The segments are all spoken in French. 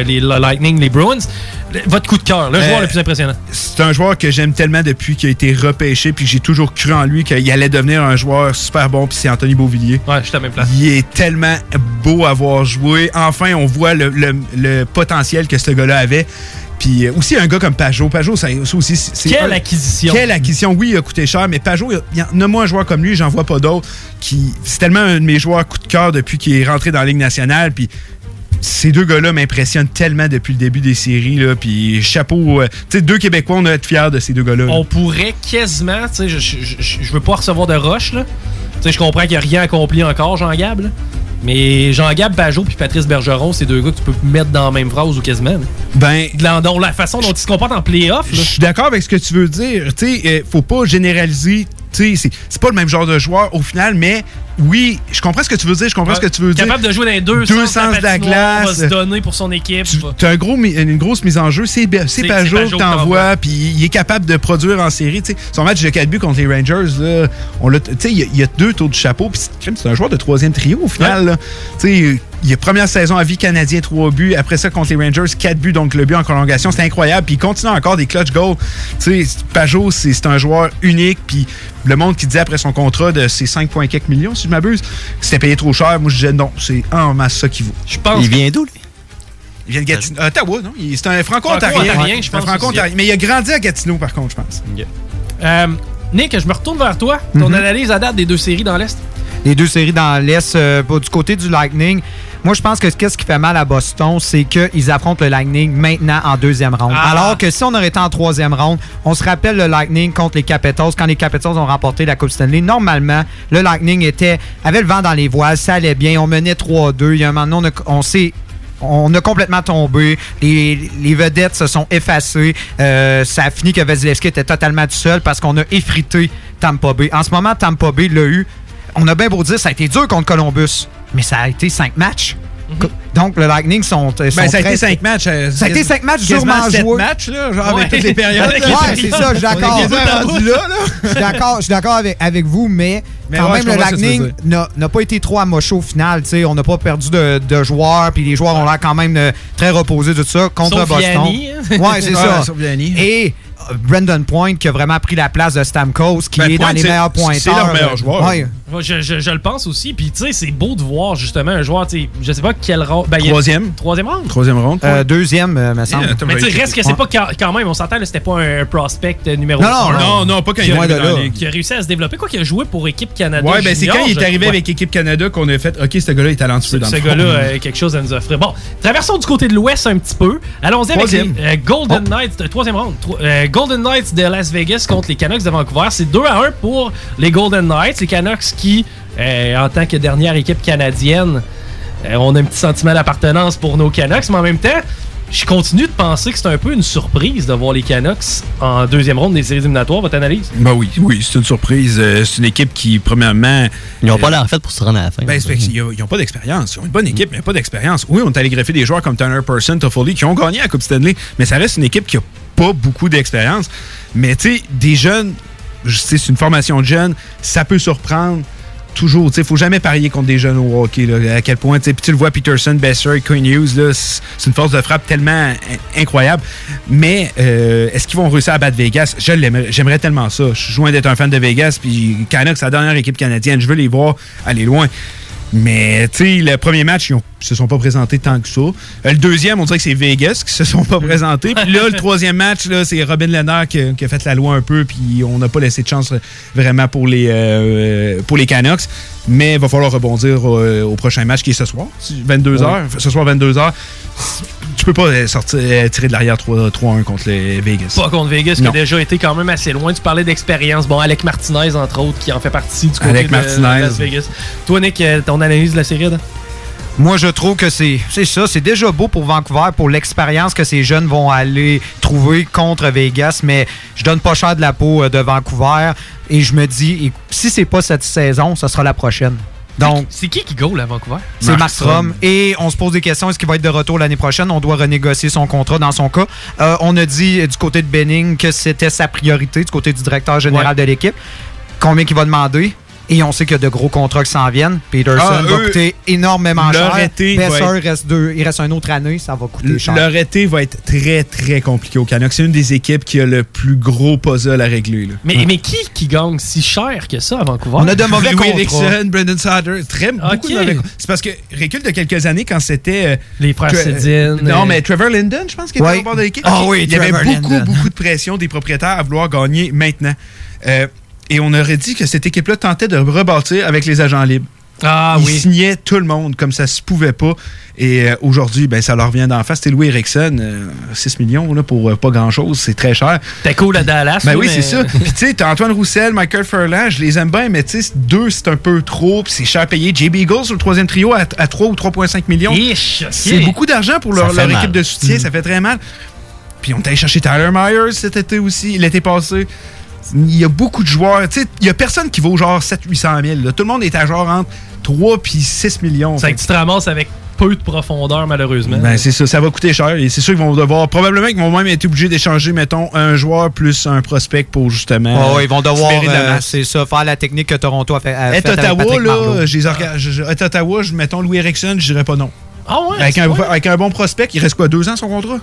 euh, les Lightning, les Bruins. Votre coup de cœur, le joueur le plus impressionnant. C'est un joueur que j'aime tellement depuis qu'il a été repêché, puis j'ai toujours cru en lui qu'il allait devenir un joueur super bon, puis c'est Anthony Beauvillier. Ouais, je suis à même place. Il est tellement beau à voir jouer. Enfin, on voit le potentiel que ce gars-là avait. Puis euh, aussi un gars comme Pajot. Pajot, ça, aussi. C'est quelle acquisition. Quelle acquisition. Oui, il a coûté cher, mais Pajot, il y en a moins un joueur comme lui, j'en vois pas d'autres. Qui, c'est tellement un de mes joueurs coup de cœur depuis qu'il est rentré dans la Ligue nationale. Puis ces deux gars-là m'impressionnent tellement depuis le début des séries. Là, puis chapeau. Euh, tu sais, deux Québécois, on doit être fiers de ces deux gars-là. On pourrait quasiment. Tu sais, je, je, veux pas recevoir de roche, là. Tu sais, je comprends qu'il n'y a rien accompli encore, Jean-Gab. Mais Jean-Gab Pajot puis Patrice Bergeron, c'est deux gars que tu peux mettre dans la même phrase ou quasiment. Ben. Dans, la façon dont ils se comportent en playoff. Je suis d'accord avec ce que tu veux dire. Tu sais, euh, faut pas généraliser c'est pas le même genre de joueur au final, mais oui, je comprends ce que tu veux dire, je comprends ce que tu veux dire. Capable de jouer dans les deux, sens, de la glace. Va se donner pour son équipe. Tu as un gros, une grosse mise en jeu, c'est Pajot que t'envoies, puis il est capable de produire en série. Son match de 4 buts contre les Rangers, là, on il y, a deux tours de chapeau, puis c'est un joueur de troisième trio au final. Ouais. Il a première saison à vie canadien, 3 buts. Après ça, contre les Rangers, 4 buts, donc le but en prolongation. C'est incroyable. Puis il continue encore des clutch goals. Tu sais, Pajot, c'est un joueur unique. Puis le monde qui disait après son contrat de ses 5,4 millions, si je m'abuse, que c'était payé trop cher. Moi, je disais non, c'est en masse ça qui vaut. Je pense. Il vient d'où, lui? Il vient de Gatineau. Euh, Ottawa, non? C'est un franco-ontarien. je pense. Franco Mais il a grandi à Gatineau, par contre, je pense. Euh, Nick, je me retourne vers toi. Ton mhm. analyse à date des deux séries dans l'Est? Les deux séries dans l'Est, euh, du côté du Lightning, moi, je pense que ce qui fait mal à Boston, c'est qu'ils affrontent le Lightning maintenant en deuxième ronde. Ah. Alors que si on aurait été en troisième ronde, on se rappelle le Lightning contre les Capitals. Quand les Capitals ont remporté la Coupe Stanley, normalement, le Lightning était avait le vent dans les voiles, ça allait bien. On menait 3-2. Il y a un moment donné, on, s'est on a complètement tombé. Les, vedettes se sont effacées. Euh, ça a fini que Vasilevski était totalement tout seul parce qu'on a effrité Tampa Bay. En ce moment, Tampa Bay l'a eu. On a bien beau dire ça a été dur contre Columbus mais ça a été cinq matchs. Mhm. Donc, le Lightning sont. Euh, ben, ça a été cinq matchs. Euh, ça a été cinq matchs sûrement joués. matchs, là, genre avec toutes les périodes. ouais, c'est ça, je suis d'accord. Je suis d'accord avec, avec vous, mais, quand même, le Lightning n'a pas été trop amoché au final. on n'a pas perdu de, de joueurs, puis les joueurs ont l'air quand même euh, très reposés, tout ça, contre Sauf Boston. Hein. Ouais, c'est ça. Et Brandon Point qui a vraiment pris la place de Stamkos, qui ben, est dans les meilleurs pointeurs. C'est leur meilleur joueur. Ouais. Je, je, je, le pense aussi. Puis, tu sais, c'est beau de voir justement un joueur, tu sais, je sais pas quel rang. Ben, troisième. troisième round? Troisième round. Euh, deuxième, euh, me semble. mais tu reste que c'est pas quand même, on s'entend, c'était pas un prospect numéro 1. Non, non, non, pas quand il est arrivé dans Qui a réussi à se développer. Quoi qu'il a joué pour Équipe Canada. Ouais, ben c'est quand il est arrivé avec Équipe Canada qu'on a fait, OK, ce gars-là est talentueux dans Ce gars-là a quelque chose à nous offrir. Bon, traversons du côté de l'Ouest un petit peu. Allons-y avec euh, Golden. Knights, troisième round. Golden Knights de Las Vegas contre les Canucks de Vancouver. C'est 2 à 1 pour les Golden Knights. Les Canucks qui, euh, en tant que dernière équipe canadienne, euh, on un petit sentiment d'appartenance pour nos Canucks, mais en même temps, je continue de penser que c'est un peu une surprise de voir les Canucks en deuxième ronde des séries éliminatoires. Votre analyse? Ben oui, oui, c'est une surprise. Euh, c'est une équipe qui, premièrement. Ils n'ont pas l'air fait pour se rendre à la fin. Ben, ils n'ont pas d'expérience. Ils ont une bonne équipe, mais ils n'ont pas d'expérience. Oui, on est allé greffer des joueurs comme Tanner Person, Toffoli, qui ont gagné la Coupe Stanley, mais ça reste une équipe qui a pas beaucoup d'expérience. Mais tu sais, des jeunes, c'est une formation de jeunes, ça peut surprendre toujours. Il faut jamais parier contre des jeunes au à quel point. Puis tu le vois, Peterson, Besser, Queen Hughes, c'est une force de frappe tellement incroyable. Mais euh, est-ce qu'ils vont réussir à battre Vegas? J'aimerais tellement ça. Je suis loin d'être un fan de Vegas. Puis Canucks, la dernière équipe canadienne. Je veux les voir aller loin. Mais, tu sais, le premier match, ils, ont, se sont pas présentés tant que ça. Euh, le deuxième, on dirait que c'est Vegas qui se sont pas présentés. Puis là, le troisième match, là, c'est Robin Lennart qui, a fait la loi un peu, puis on n'a pas laissé de chance vraiment pour les, euh, pour les Canucks. Mais il va falloir rebondir au, prochain match qui est ce soir, 22h. Ce soir, 22h tu peux pas euh, sortir, euh, tirer de l'arrière 3-1 contre les Vegas. Pas contre Vegas, qui a déjà été quand même assez loin. Tu parlais d'expérience. Bon, Alec Martinez, entre autres, qui en fait partie du côté de, Las Vegas. Toi, Nick, euh, ton analyse de la série, là? Moi, je trouve que c'est ça. C'est déjà beau pour Vancouver, pour l'expérience que ces jeunes vont aller trouver contre Vegas, mais je donne pas cher de la peau de Vancouver et je me dis, si c'est pas cette saison, ce sera la prochaine. Donc, c'est qui qui goal à Vancouver? C'est Markstrom. Et on se pose des questions. Est-ce qu'il va être de retour l'année prochaine? On doit renégocier son contrat dans son cas. Euh, on a dit du côté de Benning que c'était sa priorité, du côté du directeur général de l'équipe. Combien qu'il va demander? Et on sait qu'il y a de gros contrats qui s'en viennent. Peterson Ah, va eux, coûter énormément leur cher. été Besser, il reste deux, il reste une autre année, ça va coûter cher. Leur été va être très, très compliqué au Canucks. C'est une des équipes qui a le plus gros puzzle à régler. là. Mais, mais qui qui gagne si cher que ça à Vancouver? On a de mauvais Louis contrats. Erickson, Brendan Sader, très beaucoup Ok. de mauvais contrats. C'est parce que recule de quelques années quand c'était euh, Les frères Sedin. Non, euh, mais Trevor Linden, je pense qu'il était au bord de l'équipe. Ah oui, il y avait beaucoup, Linden. beaucoup de pression des propriétaires à vouloir gagner maintenant. Euh, et on aurait dit que cette équipe-là tentait de rebâtir avec les agents libres. Ah Ils oui. signaient tout le monde comme ça se pouvait pas. Et euh, aujourd'hui, ben, ça leur vient d'en face. C'était Louis Erickson, euh, 6 millions là, pour euh, pas grand-chose. C'est très cher. T'es cool à Dallas. Ben oui, mais- c'est ça. Puis tu sais, t'as Antoine Roussel, Michael Furlan, je les aime bien, mais tu sais, deux, c'est un peu trop, puis c'est cher payé. JB Eagles sur le troisième trio à, à 3 ou 3,5 millions. C'est beaucoup d'argent pour leur, équipe de soutien, ça fait très mal. Puis on est allé chercher Tyler Myers cet été aussi, l'été passé. Il y a beaucoup de joueurs. Tu sais, il y a personne qui vaut genre 700-800 000. là. Tout le monde est à genre entre 3 puis 6 millions. C'est que tu te ramasses avec peu de profondeur, malheureusement. Ben, c'est ça, ça va coûter cher. Et c'est sûr qu'ils vont devoir, probablement qu'ils vont même être obligés d'échanger, mettons, un joueur plus un prospect pour justement. Oh, ils vont devoir, euh, masse. c'est ça, faire la technique que Toronto a fait. a Et Ottawa, là, à Ottawa, je- mettons Louis Erickson, je dirais pas non. Ah ouais? Avec un, avec un bon prospect, il reste quoi, deux ans son contrat?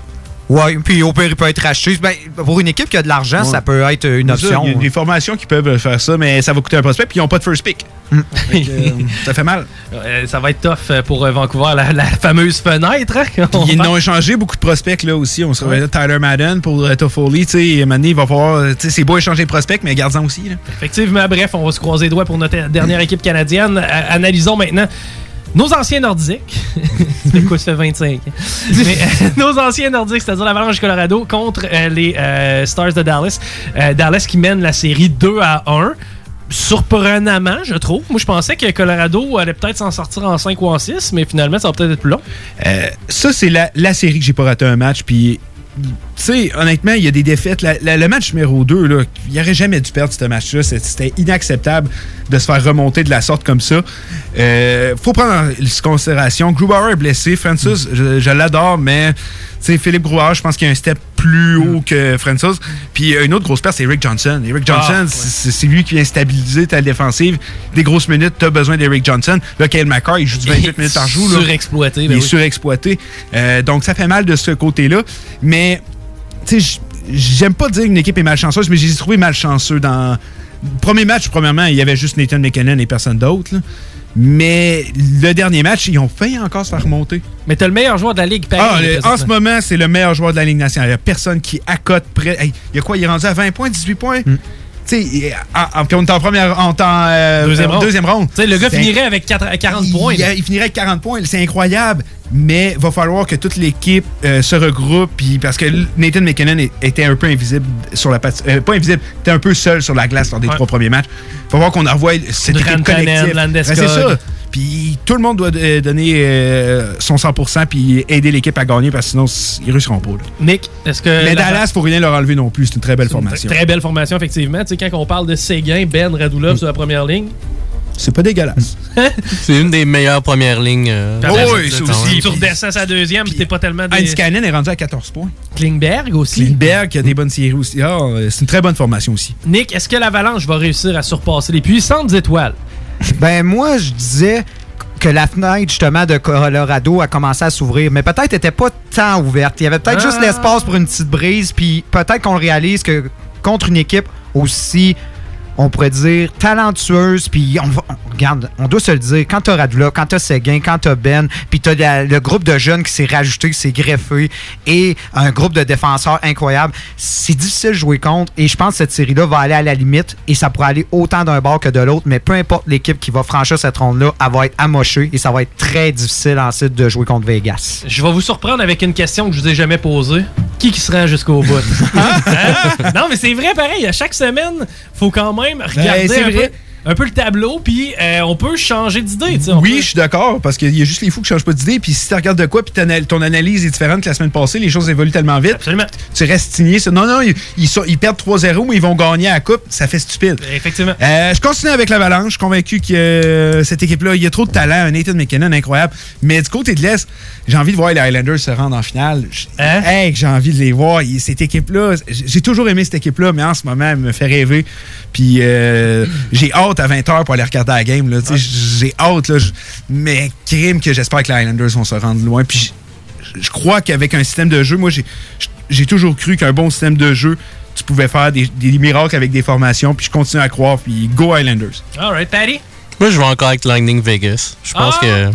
Ouais, puis au pire, il peut être racheté. Ben, pour une équipe qui a de l'argent, Ouais. ça peut être une option. Il y a des formations qui peuvent faire ça, mais ça va coûter un prospect, puis ils n'ont pas de first pick. Que, euh, ça fait mal. Euh, ça va être tough euh, pour euh, Vancouver, la, la fameuse fenêtre. hein, ils n'ont échangé beaucoup de prospects là aussi. On se réveille Tyler Madden pour euh, Toffoli. Tu sais, Mané, il va falloir. c'est beau échanger de prospects, mais garde-en aussi. Là. Effectivement, bref, on va se croiser les doigts pour notre dernière équipe canadienne. Analysons maintenant nos anciens nordiques. C'est quoi, ça fait 25 ans? Mais, euh, nos anciens nordiques, c'est-à-dire l'Avalanche du Colorado contre euh, les euh, Stars de Dallas. Euh, Dallas qui mène la série 2 à 1. Surprenamment, je trouve. Moi, je pensais que Colorado allait peut-être s'en sortir en 5 ou en 6, mais finalement, ça va peut-être être plus long. Euh, ça, c'est la, la série que j'ai pas raté un match. Puis, tu sais, honnêtement, il y a des défaites. La- la- le match numéro 2, là, il aurait jamais dû perdre ce match-là. C'était inacceptable de se faire remonter de la sorte comme ça. Euh, faut prendre en considération. Grubauer est blessé. Francis, je, je l'adore, mais tu sais, Philippe Grubauer, je pense qu'il y a un step plus haut que Francis. Puis euh, une autre grosse perte, c'est Eric Johnson. Eric Johnson, Ah, ouais. c'est lui qui vient stabiliser ta défensive. Des grosses minutes, tu as besoin d'Eric Johnson. Là, Kyle McCarr, il joue du 28 minutes par jour. Surexploité. Il ben est oui. surexploité. Euh, donc, ça fait mal de ce côté-là. Mais, tu sais, j- j'aime pas dire qu'une équipe est malchanceuse, mais j'ai trouvé malchanceux dans. Le premier match, premièrement, il y avait juste Nathan McKinnon et personne d'autre. Mais le dernier match, ils ont failli encore se faire remonter. Mais t'as le meilleur joueur de la Ligue, pareil. Ah, en ce moment, c'est le meilleur joueur de la Ligue nationale. Il n'y a personne qui accote près. Hey, il y a quoi? Il est rendu à 20 points, 18 points? Tu sais, il- en- en- puis on est en première. En temps, euh, Deuxième euh, ronde. deuxième ronde. Tu sais, le gars finirait avec 4 40 points. il, il finirait avec 40 points. C'est incroyable. Mais va falloir que toute l'équipe euh, se regroupe. puis parce que Nathan McKinnon était un peu invisible sur la patine. pas invisible, était un peu seul sur la glace lors des Ouais. trois premiers matchs. Il va falloir qu'on revoie cette équipe collective. Landeskog. Ben, c'est ça. Puis tout le monde doit euh, donner euh, son 100% puis aider l'équipe à gagner parce que sinon, ils réussiront pas. là. Nick, est-ce que. Mais Euh, la- Dallas, faut rien leur enlever non plus. C'est une très belle C'est une formation. Très belle formation, effectivement. Tu sais, quand on parle de Séguin, Ben, Radulov Mm. sur la première ligne. C'est pas dégueulasse. C'est une des meilleures premières lignes. euh, Oh, oui, temps, aussi. Si tu redescends sa deuxième, puis t'es pas tellement. Des... Heinz Cannon est rendu à 14 points. Klingberg aussi. Lindbergh qui a des bonnes séries aussi. Ah, euh, c'est une très bonne formation aussi. Nick, est-ce que l'Avalanche va réussir à surpasser les puissantes étoiles? Ben, moi, je disais que la fenêtre, justement, de Colorado a commencé à s'ouvrir, mais peut-être n'était pas tant ouverte. Il y avait peut-être Ah. juste l'espace pour une petite brise, puis peut-être qu'on réalise que contre une équipe aussi, on pourrait dire, talentueuse, puis on, va- on- regarde, on doit se le dire, quand t'as Radulov, quand t'as Seguin, quand t'as Ben, puis t'as la- le groupe de jeunes qui s'est rajouté, qui s'est greffé, et un groupe de défenseurs incroyable, c'est difficile de jouer contre, et je pense que cette série-là va aller à la limite, et ça pourrait aller autant d'un bord que de l'autre, mais peu importe l'équipe qui va franchir cette ronde-là, elle va être amochée, et ça va être très difficile ensuite de jouer contre Vegas. Je vais vous surprendre avec une question que je vous ai jamais posée. Qui qui se rend jusqu'au bout? Hein? Non, mais c'est vrai, pareil. À chaque semaine, faut quand même regarder Ben, un, vrai. Peu, un peu le tableau, puis euh, on peut changer d'idée. Oui, peut- je suis d'accord, parce qu'il y a juste les fous qui changent pas d'idée. Puis si tu regardes de quoi, puis ton- analyse est différente que la semaine passée, les choses évoluent tellement vite. Absolument. Tu restes signé. Non, non, ils, ils sont- ils perdent 3-0, mais ils vont gagner à la coupe. Ça fait stupide. Effectivement. Euh, je continue avec l'Avalanche. Je suis convaincu que euh, cette équipe-là, il y a trop de talent. Un Nathan McKinnon incroyable. Mais du côté de l'Est, j'ai envie de voir les Highlanders se rendre en finale. Hein? Hey, j'ai envie de les voir. Cette équipe-là, j'ai toujours aimé cette équipe-là, mais en ce moment, elle me fait rêver. Puis j'ai hâte à 20h pour aller regarder la game. Là. J'ai hâte. Là, mais crime que j'espère que les Islanders vont se rendre loin. Puis je crois qu'avec un système de jeu, moi, j'ai toujours cru qu'un bon système de jeu, tu pouvais faire des, miracles avec des formations. Puis je continue à croire. Puis go Islanders. All right, Patty? Moi, je vais encore avec Lightning Vegas. Je pense ah! que.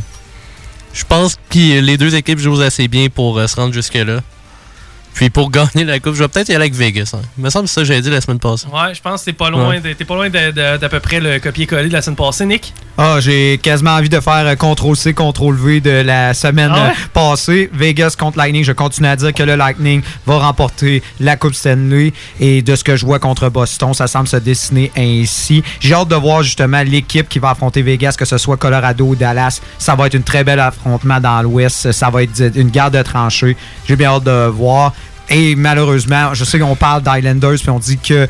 Je pense que les deux équipes jouent assez bien pour euh, se rendre jusque-là. Puis pour gagner la coupe, je vais peut-être y aller avec Vegas. Hein. Il me semble que ça j'avais dit la semaine passée. Ouais, je pense que t'es pas loin, t'es pas loin d'à peu près le copier-coller de la semaine passée, Nick. Ah, j'ai quasiment envie de faire euh, CTRL-C, CTRL-V de la semaine ah euh, passée. Vegas contre Lightning. Je continue à dire que le Lightning va remporter la Coupe Stanley. Et de ce que je vois contre Boston, ça semble se dessiner ainsi. J'ai hâte de voir justement l'équipe qui va affronter Vegas, que ce soit Colorado ou Dallas. Ça va être une très belle affrontement dans l'Ouest. Ça va être une guerre de tranchées. J'ai bien hâte de voir. Et malheureusement, je sais qu'on parle d'Islanders, puis on dit qu'ils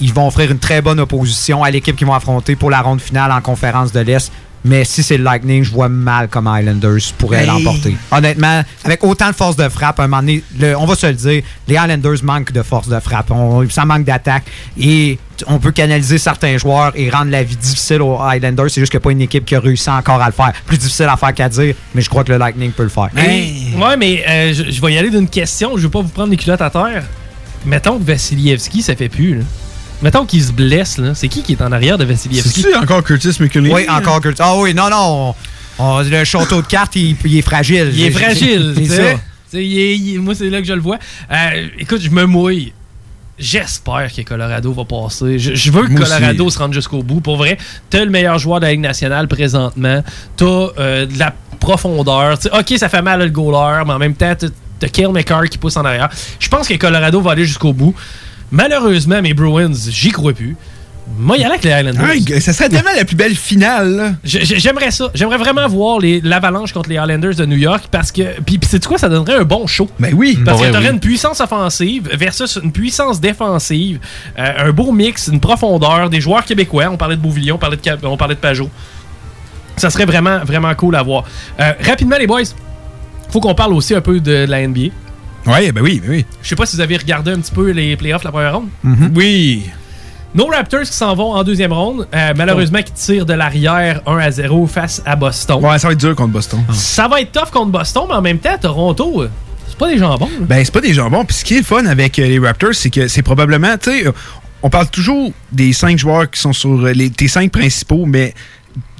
ils vont offrir une très bonne opposition à l'équipe qu'ils vont affronter pour la ronde finale en conférence de l'Est. Mais si c'est le Lightning, je vois mal comment Islanders pourraient l'emporter. Honnêtement, avec autant de force de frappe, à un moment donné, on va se le dire, les Islanders manquent de force de frappe. ça manque d'attaque. Et on peut canaliser certains joueurs et rendre la vie difficile aux Islanders. C'est juste qu'il n'y a pas une équipe qui a réussi encore à le faire. Plus difficile à faire qu'à dire, mais je crois que le Lightning peut le faire. Ouais, mais euh, je, vais y aller d'une question. Je ne vais pas vous prendre les culottes à terre. Mettons que Vassilievski, ça fait plus. Mettons qu'il se blesse, là. C'est qui qui est en arrière de Vassilievski? C'est encore Curtis McKinley? Oui, encore Curtis. Ah oui, non, non. le château de cartes, il, est fragile. Il est fragile, c'est ça. moi, c'est là que je le vois. Euh, écoute, je me mouille. J'espère que Colorado va passer. Je, veux que Colorado se rende jusqu'au bout. Pour vrai, t'as le meilleur joueur de la Ligue nationale présentement. T'as euh, de la profondeur. ok, ça fait mal le goaler, mais en même temps, t'as Kale McCarr qui pousse en arrière. Je pense que Colorado va aller jusqu'au bout. Malheureusement, mes Bruins, j'y crois plus. Moi, il y a avec les Highlanders. ça serait tellement la plus belle finale. J'aimerais ça. J'aimerais vraiment voir l'avalanche contre les Highlanders de New York parce que. Puis, c'est quoi, ça donnerait un bon show. Ben oui. Parce que t'aurais une puissance offensive versus une puissance défensive, euh, un beau mix, une profondeur, des joueurs québécois. On parlait de Bouvillon, on parlait de, on parlait de Pajot. Ça serait vraiment, vraiment cool à voir. Euh, rapidement, les boys, faut qu'on parle aussi un peu de la NBA. Ouais, ben oui, ben oui. Je sais pas si vous avez regardé un petit peu les playoffs la première ronde. Mm-hmm. Oui. Nos Raptors qui s'en vont en deuxième ronde, euh, malheureusement qui tirent de l'arrière 1 à 0 face à Boston. Ouais, ça va être dur contre Boston. Ça va être tough contre Boston, mais en même temps, Toronto, euh, c'est pas des jambons. Ben, c'est pas des jambons. Puis ce qui est le fun avec euh, les Raptors, c'est que c'est probablement, tu sais, on parle toujours des cinq joueurs qui sont sur les, tes cinq principaux, mais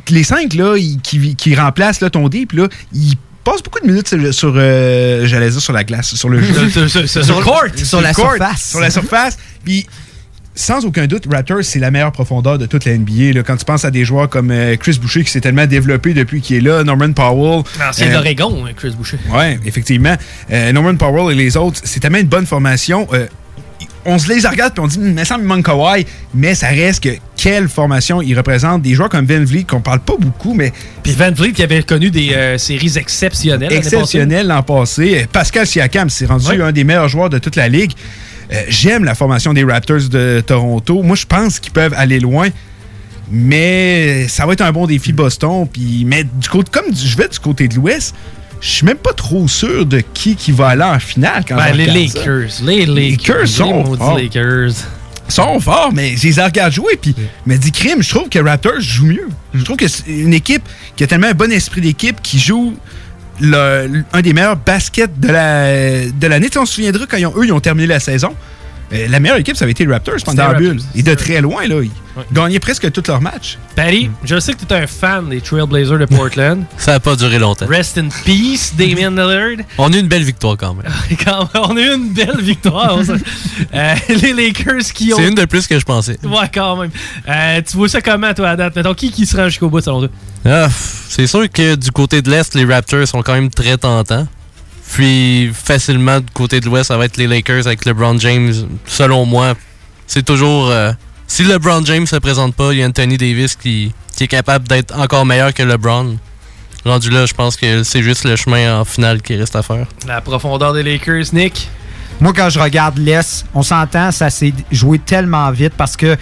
les cinq là, qui, qui remplacent là, ton deep, là, ils passe beaucoup de minutes sur, euh, j'allais dire sur la glace, sur le jeu. sur, le court, sur la surface. Sur la surface. Puis sans aucun doute, Raptors, c'est la meilleure profondeur de toute la NBA. Là. Quand tu penses à des joueurs comme euh, Chris Boucher qui s'est tellement développé depuis qu'il est là, Norman Powell. C'est euh, d'Oregon, Chris Boucher. Oui, effectivement. Norman Powell et les autres, c'est tellement une bonne formation on se les regarde et on dit, mais ça me manque Kawhi, mais ça reste que quelle formation il représente. Des joueurs comme Van Vliet, qu'on parle pas beaucoup, mais. Puis Van Vliet qui avait connu des euh, séries exceptionnelles. Exceptionnelles l'an passé. Pascal Siakam s'est rendu un des meilleurs joueurs de toute la ligue. Euh, j'aime la formation des Raptors de Toronto. Moi, je pense qu'ils peuvent aller loin. Mais ça va être un bon défi Boston. Puis, mais du côté, comme je vais du côté de l'Ouest, je suis même pas trop sûr de qui qui va aller en finale quand ben, les Lakers, les Lakers. Les sont forts. Lakers. sont forts, mais je les regarde jouer. Puis, mais dit crime, je trouve que Raptors joue mieux. Je trouve que c'est une équipe qui a tellement un bon esprit d'équipe qui joue le, un des meilleurs baskets de l'année. La, de on se souviendra quand eux ils ont terminé la saison. Euh, la meilleure équipe, ça avait été les Raptors pendant la bulle. Et de très loin, là. Ils gagnaient presque tous leurs matchs. Patty, je sais que tu es un fan des Trailblazers de Portland. ça n'a pas duré longtemps. Rest in peace, Damien Lillard. On a eu une belle victoire quand même. on a eu une belle victoire. Euh, les Lakers qui ont. C'est une de plus que je pensais. Ouais, quand même. Euh, tu vois ça comment, toi, à date? qui qui se rend jusqu'au bout, selon toi? Ah, c'est sûr que du côté de l'Est, les Raptors sont quand même très tentants. Puis facilement du côté de l'Ouest, ça va être les Lakers avec LeBron James. Selon moi, c'est toujours. Euh, si LeBron James se présente pas, il y a Anthony Davis qui, qui est capable d'être encore meilleur que LeBron. Rendu là, je pense que c'est juste le chemin en finale qui reste à faire. La profondeur des Lakers, Nick? Moi, quand je regarde l'Est, on s'entend, ça s'est joué tellement vite parce que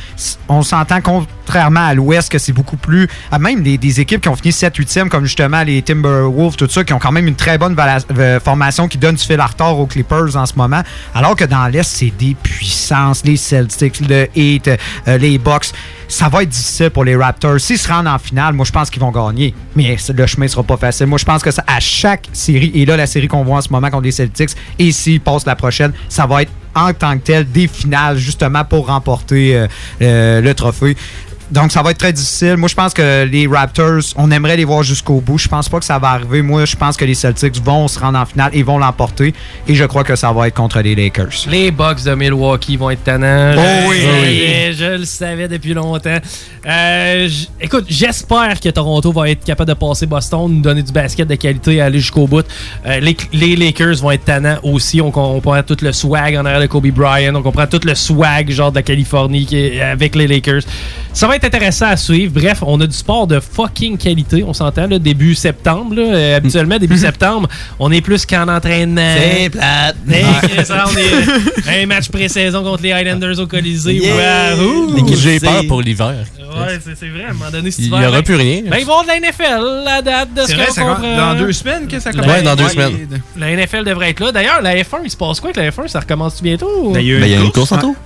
on s'entend qu'on contrairement à l'Ouest, que c'est beaucoup plus. Même des, équipes qui ont fini 7-8e, comme justement les Timberwolves, tout ça, qui ont quand même une très bonne euh, formation qui donne du fil à retard aux Clippers en ce moment. Alors que dans l'Est, c'est des puissances, les Celtics, le Heat, euh, les Bucks. Ça va être difficile pour les Raptors. S'ils se rendent en finale, moi, je pense qu'ils vont gagner. Mais le chemin sera pas facile. Moi, je pense que ça, à chaque série, et là, la série qu'on voit en ce moment contre les Celtics, et s'ils passent la prochaine, ça va être en tant que tel des finales, justement, pour remporter euh, le trophée. Donc, ça va être très difficile. Moi, je pense que les Raptors, on aimerait les voir jusqu'au bout. Je pense pas que ça va arriver. Moi, je pense que les Celtics vont se rendre en finale et vont l'emporter. Et je crois que ça va être contre les Lakers. Les Bucks de Milwaukee vont être tannants. Oh oui! Je, le savais depuis longtemps. Euh, écoute, j'espère que Toronto va être capable de passer Boston, nous donner du basket de qualité et aller jusqu'au bout. Euh, les, Lakers vont être tannants aussi. On, comprend tout le swag en arrière de Kobe Bryant. On comprend tout le swag genre de la Californie avec les Lakers. Ça va être intéressant à suivre. Bref, on a du sport de fucking qualité, on s'entend, là, début septembre. Euh, habituellement, début septembre, on est plus qu'en entraînement. C'est plate. on est un match pré-saison contre les Highlanders au Colisée. J'ai peur pour l'hiver. Ouais, c'est vrai, à un moment donné, Il n'y aura plus rien. Ben, ils vont de la NFL, la date de ce qu'on comprend. Dans deux semaines que ça commence. Ouais, dans deux semaines. La NFL devrait être là. D'ailleurs, la F1, il se passe quoi avec la F1? Ça recommence bientôt? Ben, il y a une course en tout.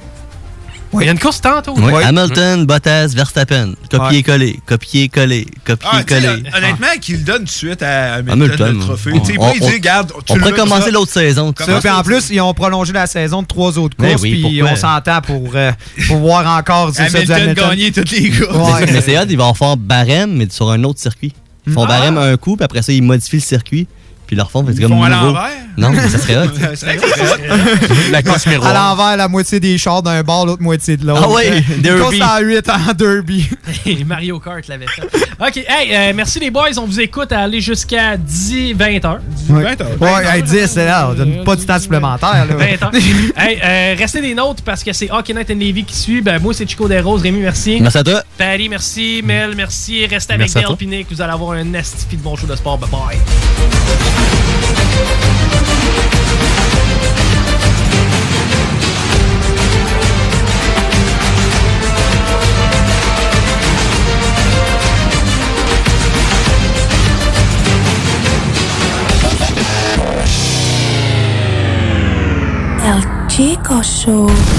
Il y a une course tantôt. Hamilton, Bottas, Verstappen. Copier-coller, copier-coller, copier-coller. Ah, honnêtement, qu'il donne tout de suite à Hamilton, le trophée. On, on, il dit, on pourrait commencer l'autre saison. en plus, ils ont prolongé la saison de trois autres courses. puis on s'entend pour, euh, pour voir encore si Hamilton gagner toutes les courses. mais c'est hâte, ils vont faire barème, mais sur un autre circuit. Ils font ah. barème un coup, puis après ça, ils modifient le circuit puis leur fond, c'est comme font à l'envers? Non, mais ça serait hot. la course miroir. À l'envers, la moitié des chars d'un bord, l'autre moitié de l'autre. Ah oui, derby. à 8 en derby. Mario Kart l'avait fait. OK, hey, euh, merci les boys. On vous écoute à aller jusqu'à 10, 20 heures. 20 heures. Ouais, 10, c'est là. On donne pas de temps supplémentaire. Là. 20 heures. hey, euh, restez des notes parce que c'est Hockey Night and Navy qui suit. Ben, moi, c'est Chico Desroses. Rémi, merci. Merci à toi. Paris, merci. Mel, merci. Restez avec Dale Pinique. Vous allez avoir un estifi de bon show de sport. Bye bye. Chico Show.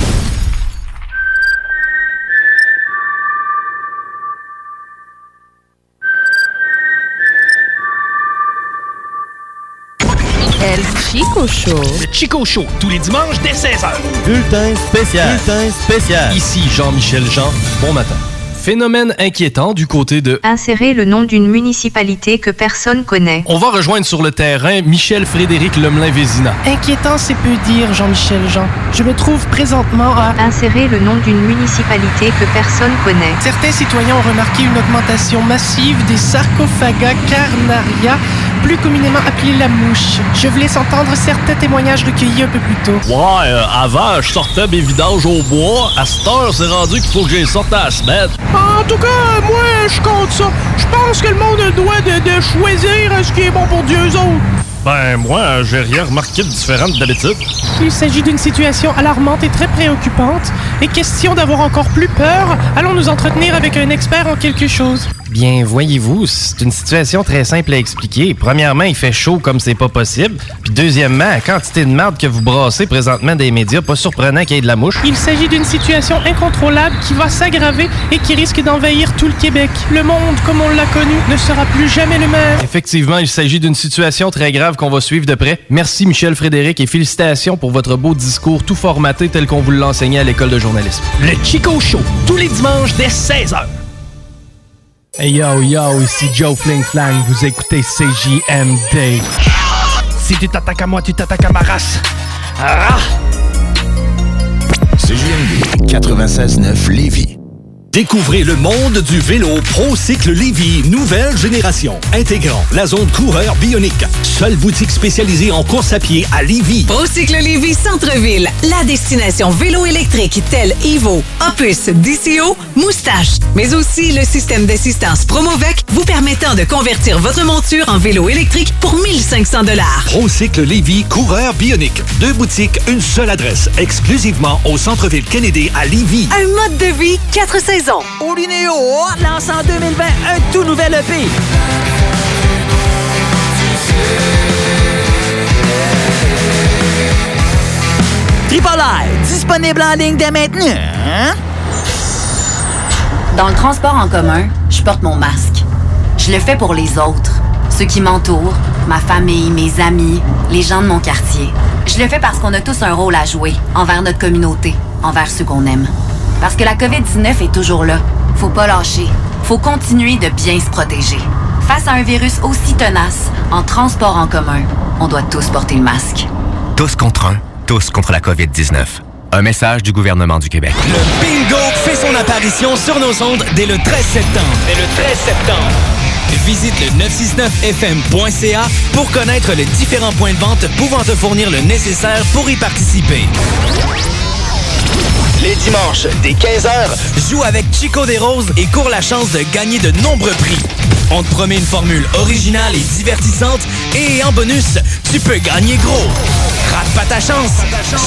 Chico Show. Le Chico Show, tous les dimanches dès 16h. Bulletin spécial. Bulletin spécial. Ici Jean-Michel Jean. Bon matin. Phénomène inquiétant du côté de... Insérer le nom d'une municipalité que personne connaît. On va rejoindre sur le terrain Michel Frédéric Lemelin-Vézina. Inquiétant, c'est peu dire, Jean-Michel Jean. Je me trouve présentement à... Insérer le nom d'une municipalité que personne connaît. Certains citoyens ont remarqué une augmentation massive des sarcophagas carnaria plus communément appelé la mouche. Je vous laisse entendre certains témoignages recueillis un peu plus tôt. Ouais, euh, avant, je sortais mes vidanges au bois. À cette heure, c'est rendu qu'il faut que j'aille sorte à la semaine. En tout cas, moi, je compte ça. Je pense que le monde droit de, de choisir ce qui est bon pour Dieu autres. Ben, moi, j'ai rien remarqué de différent d'habitude. Il s'agit d'une situation alarmante et très préoccupante. Et question d'avoir encore plus peur, allons nous entretenir avec un expert en quelque chose. Bien, voyez-vous, c'est une situation très simple à expliquer. Premièrement, il fait chaud comme c'est pas possible. Puis deuxièmement, la quantité de merde que vous brassez présentement des médias, pas surprenant qu'il y ait de la mouche. Il s'agit d'une situation incontrôlable qui va s'aggraver et qui risque d'envahir tout le Québec. Le monde, comme on l'a connu, ne sera plus jamais le même. Effectivement, il s'agit d'une situation très grave qu'on va suivre de près. Merci Michel Frédéric et félicitations pour votre beau discours tout formaté tel qu'on vous l'enseignait à l'école de journalisme. Le Chico Show, tous les dimanches dès 16h. Hey yo yo, ici Joe Fling Flang, vous écoutez CJMD. Si tu t'attaques à moi, tu t'attaques à ma race. Ah! CJMD 96.9 Lévis. Découvrez le monde du vélo ProCycle Lévy, nouvelle génération, intégrant la zone coureur bionique. Seule boutique spécialisée en course à pied à Lévy. ProCycle Lévy Centre-ville, la destination vélo électrique telle Evo, Opus, DCO, Moustache, mais aussi le système d'assistance Promovec vous permettant de convertir votre monture en vélo électrique pour 1500 dollars. ProCycle Lévy, coureur bionique. Deux boutiques, une seule adresse, exclusivement au centre-ville Kennedy à Lévy. Un mode de vie 4 saisons maison. Olinéo lance en 2020 un tout nouvel EP. Triple I, disponible en ligne dès maintenant. Hein? Dans le transport en commun, je porte mon masque. Je le fais pour les autres, ceux qui m'entourent, ma famille, mes amis, les gens de mon quartier. Je le fais parce qu'on a tous un rôle à jouer envers notre communauté, envers ceux qu'on aime. Parce que la COVID-19 est toujours là. Faut pas lâcher. Faut continuer de bien se protéger. Face à un virus aussi tenace, en transport en commun, on doit tous porter le masque. Tous contre un, tous contre la COVID-19. Un message du gouvernement du Québec. Le bingo fait son apparition sur nos ondes dès le 13 septembre. Dès le 13 septembre. Visite le 969fm.ca pour connaître les différents points de vente pouvant te fournir le nécessaire pour y participer. Les dimanches, dès 15h, joue avec Chico des Roses et cours la chance de gagner de nombreux prix. On te promet une formule originale et divertissante et en bonus, tu peux gagner gros. Rate pas ta chance.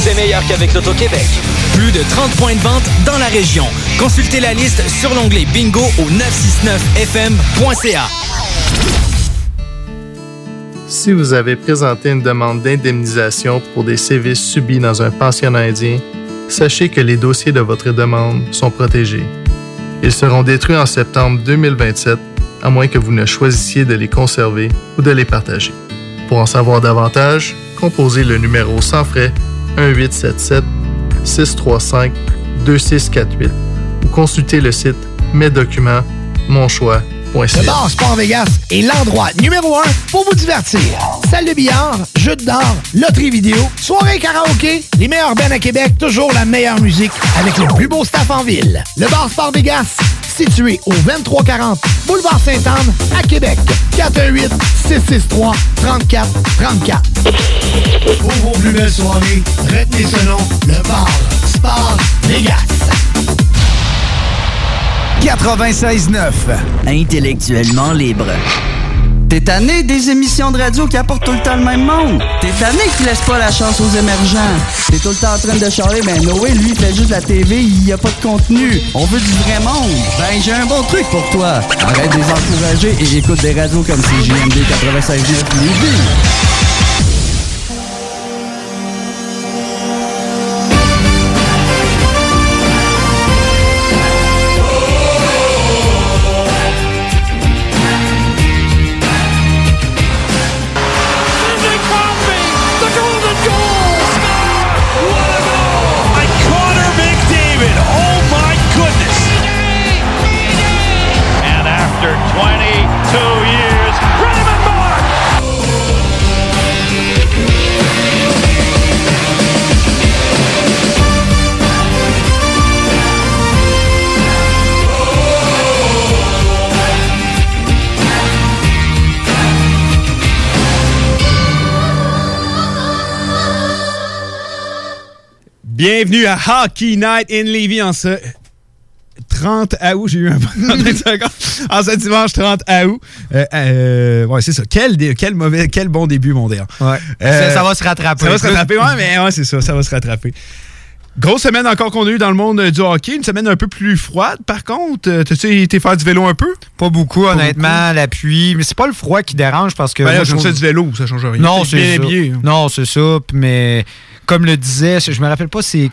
C'est meilleur qu'avec l'Auto-Québec. Plus de 30 points de vente dans la région. Consultez la liste sur l'onglet bingo au 969fm.ca. Si vous avez présenté une demande d'indemnisation pour des sévices subis dans un pensionnat indien, sachez que les dossiers de votre demande sont protégés. Ils seront détruits en septembre 2027, à moins que vous ne choisissiez de les conserver ou de les partager. Pour en savoir davantage, composez le numéro sans frais 1877 635 2648 ou consultez le site Mes documents, mon choix. Le bar Sport Vegas est l'endroit numéro un pour vous divertir. Salle de billard, jeux d'or, loterie vidéo, soirée karaoké, les meilleurs bands à Québec, toujours la meilleure musique avec le plus beau staff en ville. Le bar Sport Vegas, situé au 2340 Boulevard Sainte-Anne à Québec. 418 663 34 34. Pour vos plus belles soirées, retenez ce nom, le bar Sport Vegas. 96.9. Intellectuellement libre. T'es tanné des émissions de radio qui apportent tout le temps le même monde? T'es tanné qui laisse pas la chance aux émergents? T'es tout le temps en train de charler, mais Noé, lui, il fait juste la TV, il y a pas de contenu. On veut du vrai monde. Ben, j'ai un bon truc pour toi. Arrête de les encourager et écoute des radios comme CJMD 96.9 Lévis. Bienvenue à Hockey Night in Levy en ce 30 août. J'ai eu un bon 30 secondes. En ce dimanche 30 août. Euh, euh, ouais, c'est ça. Quel, dé- quel, mauvais, quel bon début, mon Déa. Ouais. Ça- ça va se rattraper. Ça va se rattraper, ouais, mais ouais, c'est ça. Ça va se rattraper. Grosse semaine encore qu'on a eu dans le monde euh, du hockey. Une semaine un peu plus froide, par contre. Euh, T'as-tu été faire du vélo un peu? Pas beaucoup, honnêtement, la pluie. Mais c'est pas le froid qui dérange parce que. Ben là, moi, je je trouve du vélo, ça change rien. Non, c'est bien ça. habillé. Non, c'est ça. Mais comme le disait, je me rappelle pas, c'est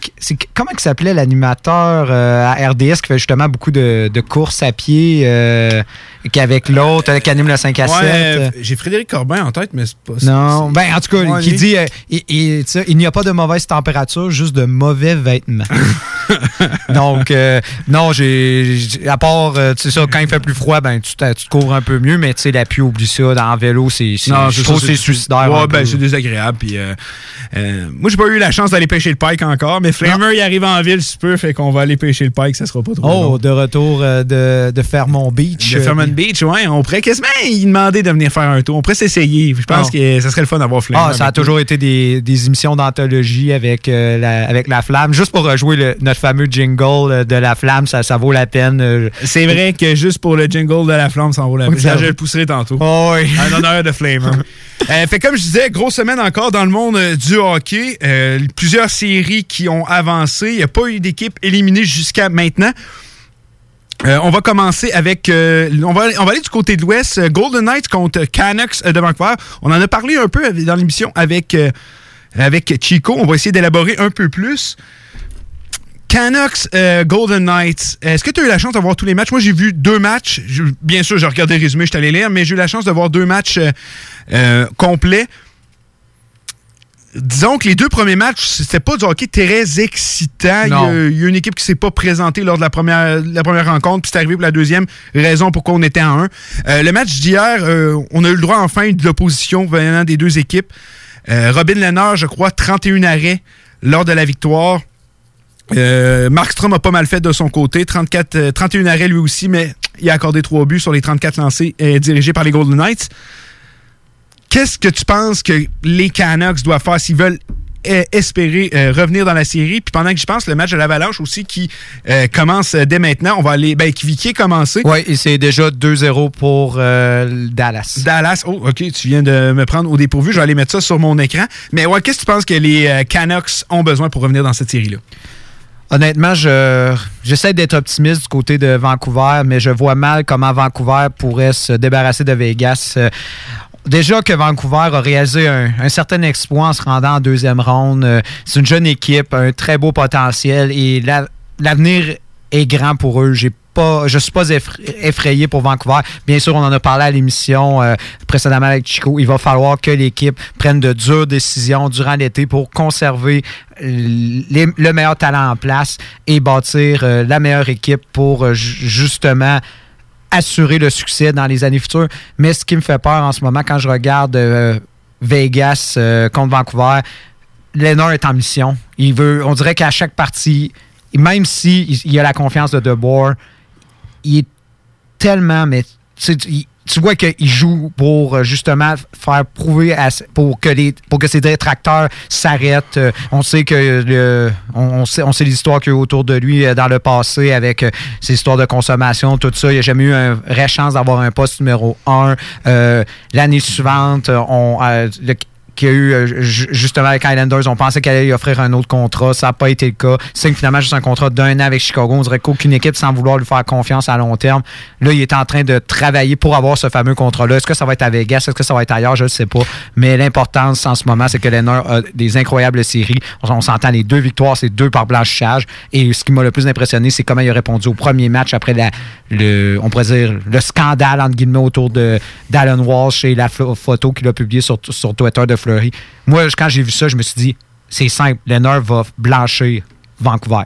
comment il s'appelait l'animateur euh, à RDS qui fait justement beaucoup de, de courses à pied euh, qu'avec l'autre, euh, qui anime le 5 à 7. Ouais, euh, j'ai Frédéric Corbin en tête, mais c'est pas ça. Non, ben en tout cas, Ouais, qui dit euh, il, n'y a pas de mauvaise température, juste de mauvais vêtements. Donc, euh, non, j'ai. À part, euh, tu sais ça, quand il fait plus froid, ben tu, te- tu te couvres un peu mieux, mais tu sais, la pluie, oublie ça. Dans le vélo, c'est. Non, Je trouve que c'est suicidaire. Ouais, ben, c'est désagréable. Puis, euh, euh, moi, j'ai pas eu la chance d'aller pêcher le pike encore, mais Flamer, il arrive en ville si peu, fait qu'on va aller pêcher le pike, ça sera pas trop long. Oh, de retour euh, de, de Fairmont Beach. De Beach, ouais. On pourrait quasiment y demander de venir faire un tour. On pourrait s'essayer. Je pense Oh. que ça serait le fun d'avoir Flamer. Ah, ça a toujours été des, des émissions d'anthologie avec, euh, la, avec la flamme. Juste pour rejouer le- notre fameux jingle euh, de la flamme, ça, ça vaut la peine. euh. C'est vrai que juste pour le jingle de la flamme, ça en vaut la peine. Ça je le pousserai tantôt. Oh, oui. Un honneur de Flamer. Euh, fait comme je disais, grosse semaine encore dans le monde du hockey. Euh, plusieurs séries qui ont avancé. Il n'y a pas eu d'équipe éliminée jusqu'à maintenant. Euh, on va commencer avec. euh, on, va, aller du côté de l'Ouest. Euh, Golden Knights contre Canucks de Vancouver. On en a parlé un peu dans l'émission avec, Chico. On va essayer d'élaborer un peu plus. Canucks, Golden Knights. Est-ce que tu as eu la chance de voir tous les matchs? Moi, j'ai vu deux matchs. Bien sûr, j'ai regardé le résumé, je suis lire, mais j'ai eu la chance de voir deux matchs complets. Disons que les deux premiers matchs, c'était pas du hockey très excitant. Il y, a, il y a une équipe qui s'est pas présentée lors de la première, la première rencontre, puis c'est arrivé pour la deuxième, raison pourquoi on était en un. Euh, le match d'hier, euh, on a eu le droit enfin de l'opposition venant des deux équipes. Euh, Robin Lennard, je crois, 31 arrêts lors de la victoire. Markstrom a pas mal fait de son côté, 34, euh, 31 arrêts lui aussi, mais il a accordé trois buts sur les 34 lancés dirigés par les Golden Knights. Qu'est-ce que tu penses que les Canucks doivent faire s'ils veulent euh, espérer euh, revenir dans la série? Puis pendant que j'y pense, le match de l'Avalanche aussi qui euh, commence euh, dès maintenant. On va aller. Ben, qui, qui est commencé? Oui, et c'est déjà 2-0 pour Dallas. Dallas, oh, ok, tu viens de me prendre au dépourvu. Je vais aller mettre ça sur mon écran. Mais ouais, qu'est-ce que tu penses que les Canucks ont besoin pour revenir dans cette série-là? Honnêtement, je j'essaie d'être optimiste du côté de Vancouver, mais je vois mal comment Vancouver pourrait se débarrasser de Vegas. Déjà que Vancouver a réalisé un, certain exploit en se rendant en deuxième ronde. Euh, C'est une jeune équipe, un très beau potentiel et la- l'avenir est grand pour eux. J'ai pas, suis pas effra- effrayé pour Vancouver. Bien sûr, on en a parlé à l'émission euh, précédemment avec Chico. Il va falloir que l'équipe prenne de dures décisions durant l'été pour conserver euh, le meilleur talent en place et bâtir la meilleure équipe pour ju- justement assurer le succès dans les années futures. Mais ce qui me fait peur en ce moment, quand je regarde euh, Vegas euh, contre Vancouver, Lennart est en mission. Il veut, on dirait qu'à chaque partie, même s'il si il a la confiance de DeBoer, il est tellement, mais tu vois qu'il joue pour euh, justement faire prouver à- pour que les pour que ses détracteurs s'arrêtent. Euh, On sait que le- on, sait, on sait les histoires qu'il y a autour de lui euh, dans le passé avec ses histoires de consommation, tout ça. Il n'a jamais eu une vraie chance d'avoir un poste numéro un. L'année suivante, on, le- qu'il y a eu euh, ju- justement avec Islanders. On pensait qu'elle allait lui offrir un autre contrat. Ça n'a pas été le cas. Signe finalement juste un contrat d'un an avec Chicago. On dirait qu'aucune équipe, sans vouloir lui faire confiance à long terme, là, il est en train de travailler pour avoir ce fameux contrat-là. Est-ce que ça va être à Vegas? Est-ce que ça va être ailleurs? Je ne sais pas. Mais l'importance en ce moment, c'est que Lennart a des incroyables séries. On, s'entend les deux victoires, c'est deux par blanchissage. Et ce qui m'a le plus impressionné, c'est comment il a répondu au premier match après le, on pourrait dire, le scandale, entre guillemets, autour d'Alan Walsh et la pho- photo qu'il a publiée sur, sur Twitter de Fleury. Moi, quand j'ai vu ça, je me suis dit, c'est simple, Lennart va blanchir Vancouver.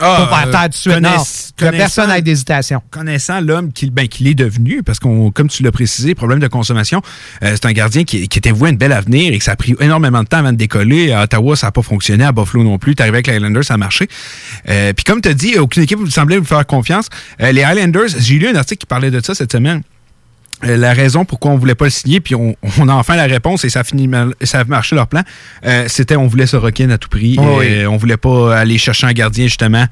Ah, pas par terre tout de suite. connaiss- non, que personne n'ait d'hésitation. Connaissant l'homme qu'il ben, qu'il est devenu, parce qu'on, comme tu l'as précisé, problème de consommation, euh, c'est un gardien qui, qui était voué à un bel avenir et que ça a pris énormément de temps avant de décoller. À Ottawa, ça n'a pas fonctionné. À Buffalo non plus. T'es arrivé avec les Highlanders, ça a marché. Euh, Puis comme tu as dit, aucune équipe semblait vous faire confiance. Euh, les Highlanders, j'ai lu un article qui parlait de ça cette semaine. Euh, la raison pourquoi on voulait pas le signer, puis on, on a enfin la réponse et ça a fini mal- ça a marché leur plan, euh, c'était on voulait Sorokin à tout prix. Oh et, on voulait pas aller chercher un gardien justement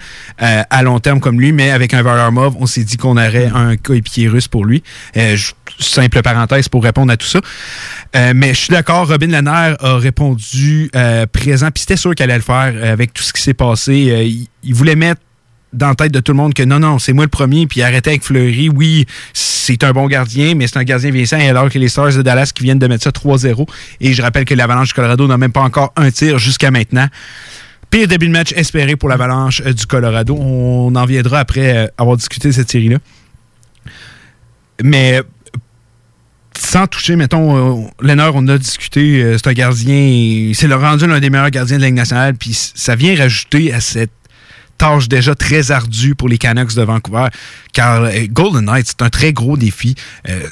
euh, à long terme comme lui, mais avec un Varlamov, on s'est dit qu'on aurait un coéquipier russe pour lui. Euh, simple parenthèse pour répondre à tout ça. Euh, mais je suis d'accord, Robin Lennart a répondu euh, présent, puis c'était sûr qu'elle allait le faire avec tout ce qui s'est passé. Euh, il, il voulait mettre dans la tête de tout le monde que non, non, c'est moi le premier, puis arrêter avec Fleury. Oui, c'est un bon gardien, mais c'est un gardien vieillissant, alors que les Stars de Dallas qui viennent de mettre ça 3-0. Et je rappelle que l'Avalanche du Colorado n'a même pas encore un tir jusqu'à maintenant. Pire début de match espéré pour l'Avalanche euh, du Colorado. On en viendra après euh, avoir discuté cette série-là. Mais sans toucher, mettons, euh, Lennart, on a discuté, c'est un gardien, c'est le rendu l'un des meilleurs gardiens de la Ligue nationale, puis ça vient rajouter à cette tâche déjà très ardue pour les Canucks de Vancouver, car euh, Golden Knights, c'est un très gros défi. Euh,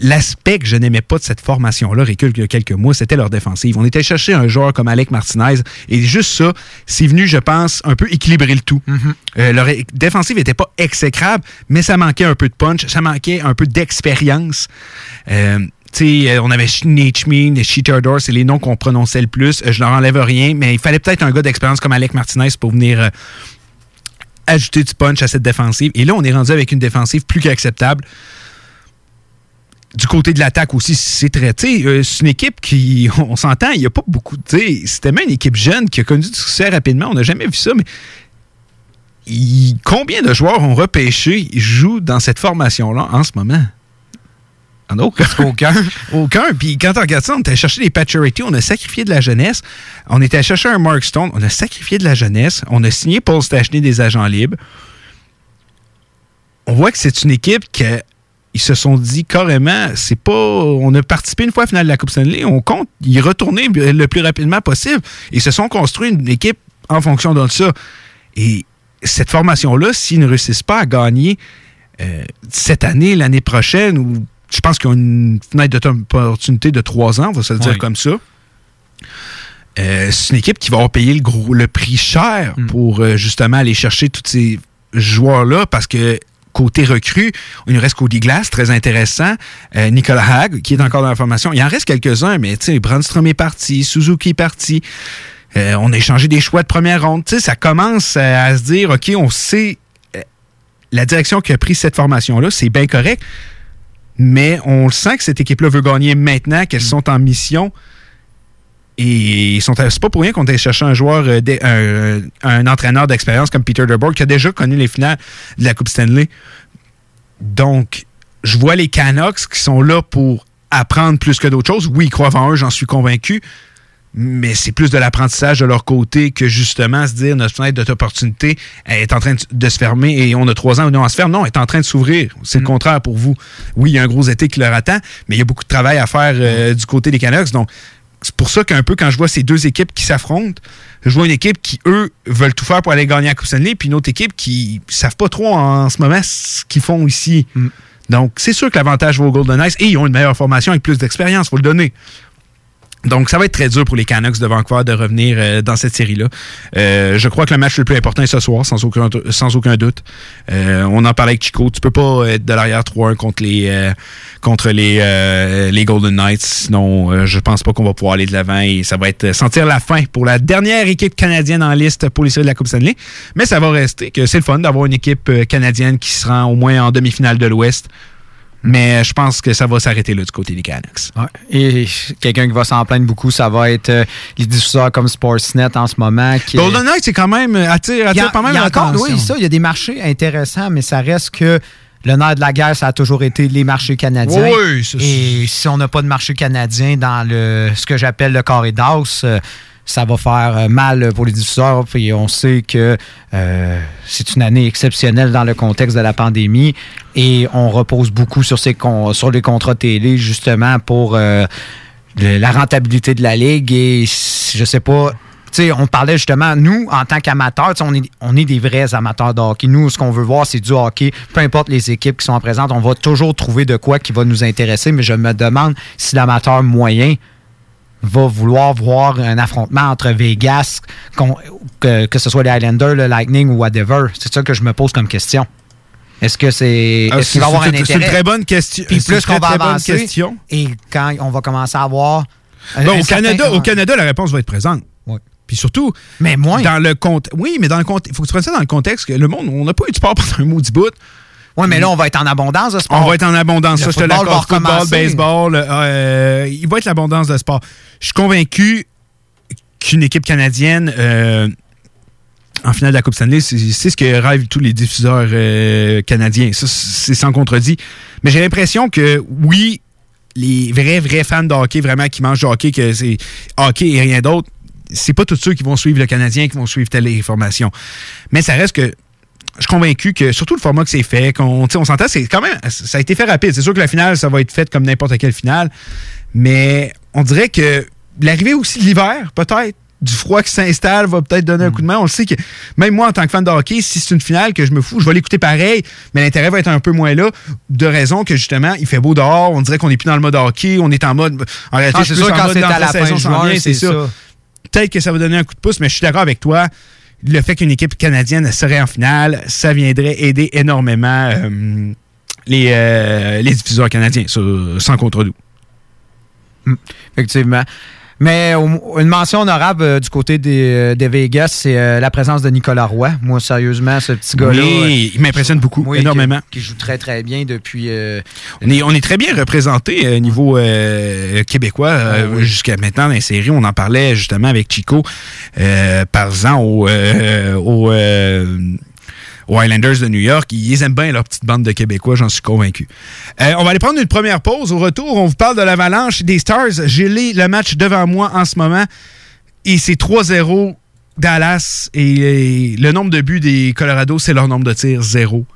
L'aspect que je n'aimais pas de cette formation-là, recule il y a quelques mois, c'était leur défensive. On était chercher un joueur comme Alec Martinez, et juste ça, c'est venu, je pense, un peu équilibrer le tout. Euh, leur défensive n'était pas exécrable, mais ça manquait un peu de punch, ça manquait un peu d'expérience. Euh, euh, on avait Schneechmin, Cheaterdor, c'est les noms qu'on prononçait le plus. Euh, Je leur enlève rien, mais il fallait peut-être un gars d'expérience comme Alec Martinez pour venir euh, ajouter du punch à cette défensive. Et là, on est rendu avec une défensive plus qu'acceptable. Du côté de l'attaque aussi, c'est très. euh, c'est une équipe qui, on s'entend, il n'y a pas beaucoup. C'était même une équipe jeune qui a connu du succès rapidement. On n'a jamais vu ça, mais combien de joueurs ont repêché jouent dans cette formation-là en ce moment? En aucun. Aucun. Aucun. Puis quand on regarde ça, on était chercher des Paturity, on a sacrifié de la jeunesse. On était chercher un Mark Stone, on a sacrifié de la jeunesse. On a signé Paul Stachny des agents libres. On voit que c'est une équipe que ils se sont dit carrément, c'est pas. On a participé une fois à la finale de la Coupe Stanley, on compte y retourner le plus rapidement possible. Ils se sont construits une équipe en fonction de ça. Et cette formation-là, s'ils ne réussissent pas à gagner euh, cette année, l'année prochaine, ou je pense qu'ils ont une fenêtre d'opportunité de trois ans, on va se le dire comme ça. Euh, c'est une équipe qui va avoir payé le, gros, le prix cher pour euh, justement aller chercher tous ces joueurs-là parce que côté recrue, il nous reste Cody Glass, très intéressant. Euh, Nicolas Hag, qui est encore dans la formation. Il en reste quelques-uns, mais tu sais, Brandstrom est parti, Suzuki est parti. On a échangé des choix de première ronde. Tu sais, ça commence à, à se dire, OK, on sait la direction qu'a pris cette formation-là, c'est bien correct. Mais on sent que cette équipe-là veut gagner maintenant, qu'elles sont en mission. Et c'est pas pour rien qu'on a cherché un joueur, euh, un, un entraîneur d'expérience comme Peter DeBoer qui a déjà connu les finales de la Coupe Stanley. Donc, je vois les Canucks qui sont là pour apprendre plus que d'autres choses. Oui, ils croient en eux, j'en suis convaincu. Mais c'est plus de l'apprentissage de leur côté que justement se dire notre fenêtre d'opportunité est en train de- se fermer et on a trois ans ou non à se faire. Non, elle est en train de s'ouvrir. C'est le contraire pour vous. Oui, il y a un gros été qui leur attend, mais il y a beaucoup de travail à faire euh, du côté des Canucks. Donc, c'est pour ça qu'un peu quand je vois ces deux équipes qui s'affrontent, je vois une équipe qui, eux, veulent tout faire pour aller gagner à Coupe Stanley, puis une autre équipe qui savent pas trop en, ce moment ce qu'ils font ici. Donc, c'est sûr que l'avantage va aux Golden Knights et ils ont une meilleure formation avec plus d'expérience, faut le donner. Donc, ça va être très dur pour les Canucks de Vancouver de revenir euh, dans cette série-là. Euh, je crois que le match le plus important est ce soir, sans aucun, doute. Euh, on en parlait avec Chico. Tu peux pas être de l'arrière 3-1 contre les, contre les, les Golden Knights. Sinon, je pense pas qu'on va pouvoir aller de l'avant et ça va être sentir la fin pour la dernière équipe canadienne en liste pour les séries de la Coupe Stanley. Mais ça va rester que c'est le fun d'avoir une équipe canadienne qui se rend au moins en demi-finale de l'Ouest. Mais je pense que ça va s'arrêter là du côté des Canucks. Ouais. Et quelqu'un qui va s'en plaindre beaucoup, ça va être euh, les diffuseurs comme Sportsnet en ce moment. Qui Golden Knights, c'est quand même euh, attire, Il y a- y a encore, l'attention. oui, ça, il y a des marchés intéressants, mais ça reste que le nerf de la guerre, ça a toujours été les marchés canadiens. Oui, Et si on n'a pas de marché canadien dans le ce que j'appelle le carré d'as, euh, ça va faire euh, mal pour les diffuseurs. Puis on sait que euh, c'est une année exceptionnelle dans le contexte de la pandémie et on repose beaucoup sur, les contrats télé justement pour euh, la rentabilité de la ligue. Et je sais pas. tu sais, on parlait justement, nous, en tant qu'amateurs, on est des vrais amateurs de hockey. Nous, ce qu'on veut voir, c'est du hockey. Peu importe les équipes qui sont présentes, on va toujours trouver de quoi qui va nous intéresser. Mais je me demande si l'amateur moyen va vouloir voir un affrontement entre Vegas, que, que ce soit les Highlanders, le Lightning ou whatever. C'est ça que je me pose comme question. Est-ce que c'est. Ah, Est-ce qu'il va avoir un intérêt? c'est une très bonne question. Puis plus qu'on va avancer, question. et quand on va commencer à avoir. Bon, au, certain- Canada, au Canada, la réponse va être présente. Puis surtout, mais moins. Dans le compte, oui, mais dans le compte, il faut que tu prennes ça dans le contexte que le monde, on n'a pas eu de sport pendant un maudit bout. Oui, mais là, on va être en abondance de sport. On va être en abondance. Le ça, je te l'accorde. Football, baseball, euh, il va être l'abondance de sport. Je suis convaincu qu'une équipe canadienne euh, en finale de la Coupe Stanley, c'est c'est ce que rêvent tous les diffuseurs euh, canadiens. Ça, c'est sans contredit. Mais j'ai l'impression que oui, les vrais, vrais fans de hockey, vraiment qui mangent du hockey, que c'est hockey et rien d'autre, c'est pas tous ceux qui vont suivre le Canadien qui vont suivre telle information. Mais ça reste que je suis convaincu que, surtout le format que c'est fait, qu'on on s'entend, c'est quand même, ça a été fait rapide. C'est sûr que la finale, ça va être fait comme n'importe quelle finale, mais on dirait que l'arrivée aussi de l'hiver, peut-être, du froid qui s'installe va peut-être donner un coup de main. On le sait que, même moi, en tant que fan de hockey, si c'est une finale que je me fous, je vais l'écouter pareil, mais l'intérêt va être un peu moins là, de raison que, justement, il fait beau dehors, on dirait qu'on n'est plus dans le mode hockey, on est en mode, en réalité, Ah, c'est sûr, quand c'est à la juin, vient, c'est ça. Peut-être que ça va donner un coup de pouce, mais je suis d'accord avec toi. Le fait qu'une équipe canadienne serait en finale, ça viendrait aider énormément euh, les, euh, les diffuseurs canadiens, sans contre-doux. Effectivement. Mais une mention honorable euh, du côté des, euh, Vegas, c'est euh, la présence de Nicolas Roy. Moi, sérieusement, ce petit gars-là. Oui, il m'impressionne beaucoup, oui, énormément. Qui, qui joue très, très bien depuis. euh, On est, on est très bien représenté au niveau québécois euh, jusqu'à maintenant dans les séries. On en parlait justement avec Chico, par exemple, au, au, aux Highlanders de New York. Ils aiment bien leur petite bande de Québécois, j'en suis convaincu. Euh, on va aller prendre une première pause. Au retour, on vous parle de l'avalanche des Stars. J'ai le match devant moi en ce moment. Et c'est 3-0 Dallas. Et, le nombre de buts des Colorado, c'est leur nombre de tirs, zéro.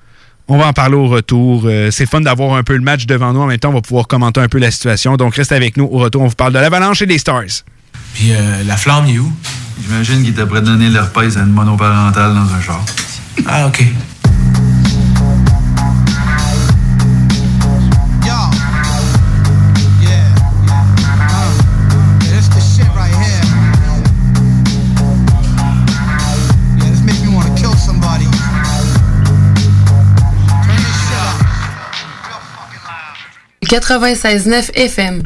On va en parler au retour. Euh, c'est fun d'avoir un peu le match devant nous. En même temps, on va pouvoir commenter un peu la situation. Donc, reste avec nous. Au retour, on vous parle de l'avalanche et des Stars. Puis euh, la flamme, il est où? J'imagine qu'il devrait donner l'herpès à une monoparentale dans un char. Ah, OK. « 96.9 FM.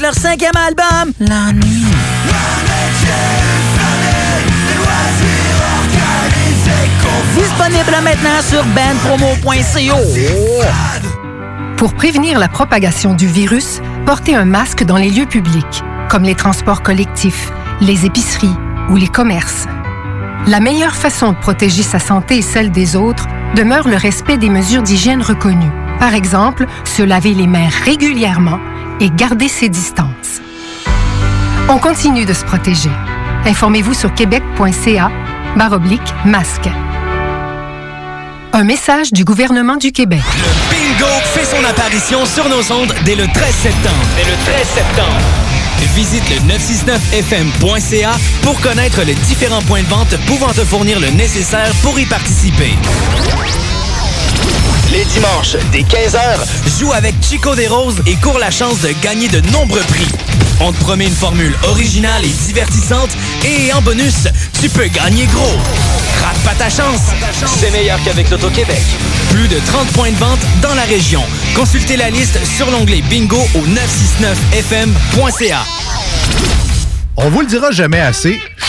Avec leur cinquième album, La Nuit. disponible maintenant sur bandpromo.co. Pour prévenir la propagation du virus, portez un masque dans les lieux publics, comme les transports collectifs, les épiceries ou les commerces. La meilleure façon de protéger sa santé et celle des autres demeure le respect des mesures d'hygiène reconnues. Par exemple, se laver les mains régulièrement et garder ses distances. On continue de se protéger. Informez-vous sur québec.ca baroblique masque. Un message du gouvernement du Québec. Bingo fait son apparition sur nos ondes dès le 13 septembre. Dès le 13 septembre. Visite le 969fm.ca pour connaître les différents points de vente pouvant te fournir le nécessaire pour y participer. Les dimanches, dès 15h, joue avec Chico des Roses et cours la chance de gagner de nombreux prix. On te promet une formule originale et divertissante et en bonus, tu peux gagner gros. Rate pas ta chance. C'est meilleur qu'avec l'Auto-Québec. Plus de 30 points de vente dans la région. Consultez la liste sur l'onglet bingo au 969fm.ca. On vous le dira jamais assez,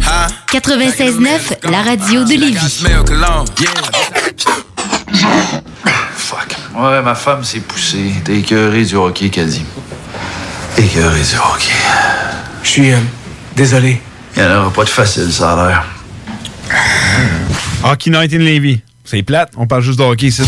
96.9, la radio de Lévis. Fuck. Ouais, ma femme s'est poussée. T'es écœuré du hockey, qu'elle dit. Écœuré du hockey. Je suis euh, désolé. Il n'y en aura pas de facile, ça a l'air. Hockey Night in Levy. C'est plate, on parle juste de hockey ici.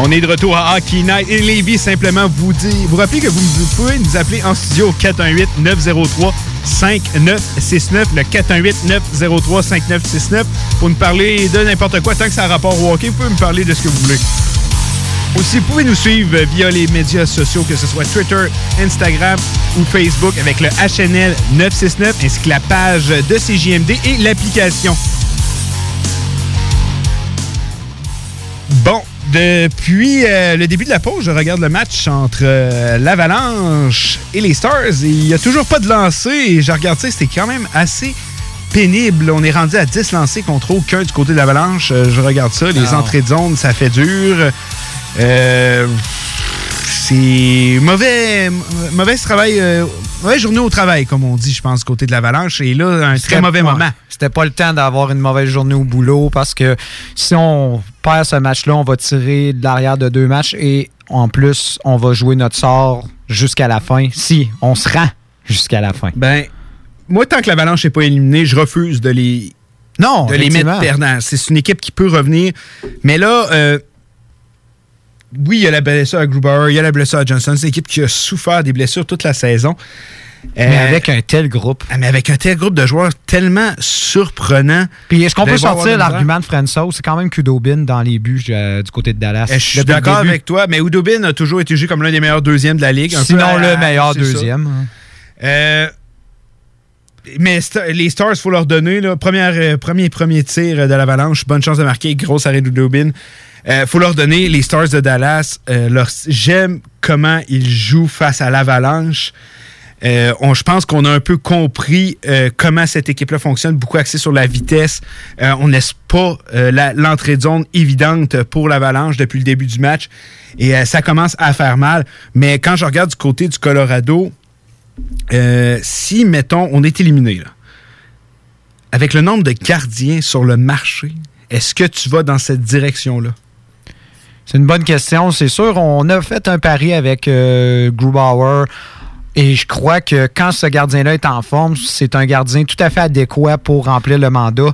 On est de retour à Hockey Night in Levy. Simplement vous dire, vous rappelez que vous, vous pouvez nous appeler en studio au 418 903 5969 le 418 903 5969 pour nous parler de n'importe quoi tant que ça a rapport au hockey. Vous pouvez me parler de ce que vous voulez. Aussi, vous pouvez nous suivre via les médias sociaux, que ce soit Twitter, Instagram ou Facebook avec le HNL 969 ainsi que la page de CJMD et l'application. Bon, depuis euh, le début de la pause, je regarde le match entre euh, l'Avalanche et les Stars il n'y a toujours pas de lancer et je regarde ça, c'était quand même assez pénible. On est rendu à 10 lancés contre aucun du côté de l'Avalanche. Euh, je regarde ça, les Non. entrées de zone, ça fait dur. Euh, c'est mauvais, travail, euh, mauvaise journée au travail, comme on dit, je pense, du côté de l'Avalanche. Et là, un très mauvais ouais. moment. C'était pas le temps d'avoir une mauvaise journée au boulot parce que si on perd ce match-là, on va tirer de l'arrière de deux matchs et en plus, on va jouer notre sort jusqu'à la fin. Si on se rend jusqu'à la fin. Ben, moi, tant que l'Avalanche n'est pas éliminée, je refuse de les, non, de les mettre perdants. C'est une équipe qui peut revenir. Mais là, euh, oui, il y a la blessure à Gruber, il y a la blessure à Johnson. C'est une équipe qui a souffert des blessures toute la saison. Mais Euh, avec un tel groupe. Mais avec un tel groupe de joueurs tellement surprenant. Puis est-ce qu'on peut sortir l'argument de Franso? C'est quand même Kudobin dans les buts euh, du côté de Dallas. Eh, Je suis d'accord avec toi, mais Udobin a toujours été jugé comme l'un des meilleurs deuxièmes de la Ligue. un peu Sinon, à- le meilleur ça. deuxième. hein. Euh, mais sta- les Stars, il faut leur donner. Là, première, euh, premier, premier tir euh, de l'Avalanche. Bonne chance de marquer. Grosse arrêt d'Udobin. Il faut leur donner. Les Stars de Dallas, euh, j'aime comment ils jouent face à l'Avalanche. Euh, je pense qu'on a un peu compris euh, comment cette équipe-là fonctionne, beaucoup axé sur la vitesse. Euh, on laisse pas euh, l'entrée de zone évidente pour l'Avalanche depuis le début du match. Et euh, ça commence à faire mal. Mais quand je regarde du côté du Colorado, euh, si, mettons, on est éliminé, avec le nombre de gardiens sur le marché, est-ce que tu vas dans cette direction-là? C'est une bonne question. C'est sûr, on a fait un pari avec euh, Grubauer. Et je crois que quand ce gardien-là est en forme, c'est un gardien tout à fait adéquat pour remplir le mandat.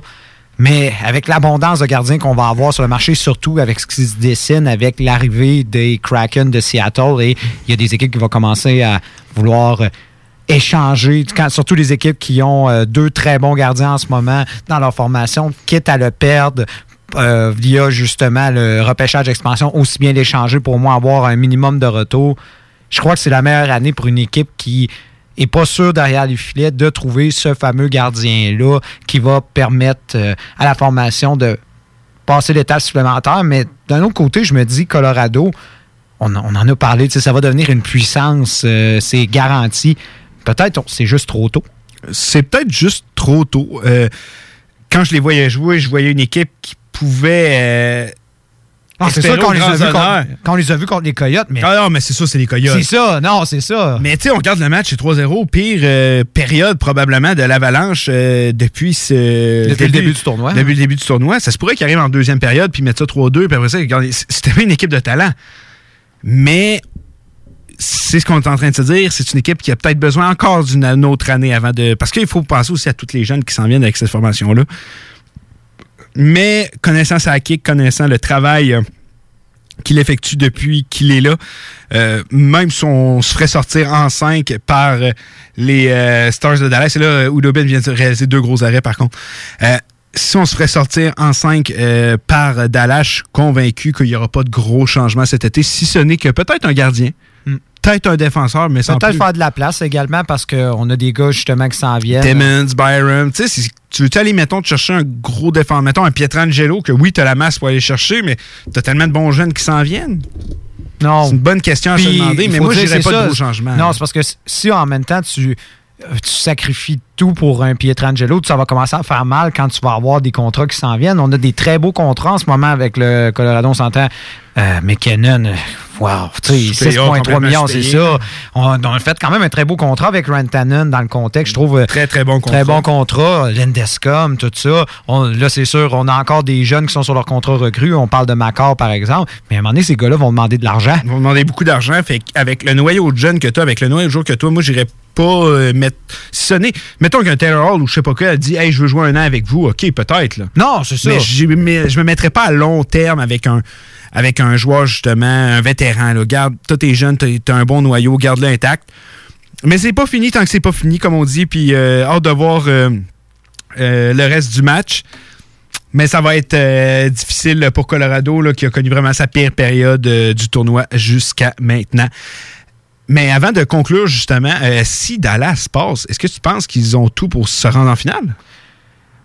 Mais avec l'abondance de gardiens qu'on va avoir sur le marché, surtout avec ce qui se dessine avec l'arrivée des Kraken de Seattle, et il y a des équipes qui vont commencer à vouloir euh, échanger, surtout les équipes qui ont euh, deux très bons gardiens en ce moment dans leur formation, quitte à le perdre euh, via justement le repêchage d'expansion, aussi bien l'échanger pour moins avoir un minimum de retour. Je crois que c'est la meilleure année pour une équipe qui n'est pas sûr derrière les filets de trouver ce fameux gardien-là qui va permettre euh, à la formation de passer l'étape supplémentaire. Mais d'un autre côté, je me dis, Colorado, on, en a parlé, ça va devenir une puissance, euh, c'est garanti. Peut-être c'est juste trop tôt. C'est peut-être juste trop tôt. Quand je les voyais jouer, je voyais une équipe qui pouvait. euh, Ah, c'est ça qu'on les, a vus contre, quand on les a vus contre les Coyotes. Mais Ah non, mais c'est ça, c'est les Coyotes. c'est ça, non, c'est ça. Mais tu sais, on regarde le match, c'est 3-0. Pire euh, période probablement de l'Avalanche euh, depuis ce. Depuis le début du tournoi. Depuis le début du tournoi. Ça se pourrait qu'ils arrivent en deuxième période puis mettre ça 3-2. Puis après ça, c'était une équipe de talent. Mais c'est ce qu'on est en train de se dire. C'est une équipe qui a peut-être besoin encore d'une une autre année avant de. Parce qu'il faut penser aussi à toutes les jeunes qui s'en viennent avec cette formation-là. Mais connaissant sa kick, connaissant le travail. euh, qu'il effectue depuis qu'il est là. Euh, même si on se ferait sortir en 5 par euh, les euh, Stars de Dallas, et là, Udo Ben vient de réaliser deux gros arrêts par contre. Euh, si on se ferait sortir en 5 par Dallas, je suis convaincu qu'il n'y aura pas de gros changements cet été, si ce n'est que peut-être un gardien, peut-être un défenseur, mais sans Peut-être faire de la place également parce qu'on a des gars justement qui s'en viennent. Timmons, Byram. Tu sais, si tu veux aller, mettons, te chercher un gros défenseur, mettons un Pietrangelo, que oui, tu as la masse pour aller chercher, mais tu as tellement de bons jeunes qui s'en viennent? Non. C'est une bonne question à se demander, mais moi, je pas ça. de gros changements. Non, c'est parce que si en même temps tu, tu sacrifies tout pour un Pietrangelo, ça va commencer à faire mal quand tu vas avoir des contrats qui s'en viennent. On a des très beaux contrats en ce moment avec le Colorado, on s'entend. Euh, McKinnon, euh, wow, tu sais, Super, 6,3 complètement millions, c'est ça. On, on a fait quand même un très beau contrat avec Rantanen dans le contexte, je trouve. euh, Très, très bon contrat. Très bon contrat. Lindescom, tout ça. On- là, c'est sûr, on a encore des jeunes qui sont sur leur contrat recru. On parle de Macor, par exemple. Mais à un moment donné, ces gars-là vont demander de l'argent. Ils vont demander beaucoup d'argent. Fait avec le noyau de jeunes que as, avec le noyau de joueurs que toi, moi, j'irais pas euh, mettre. Si ce n'est. Mettons qu'un Taylor Hall ou je sais pas quoi a dit Hey, je veux jouer un an avec vous. OK, peut-être. là. Non, c'est ça. Mais je me mettrais pas à long terme avec un, avec un joueur, justement, un vétéran. Là. Garde, toi, t'es jeune, t'as t'as un bon noyau, garde-le intact. Mais c'est pas fini tant que c'est pas fini, comme on dit. Puis, euh, hâte de voir euh, euh, le reste du match. Mais ça va être euh, difficile pour Colorado, là, qui a connu vraiment sa pire période euh, du tournoi jusqu'à maintenant. Mais avant de conclure, justement, euh, si Dallas passe, est-ce que tu penses qu'ils ont tout pour se rendre en finale?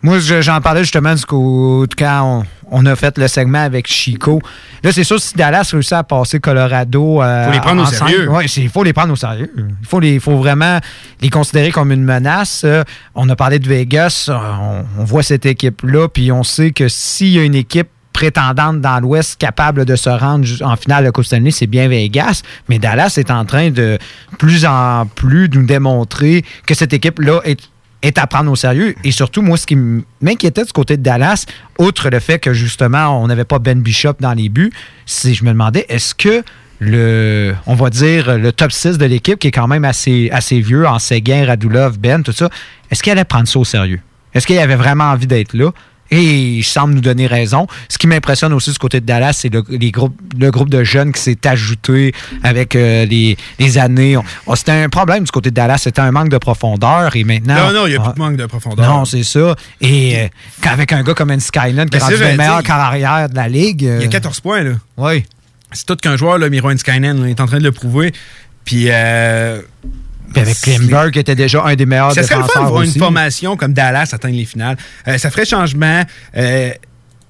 Moi, je- j'en parlais justement du coup, quand on, on a fait le segment avec Chico. Là, c'est sûr, si Dallas réussit à passer Colorado. euh, Faut les prendre au sérieux. c'est- il faut les prendre au sérieux. Il faut, les, il faut vraiment les considérer comme une menace. Euh, On a parlé de Vegas. euh, On, on voit cette équipe-là, puis on sait que s'il y a une équipe prétendante dans l'Ouest capable de se rendre en finale de Coupe Stanley, c'est bien Vegas. Mais Dallas est en train de plus en plus nous démontrer que cette équipe-là est à prendre au sérieux. Et surtout, moi, ce qui m'inquiétait du côté de Dallas, outre le fait que justement, on n'avait pas Ben Bishop dans les buts, c'est je me demandais, est-ce que le, on va dire, le top 6 de l'équipe, qui est quand même assez, assez vieux, en Seguin, Radulov, Ben, tout ça, est-ce qu'il allait prendre ça au sérieux? Est-ce qu'il avait vraiment envie d'être là? Et il semble nous donner raison. Ce qui m'impressionne aussi du côté de Dallas, c'est le, les groupes, le groupe de jeunes qui s'est ajouté avec euh, les, les années. On- c'était un problème du côté de Dallas, c'était un manque de profondeur. Et maintenant. Non, non, il n'y a Ah, plus de manque de profondeur. non, c'est ça. Et euh, qu'avec un gars comme Skyline, qui Ben, est rendu le meilleur carrière de la ligue. Il y a 14 points, là. Oui. C'est tout qu'un joueur, là, Miro Skynen, là, est en train de le prouver. Puis. Puis avec Klimberg, qui était déjà un des meilleurs ça serait le fun défenseurs voir une formation comme Dallas atteindre les finales. Euh, ça ferait changement. Euh,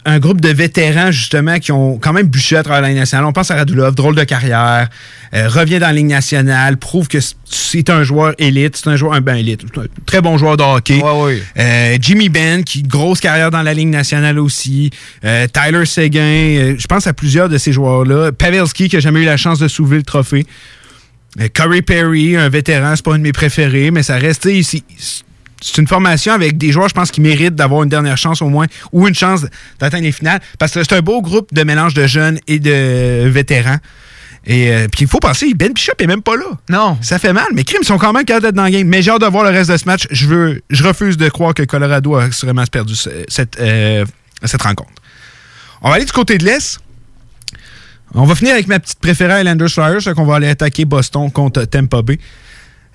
un groupe de vétérans, justement, qui ont quand même bûché à travers la Ligue nationale. On pense à Radulov, drôle de carrière, euh, revient dans la Ligue nationale, prouve que c'est un joueur élite, c'est un joueur, un ben élite, c'est un très bon joueur de hockey. Euh, Jimmy Ben, qui grosse carrière dans la Ligue nationale aussi. Euh, Tyler Seguin, je pense à plusieurs de ces joueurs-là. Pavelski, qui a jamais eu la chance de soulever le trophée. Corey Perry, un vétéran, c'est pas un de mes préférés, mais ça reste, sais, c'est- une formation avec des joueurs, je pense, qui méritent d'avoir une dernière chance au moins, ou une chance d'atteindre les finales, parce que c'est un beau groupe de mélange de jeunes et de vétérans. Et euh, puis il faut penser, Ben Bishop est même pas là. Non. Ça fait mal, mais Crime sont quand même capables d'être dans le game. Mais j'ai hâte de voir le reste de ce match. Je veux, je refuse de croire que Colorado a sûrement perdu ce- cette, euh, cette rencontre. On va aller du côté de l'Est. On va finir avec ma petite préférée Islanders Flyers, c'est qu'on va aller attaquer Boston contre Tampa Bay.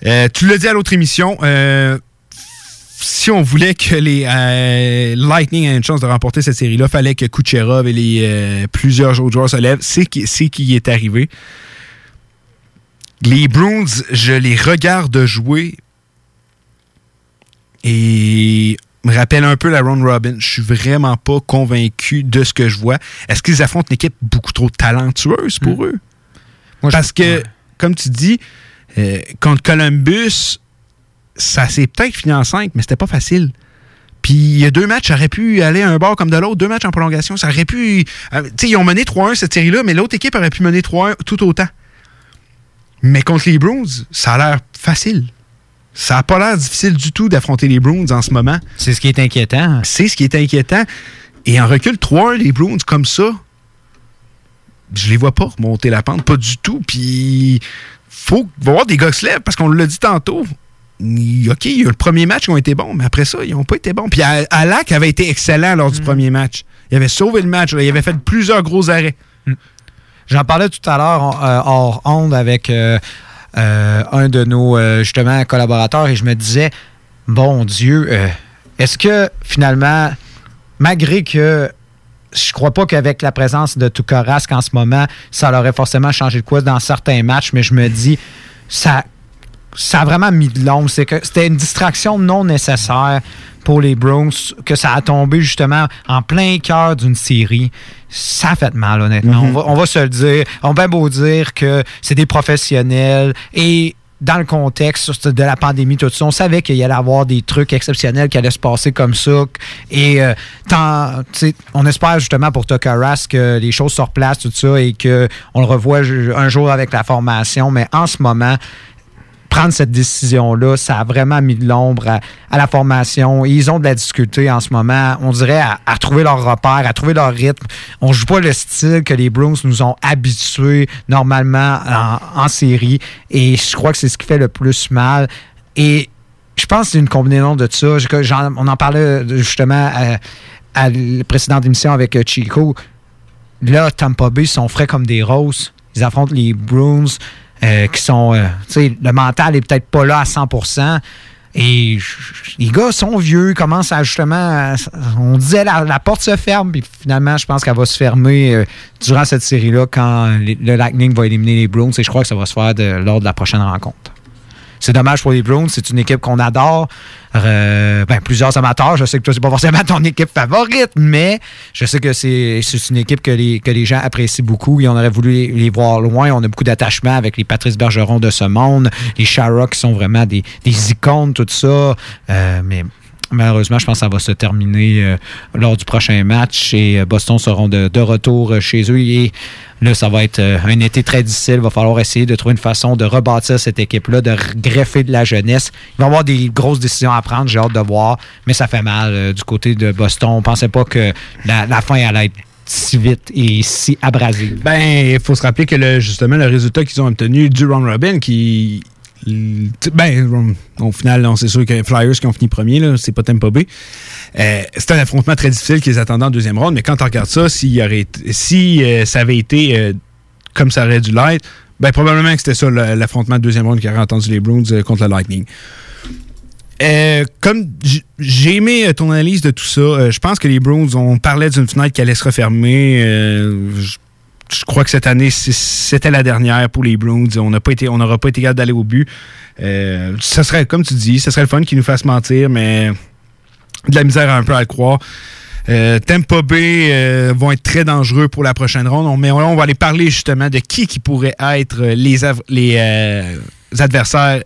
Euh, tu l'as dit à l'autre émission, euh, si on voulait que les euh, Lightning aient une chance de remporter cette série-là, fallait que Kucherov et plusieurs autres joueurs se lèvent. C'est qui, c'est qui est arrivé. Les Bruins, je les regarde jouer, et me rappelle un peu la Ron Robin. Je suis vraiment pas convaincu de ce que je vois. Est-ce qu'ils affrontent une équipe beaucoup trop talentueuse pour eux? Parce que, comme tu dis, euh, contre Columbus, ça s'est peut-être fini en 5, mais c'était pas facile. Puis il y a deux matchs, ça aurait pu aller à un bord comme de l'autre, deux matchs en prolongation, ça aurait pu. euh, tu sais, ils ont mené 3-1 cette série-là, mais l'autre équipe aurait pu mener 3-1 tout autant. Mais contre les Bruins, ça a l'air facile. Ça n'a pas l'air difficile du tout d'affronter les Bruins en ce moment. C'est ce qui est inquiétant. C'est ce qui est inquiétant. Et en recul 3-1, les Bruins comme ça, je les vois pas remonter la pente, pas du tout. Puis faut avoir des gars se lèvent parce qu'on l'a dit tantôt. OK, il y a le premier match qui ont été bons, mais après ça, ils n'ont pas été bons. Puis Al- Alak avait été excellent lors du premier match. Il avait sauvé le match. là. Il avait fait plusieurs gros arrêts. J'en parlais tout à l'heure euh, hors onde avec euh, euh, un de nos euh, justement collaborateurs et je me disais, bon Dieu, euh, est-ce que finalement, malgré que je crois pas qu'avec la présence de Tukarask en ce moment, ça aurait forcément changé de quoi dans certains matchs, mais je me dis, ça, ça a vraiment mis de l'ombre. C'est que c'était une distraction non nécessaire pour les Browns, que ça a tombé justement en plein cœur d'une série. Ça a fait mal, honnêtement. Mhm. on, va, on va se le dire. On va beau dire que c'est des professionnels et dans le contexte de la pandémie, tout ça, on savait qu'il y allait avoir des trucs exceptionnels qui allaient se passer comme ça. Et euh, tant- on espère justement pour Tokaras que les choses se replacent, tout ça, et qu'on le revoit un jour avec la formation. Mais en ce moment, prendre cette décision-là, ça a vraiment mis de l'ombre à, la formation. Ils ont de la difficulté en ce moment, on dirait, à, trouver leur repère, à trouver leur rythme. On joue pas le style que les Bruins nous ont habitués normalement en, série. Et je crois que c'est ce qui fait le plus mal. Et je pense que c'est une combinaison de ça. On en parlait justement à, à la précédente émission avec euh, Chico. Là, Tampa Bay sont frais comme des roses. Ils affrontent les Bruins euh, qui sont. euh, tu sais, le mental est peut-être pas là à 100% Et les gars sont vieux, commencent à justement. on disait la, porte se ferme, puis finalement, je pense qu'elle va se fermer euh, durant cette série-là quand le Lightning va éliminer les Bruins. Et je crois que ça va se faire lors de la prochaine rencontre. C'est dommage pour les Browns. C'est une équipe qu'on adore. Euh, ben, plusieurs amateurs. Je sais que toi, c'est pas forcément ton équipe favorite, mais je sais que c'est une équipe que les, que les gens apprécient beaucoup et on aurait voulu les, voir loin. On a beaucoup d'attachement avec les Patrice Bergeron de ce monde, les Shara qui sont vraiment des, des icônes, tout ça. Euh, mais malheureusement, je pense que ça va se terminer euh, lors du prochain match et euh, Boston seront de, de retour euh, chez eux. Et là, ça va être un été très difficile. Il va falloir essayer de trouver une façon de rebâtir cette équipe-là, de greffer de la jeunesse. Il va y avoir des grosses décisions à prendre, j'ai hâte de voir, mais ça fait mal du côté de Boston. On pensait pas que la, la fin allait être si vite et si abrasive. Ben, il faut se rappeler que le- justement, le résultat qu'ils ont obtenu du round robin, qui. Ben, au final, c'est sûr que les Flyers qui ont fini premier, c'est pas Tampa Bay. Euh, c'est un affrontement très difficile qu'ils attendaient en deuxième ronde, mais quand on regarde ça, s'il y été- si euh, ça avait été euh, comme ça aurait dû l'être, ben probablement que c'était ça l'affrontement de deuxième ronde qui aurait entendu les Bruins euh, contre le Lightning. Euh, comme j'ai aimé euh, ton analyse de tout ça, euh, je pense que les Bruins, on parlait d'une fenêtre qui allait se refermer. euh, je, crois que cette année, c'était la dernière pour les Bruins. On n'a pas été, on n'aura pas été capable d'aller au but. Euh, ça serait, comme tu dis, ce serait le fun qu'ils nous fassent mentir, mais de la misère un peu à le croire. Euh, Tampa Bay euh, vont être très dangereux pour la prochaine ronde. On, mais on, va aller parler justement de qui qui pourrait être les, euh, adversaires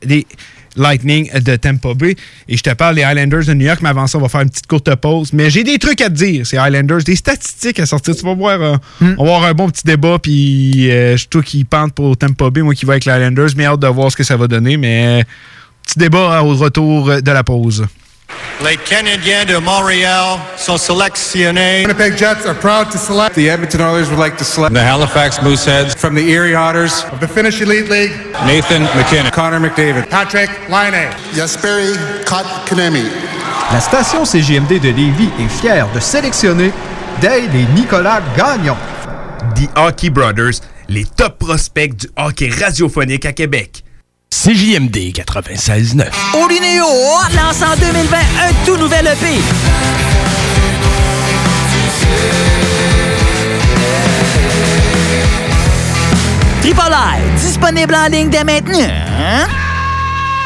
Lightning de Tampa Bay. Et je te parle des Highlanders de New York, mais avant ça, on va faire une petite courte pause. Mais j'ai des trucs à te dire, ces Highlanders, des statistiques à sortir. Tu vas voir, euh, on va avoir un bon petit débat, puis euh, je suis toi qui pente pour Tampa Bay, moi qui vais avec les Highlanders, mais hâte de voir ce que ça va donner. Mais euh, petit débat au retour de la pause. Les Canadiens de Montréal sont sélectionnés. Winnipeg Jets are proud to select. The Edmonton Oilers would like to select. The Halifax Mooseheads. From the Erie Otters. Of the Finnish Elite League. Nathan McKinnon. Connor McDavid. Patrick Laine. Yasperi Kotkaniemi. La station CGMD de Lévis est fière de sélectionner Dale et Nicolas Gagnon. The Hockey Brothers, les top prospects du hockey radiophonique à Québec. CJMD 96.9. Olinéo lance en 2020 un tout nouvel EP. Triple I, disponible en ligne dès maintenant.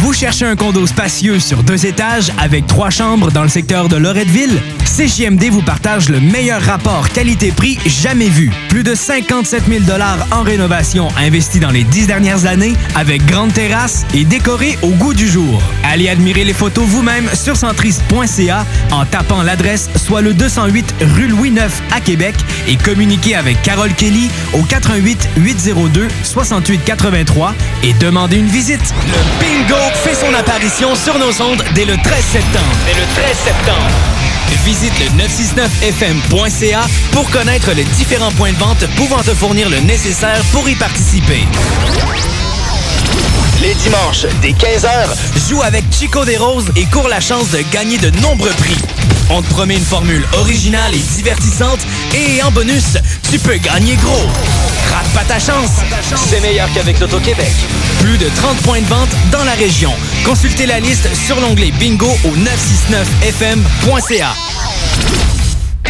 Vous cherchez un condo spacieux sur deux étages avec trois chambres dans le secteur de Loretteville? CJMD vous partage le meilleur rapport qualité-prix jamais vu. Plus de 57 000 en rénovation investis dans les dix dernières années avec grande terrasse et décoré au goût du jour. Allez admirer les photos vous-même sur centris.ca en tapant l'adresse soit le 208 rue Louis IX à Québec et communiquez avec Carole Kelly au 88 802 68 83 et demandez une visite. Le bingo fait son apparition sur nos ondes dès le 13 septembre. Dès le 13 septembre. Visite le 969fm.ca pour connaître les différents points de vente pouvant te fournir le nécessaire pour y participer. Les dimanches, dès 15h, joue avec Chico des Roses et cours la chance de gagner de nombreux prix. On te promet une formule originale et divertissante et en bonus, tu peux gagner gros. Rate pas ta chance, c'est meilleur qu'avec l'Auto-Québec. Plus de 30 points de vente dans la région. Consultez la liste sur l'onglet bingo au 969fm.ca.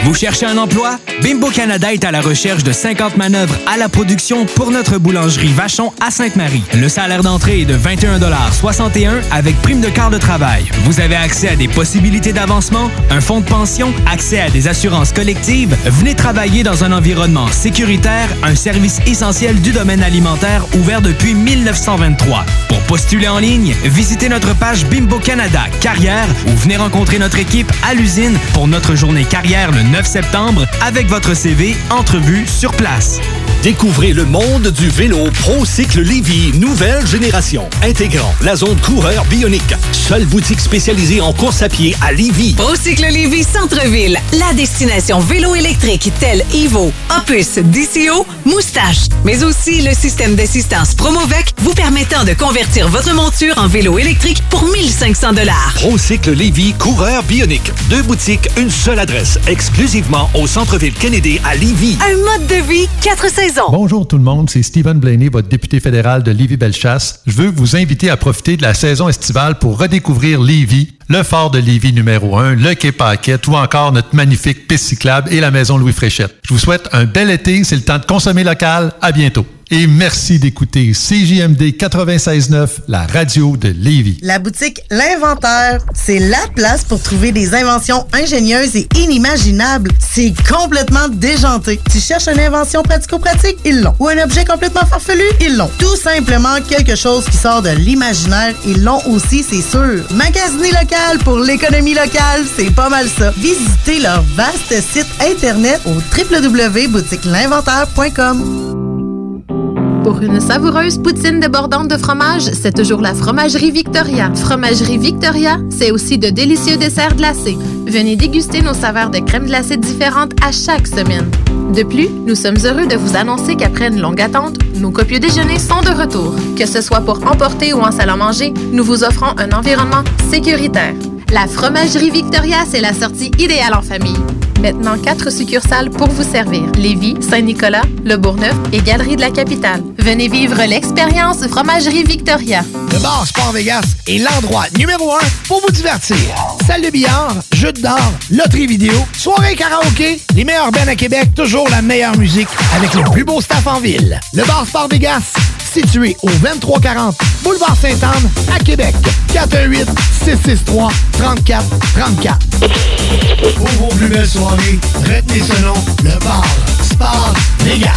Vous cherchez un emploi? Bimbo Canada est à la recherche de 50 manœuvres à la production pour notre boulangerie Vachon à Sainte-Marie. Le salaire d'entrée est de 21,61 avec prime de quart de travail. Vous avez accès à des possibilités d'avancement, un fonds de pension, accès à des assurances collectives. Venez travailler dans un environnement sécuritaire, un service essentiel du domaine alimentaire ouvert depuis 1923. Pour postuler en ligne, visitez notre page Bimbo Canada Carrière ou venez rencontrer notre équipe à l'usine pour notre journée carrière le 9 septembre avec votre CV, entrevue sur place. Découvrez le monde du vélo ProCycle Lévy, nouvelle génération, intégrant la zone coureur bionique. Seule boutique spécialisée en course à pied à Lévy. Procycle Lévy Centre-Ville, la destination vélo électrique telle Evo, Opus, DCO, Moustache, mais aussi le système d'assistance Promovec vous permettant de convertir votre monture en vélo électrique pour 1500 dollars. ProCycle Lévy, coureur bionique. Deux boutiques, une seule adresse, exclusivement au centre-ville Kennedy à Lévy. Un mode de vie, quatre saisons. Bonjour tout le monde, c'est Stephen Blaney, votre député fédéral de Lévis-Bellechasse. Je veux vous inviter à profiter de la saison estivale pour redécouvrir Lévis, le fort de Lévis numéro 1, le quai Paquette ou encore notre magnifique piste cyclable et la maison Louis Fréchette. Je vous souhaite un bel été, c'est le temps de consommer local. À bientôt. Et merci d'écouter CJMD 96.9, la radio de Lévis. La boutique L'Inventaire, c'est la place pour trouver des inventions ingénieuses et inimaginables. C'est complètement déjanté. Tu cherches une invention pratico-pratique? Ils l'ont. Ou un objet complètement farfelu? Ils l'ont. Tout simplement quelque chose qui sort de l'imaginaire? Ils l'ont aussi, c'est sûr. Magasiner local pour l'économie locale, c'est pas mal ça. Visitez leur vaste site internet au www.boutiquelinventaire.com. Pour une savoureuse poutine débordante de fromage, c'est toujours la Fromagerie Victoria. Fromagerie Victoria, c'est aussi de délicieux desserts glacés. Venez déguster nos saveurs de crème glacée différentes à chaque semaine. De plus, nous sommes heureux de vous annoncer qu'après une longue attente, nos copieux déjeuners sont de retour. Que ce soit pour emporter ou en salle à manger, nous vous offrons un environnement sécuritaire. La Fromagerie Victoria, c'est la sortie idéale en famille. Maintenant, quatre succursales pour vous servir. Lévis, Saint-Nicolas, Le Bourgneuf et Galerie de la Capitale. Venez vivre l'expérience Fromagerie Victoria. Le bar Sport Vegas est l'endroit numéro un pour vous divertir. Salle de billard, jeux d'or, loterie vidéo, soirée karaoké, les meilleurs bands à Québec, toujours la meilleure musique avec le plus beau staff en ville. Le bar Sport Vegas, situé au 2340 Boulevard Sainte-Anne à Québec. 418 663 34 34. Pour vos plus belles soirées, retenez ce nom, le bar Sport Vegas.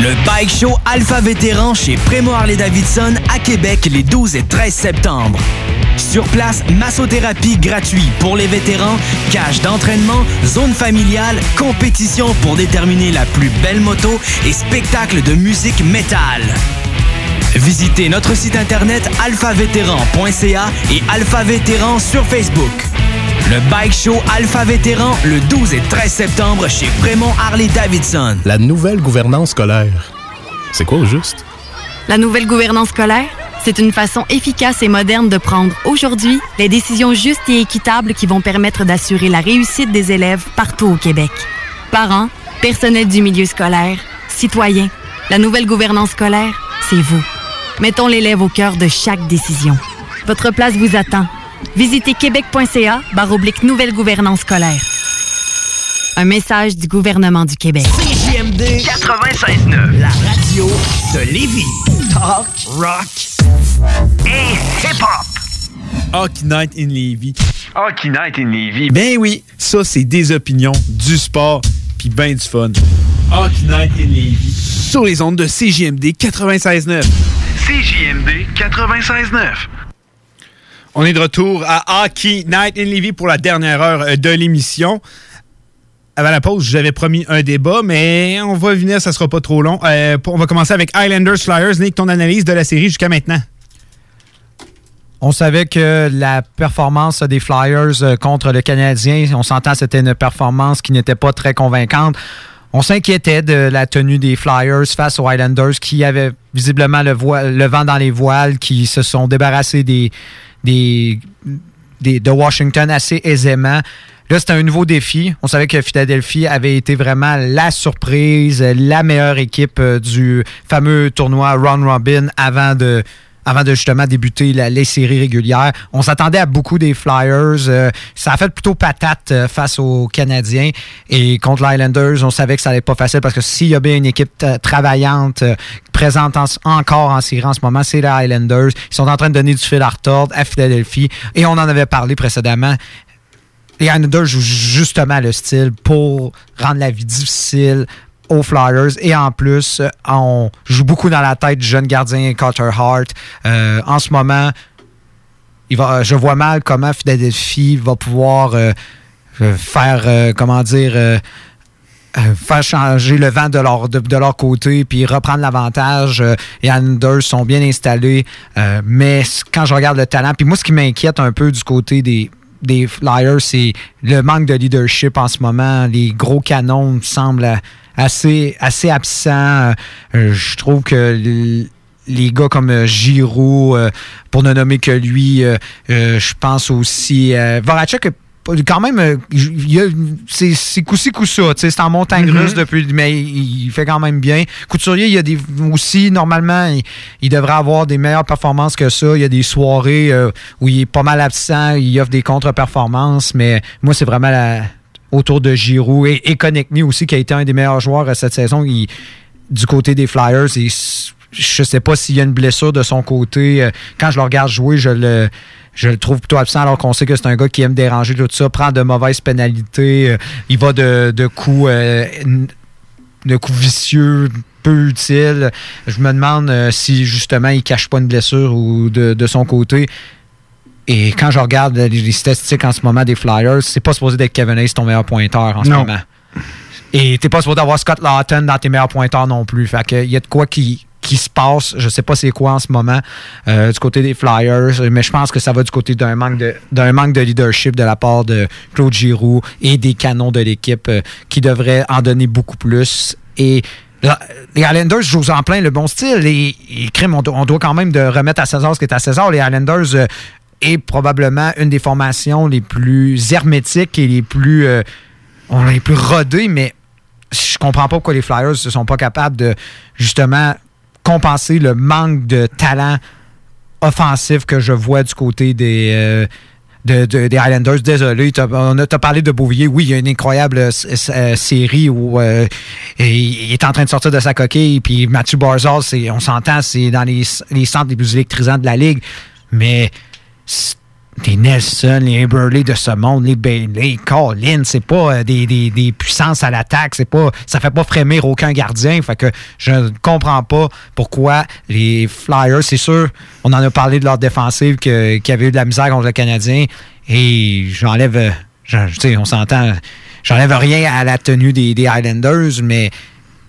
Le Bike Show Alpha Vétéran chez Prémo Harley-Davidson à Québec les 12 et 13 septembre. Sur place, massothérapie gratuite pour les vétérans, cage d'entraînement, zone familiale, compétition pour déterminer la plus belle moto et spectacle de musique métal. Visitez notre site internet alphavétéran.ca et Alpha Vétéran sur Facebook. Le Bike Show Alpha Vétéran le 12 et 13 septembre chez Prémont Harley-Davidson. La nouvelle gouvernance scolaire. C'est quoi au juste? La nouvelle gouvernance scolaire, C'est une façon efficace et moderne de prendre aujourd'hui les décisions justes et équitables qui vont permettre d'assurer la réussite des élèves partout au Québec. Parents, personnel du milieu scolaire, citoyens, la nouvelle gouvernance scolaire, c'est vous. Mettons l'élève au cœur de chaque décision. Votre place vous attend. Visitez québec.ca oblique nouvelle gouvernance scolaire. Un message du gouvernement du Québec. CJMD 96.9, la radio de Lévis. Talk, rock et hip-hop. Hockey Night in Levy. Hockey Night in Lévis. Ben oui, ça c'est des opinions, du sport, puis ben du fun. Hockey Night in Levy. Sur les ondes de CJMD 96.9. CJMD 96.9. On est de retour à Hockey Night in Levy pour la dernière heure euh, de l'émission. Avant la pause, j'avais promis un débat, mais on va venir, ça sera pas trop long. Euh, on va commencer avec Highlanders Flyers. Nick, ton analyse de la série jusqu'à maintenant? On savait que la performance des Flyers euh, contre le Canadien, on s'entend, c'était une performance qui n'était pas très convaincante. On s'inquiétait de la tenue des Flyers face aux Highlanders qui avaient visiblement le, vent dans les voiles, qui se sont débarrassés des, de Washington assez aisément. Là, c'était un nouveau défi. On savait que Philadelphie avait été vraiment la surprise, la meilleure équipe euh, du fameux tournoi Ron Robin avant de avant de justement débuter les séries régulières. On s'attendait à beaucoup des Flyers. Euh, ça a fait plutôt patate euh, face aux Canadiens. Et contre les Islanders, on savait que ça n'allait pas facile parce que s'il y a bien une équipe travaillante présente encore en série en ce moment, c'est les Islanders. Ils sont en train de donner du fil à retordre à Philadelphie. Et on en avait parlé précédemment les Islanders jouent justement le style pour rendre la vie difficile aux Flyers. Et en plus, euh, on joue beaucoup dans la tête du jeune gardien Carter Hart. Euh, en ce moment, je vois mal comment Philadelphie va pouvoir euh, faire, comment dire, faire changer le vent de leur, de, leur côté puis reprendre l'avantage. les Islanders sont bien installés. mais quand je regarde le talent, puis moi, ce qui m'inquiète un peu du côté des, des Flyers, c'est le manque de leadership en ce moment. Les gros canons semblent assez, assez absents. Euh, je trouve que les gars comme Giroud, euh, pour ne nommer que lui, euh, je pense aussi. Voracek quand même, euh, c'est coup-ci, coup-ça. C'est en montagne mm-hmm. russe depuis, mais il, fait quand même bien. Couturier, il y a des aussi, normalement, il, devrait avoir des meilleures performances que ça. Il y a des soirées euh, où il est pas mal absent, il offre des contre-performances, mais moi, c'est vraiment autour de Giroud et, et aussi, qui a été un des meilleurs joueurs cette saison. du côté des Flyers, et je sais pas s'il y a une blessure de son côté. Euh, quand je le regarde jouer, je le je le trouve plutôt absent alors qu'on sait que c'est un gars qui aime déranger tout ça, prend de mauvaises pénalités, euh, il va de, de coups euh, de coups vicieux peu utiles. Je me demande euh, si justement il cache pas une blessure ou de, son côté. Et quand je regarde les statistiques en ce moment des Flyers, c'est pas supposé d'être Kevin Hayes ton meilleur pointeur en ce moment. Et t'es pas supposé avoir Scott Lawton dans tes meilleurs pointeurs non plus. Fait que y a de quoi qui qui se passe. Je sais pas c'est quoi en ce moment euh, du côté des Flyers, mais je pense que ça va du côté d'un manque de d'un manque de leadership de la part de Claude Giroux et des canons de l'équipe euh, qui devraient en donner beaucoup plus. Et les Islanders jouent en plein le bon style. Et, on, doit quand même de remettre à César ce qui est à César. Les Islanders euh, est probablement une des formations les plus hermétiques et les plus, on les plus rodées, mais je comprends pas pourquoi les Flyers ne sont pas capables de justement compenser le manque de talent offensif que je vois du côté des, euh, des Highlanders. Désolé, on a parlé de Beauvillier. Oui, il y a une incroyable euh, euh, série où il est en train de sortir de sa coquille. Puis Mathieu Barzal, on s'entend, c'est dans les, les centres les plus électrisants de la ligue. Mais les Nelson, les Burley de ce monde, les Bailey, Colin, c'est pas euh, des, puissances à l'attaque, c'est pas, ça fait pas frémir aucun gardien. Fait que je ne comprends pas pourquoi les Flyers, c'est sûr, on en a parlé de leur défensive qui avait eu de la misère contre le Canadien et j'enlève, on s'entend, j'enlève rien à la tenue des, des Highlanders, mais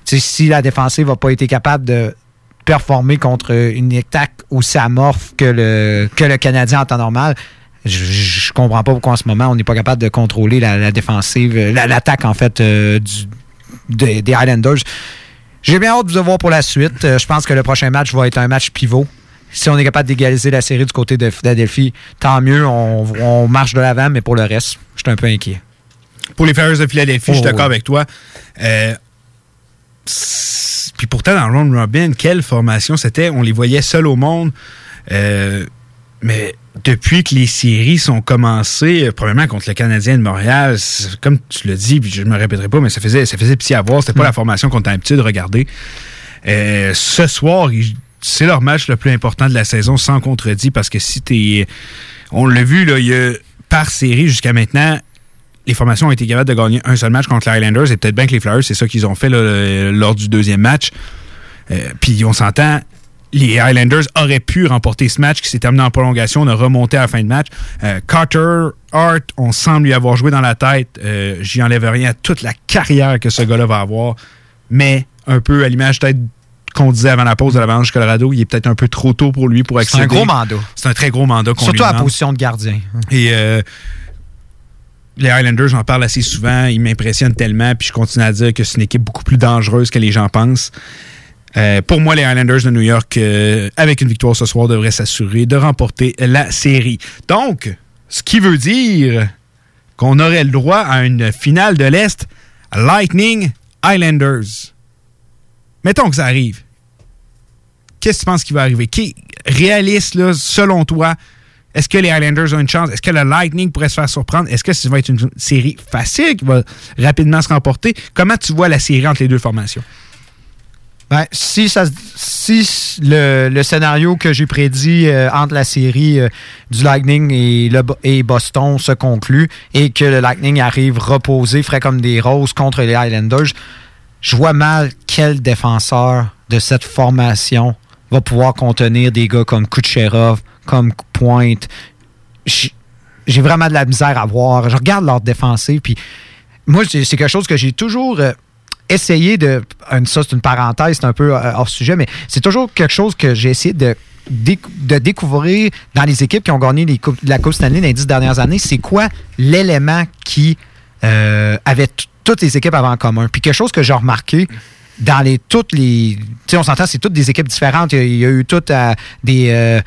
si la défensive n'a pas été capable de performer contre une attaque aussi amorphe que le, que le Canadien en temps normal, je, comprends pas pourquoi en ce moment on n'est pas capable de contrôler la, défensive, euh, l'attaque en fait euh, des, Islanders. J'ai bien hâte de vous voir pour la suite. Euh, je pense que le prochain match va être un match pivot. si on est capable d'égaliser la série du côté de Philadelphie, tant mieux, on, on marche de l'avant, mais pour le reste, je suis un peu inquiet. Pour les Flyers de Philadelphie, je suis Oh, d'accord avec toi. Euh, puis pourtant, dans le round robin, quelle formation c'était? On les voyait seuls au monde. Euh, mais depuis que les séries sont commencées, euh, premièrement contre le Canadien de Montréal, comme tu l'as dit, puis je me répéterai pas, mais ça faisait, ça faisait pitié à voir. C'était pas Mm. la formation qu'on a l'habitude de regarder. Euh, ce soir, c'est leur match le plus important de la saison, sans contredit, parce que si t'es. On l'a vu, là, il y a, par série jusqu'à maintenant, les formations ont été capables de gagner un seul match contre les Highlanders, et peut-être bien que les Flyers, c'est ça qu'ils ont fait là, le- lors du deuxième match. Euh, Puis on s'entend, les Highlanders auraient pu remporter ce match qui s'est terminé en prolongation. On a remonté à la fin de match. Euh, Carter Hart, on semble lui avoir joué dans la tête. Euh, J'y enlève rien à toute la carrière que ce gars-là va avoir. Mais un peu à l'image peut-être qu'on disait avant la pause de l'Avalanche Colorado, il est peut-être un peu trop tôt pour lui pour C'est un accéder. gros mandat. C'est un très gros mandat qu'on lui Surtout à la position de gardien. Et euh, les Highlanders, j'en parle assez souvent, ils m'impressionnent tellement, puis je continue à dire que c'est une équipe beaucoup plus dangereuse que les gens pensent. Euh, pour moi, les Highlanders de New York, euh, avec une victoire ce soir, devraient s'assurer de remporter la série. Donc, ce qui veut dire qu'on aurait le droit à une finale de l'Est Lightning Highlanders. Mettons que ça arrive. Qu'est-ce que tu penses qui va arriver? Qui réaliste, là, selon toi, est-ce que les Highlanders ont une chance? Est-ce que le Lightning pourrait se faire surprendre? Est-ce que ça va être une série facile qui va rapidement se remporter? Comment tu vois la série entre les deux formations? Ben, si ça, si le, le scénario que j'ai prédit euh, entre la série euh, du Lightning et, le, et Boston se conclut et que le Lightning arrive reposé, frais comme des roses contre les Highlanders, je vois mal quel défenseur de cette formation va pouvoir contenir des gars comme Kucherov, comme Pointe. J'ai vraiment de la misère à voir. Je regarde leur défensive, puis moi, c'est c'est quelque chose que j'ai toujours euh, essayé de. Ça, c'est une parenthèse, c'est un peu euh, hors sujet, mais c'est toujours quelque chose que j'ai essayé de, de découvrir dans les équipes qui ont gagné la Coupe Stanley dans les dix dernières années. C'est quoi l'élément qui euh, avait toutes les équipes avaient en commun? Puis quelque chose que j'ai remarqué dans les toutes les. Tu sais, on s'entend, c'est toutes des équipes différentes. Il y a, eu toutes euh, des.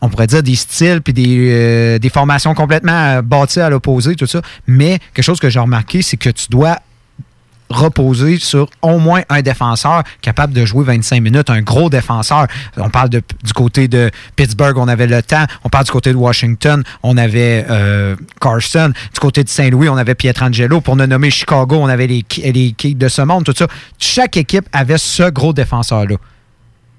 on pourrait dire des styles puis des, des formations complètement bâties à l'opposé, tout ça. Mais quelque chose que j'ai remarqué, c'est que tu dois reposer sur au moins un défenseur capable de jouer 25 minutes, un gros défenseur. On parle de- du côté de Pittsburgh, on avait le temps. On parle du côté de Washington, on avait euh, Carson. Du côté de Saint-Louis, on avait Pietrangelo. Pour ne nommer Chicago, on avait les, les Kings de ce monde, tout ça. Chaque équipe avait ce gros défenseur-là.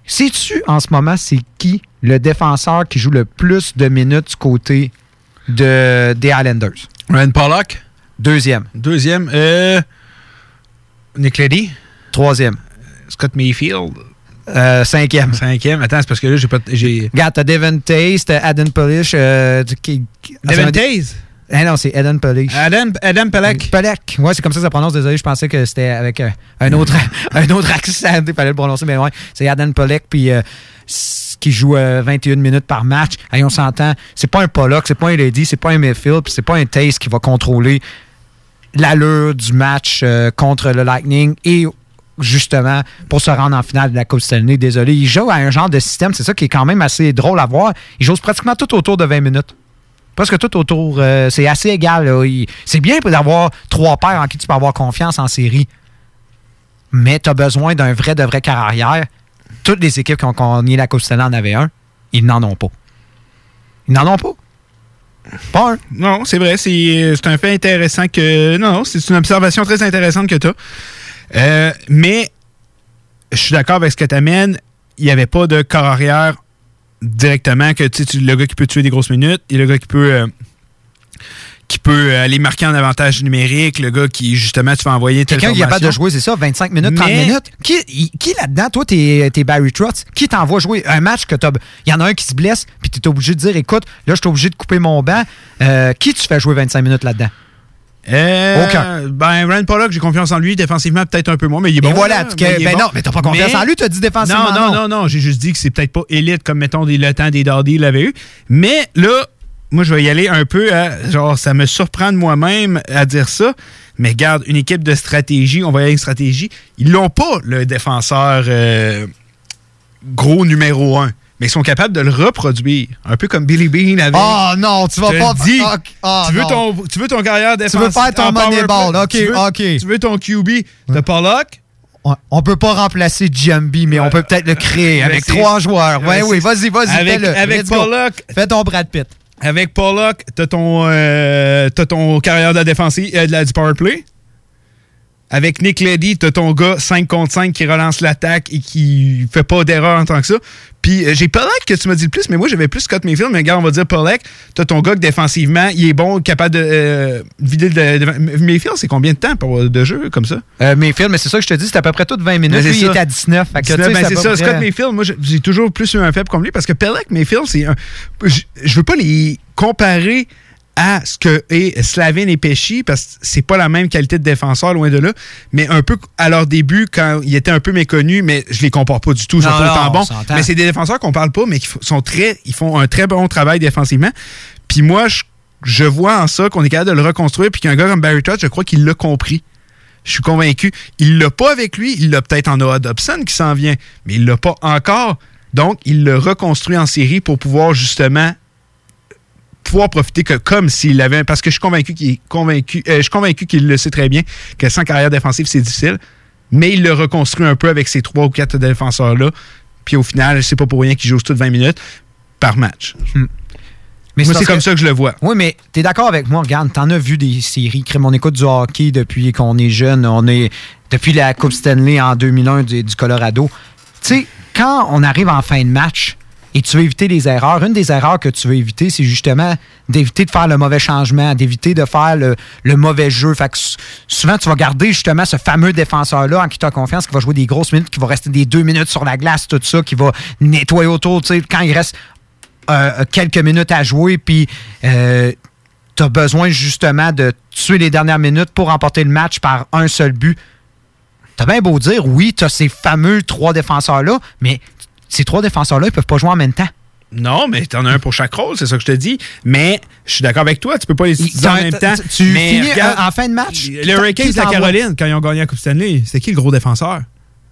Sais-tu en ce moment, c'est qui le défenseur qui joue le plus de minutes du côté de, des Islanders? Ryan Pollock? Deuxième. Deuxième. Euh, Nick Leddy. Troisième. Scott Mayfield? Euh, cinquième. Cinquième. Attends, c'est parce que là, j'ai pas. Regarde, t'as Devin Taze, t'as Adam Polish. Euh, qui- Devin Taze? Eh non, c'est Adam Polish. Adam, Adam Pelech. Pelech. Ouais, c'est comme ça que ça prononce. Désolé, je pensais que c'était avec euh, un, autre, un autre accent. Il fallait le prononcer, mais ouais. C'est Adam Pollock, puis euh, qui joue euh, 21 minutes par match. Hey, on s'entend. C'est pas un Pollock, c'est pas un Lady, c'est pas un Mayfield, puis c'est pas un Taze qui va contrôler l'allure du match euh, contre le Lightning et justement pour se rendre en finale de la Coupe Stanley. Désolé, il joue à un genre de système, c'est ça qui est quand même assez drôle à voir. Il joue pratiquement tout autour de 20 minutes. Presque tout autour. euh, c'est assez égal. C'est bien d'avoir trois paires en qui tu peux avoir confiance en série. Mais tu as besoin d'un vrai, de vrai carrière. Toutes les équipes qui ont gagné la Coupe Stanley en avaient un. Ils n'en ont pas. Ils n'en ont pas. Un. Non, c'est vrai, c'est un fait intéressant que. Non, c'est une observation très intéressante que tu as. mais je suis d'accord avec ce que tu amènes. Il n'y avait pas de corps arrière directement que tu- le gars qui peut tuer des grosses minutes et le gars qui peut. euh, qui peut aller marquer en avantage numérique, le gars qui, justement, tu vas envoyer telle Quelqu'un qui est capable de jouer, c'est ça, 25 minutes, 30 Mais- minutes. Qui, qui là-dedans, toi, t'es es Barry Trotz, qui t'envoie jouer un match que t'as. Il y en a un qui se blesse, puis t'es obligé de dire écoute, là, je suis obligé de couper mon banc. Euh, qui tu fais jouer 25 minutes là-dedans? Euh, Aucun. Ben, Ryan Pollock, j'ai confiance en lui. Défensivement, peut-être un peu moins, mais il est Et bon. voilà, là, mais ben bon. non, mais t'as pas confiance en lui, t'as dit défensivement, Non, non, non. non, non. J'ai juste dit que c'est peut-être pas élite comme, mettons, des, le temps des Dardy l'avait eu. Mais là, moi, je vais y aller un peu à. Genre, ça me surprend de moi-même à dire ça. Mais regarde, une équipe de stratégie, on va y aller avec stratégie. Ils l'ont pas, le défenseur euh, gros numéro un. mais ils sont capables de le reproduire. Un peu comme Billy Bean avait. Oh non, tu vas pas. dis, Ah, ah, tu, veux non. ton, tu veux ton carrière Tu défensive. veux faire ton Moneyball. OK, tu veux, OK. Tu veux ton QB de Pollock. Ouais, On peut pas remplacer Giambi, mais on peut peut-être le créer avec trois joueurs. Ouais, oui, vas-y, vas-y, Avec, Let's go. Pollock. Fais ton Brad Pitt. Avec Pollock, t'as ton, euh, t'as ton carrière de la défensive, euh, de la, du power play? Avec Nick Leddy, t'as ton gars 5 contre 5 qui relance l'attaque et qui fait pas d'erreur en tant que ça. Puis euh, j'ai Pollock que tu m'as dit le plus, mais moi j'avais plus Scott Mayfield, mais regarde, on va dire Pollock. T'as ton gars que défensivement, il est bon, capable de euh, vider le. de- Mayfield, c'est combien de temps pour, de jeu comme ça? Euh, Mayfield, mais c'est ça que je te dis, c'est à peu près tout 20 minutes. Lui, il ça. était à 19. Fait que, 19, tu sais, ben, à c'est ça. près- Scott Mayfield, moi, j'ai- toujours plus eu un faible comme lui parce que Pelleck, Mayfield, c'est un. Je, je veux pas les comparer à ce que est Slavin et Pesci parce que c'est pas la même qualité de défenseur, loin de là. Mais un peu à leur début, quand ils étaient un peu méconnus, mais je les compare pas du tout, ils sont Non, tout le non, temps on bons. s'entend. Mais c'est des défenseurs qu'on parle pas, mais qui sont très, ils font un très bon travail défensivement. Puis moi, je, je vois en ça qu'on est capable de le reconstruire, puis qu'un gars comme Barry Trotz, je crois qu'il l'a compris. Je suis convaincu. Il l'a pas avec lui. Il l'a peut-être en Noah Dobson qui s'en vient, mais il l'a pas encore. Donc, il le reconstruit en série pour pouvoir justement pouvoir profiter que comme s'il l'avait. Parce que je suis convaincu qu'il est convaincu. euh, je suis convaincu qu'il le sait très bien que sans carrière défensive, c'est difficile. Mais il le reconstruit un peu avec ces trois ou quatre défenseurs-là. Puis au final, c'est pas pour rien qu'il joue toutes 20 minutes par match. Mais Moi, parce c'est comme que- ça que je le vois. Oui, mais t'es d'accord avec moi, regarde, t'en as vu des séries. Crème, on écoute du hockey depuis qu'on est jeune. On est depuis la Coupe Stanley en 2001 du, du Colorado. Tu sais, quand on arrive en fin de match et tu veux éviter les erreurs, une des erreurs que tu veux éviter, c'est justement d'éviter de faire le mauvais changement, d'éviter de faire le, le mauvais jeu. Fait que souvent, tu vas garder justement ce fameux défenseur-là en qui tu as confiance, qui va jouer des grosses minutes, qui va rester des deux minutes sur la glace, tout ça, qui va nettoyer autour. Tu sais, quand il reste euh, quelques minutes à jouer, puis euh, tu as besoin justement de tuer les dernières minutes pour remporter le match par un seul but. T'as bien beau dire, oui, tu as ces fameux trois défenseurs-là, mais ces trois défenseurs-là, ils peuvent pas jouer en même temps. Non, mais t'en as un pour chaque rôle, c'est ça que je te dis. Mais je suis d'accord avec toi, tu peux pas les utiliser en même temps. tu mais finis regarde, en- fin de match, Les Hurricanes de la? Caroline, quand ils ont gagné la Coupe Stanley, c'était qui le gros défenseur?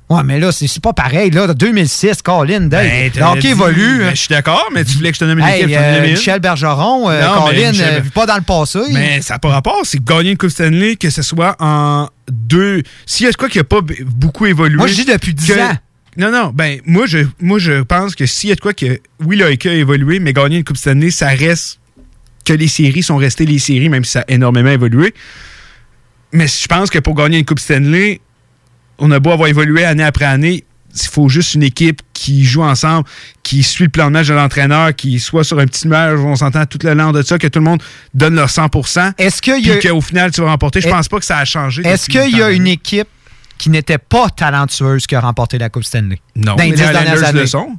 Ouais, mais là, c'est c'est pas pareil. Là, 2006, Colin, Dave. Ben, dit- évolue. ben, hein. je suis d'accord, mais tu voulais que je te nomme une Hey, équipe, euh. Michel Bergeron, euh, Non, Colin, Michel- euh, pas dans le passé. Mais ça n'a pas rapport. C'est gagner une Coupe Stanley, que ce soit en deux. S'il y a quoi qui n'a pas beaucoup évolué. Moi, je dis depuis 10 que- ans. Non, non. Ben, moi, je, moi, je pense que s'il y a de quoi que. Oui, hockey a évolué, mais gagner une Coupe Stanley, ça reste que les séries sont restées les séries, même si ça a énormément évolué. Mais je pense que pour gagner une Coupe Stanley, on a beau avoir évolué année après année, il faut juste une équipe qui joue ensemble, qui suit le plan de match de l'entraîneur, qui soit sur un petit nuage, on s'entend tout le long de ça, que tout le monde donne leur 100% Est-ce a- qu'au final, tu vas remporter. Je pense pas que ça a changé. Est-ce qu'il y a une équipe qui n'était pas talentueuse qui a remporté la Coupe Stanley? Non, Dans les les dernières Islanders années. le sont.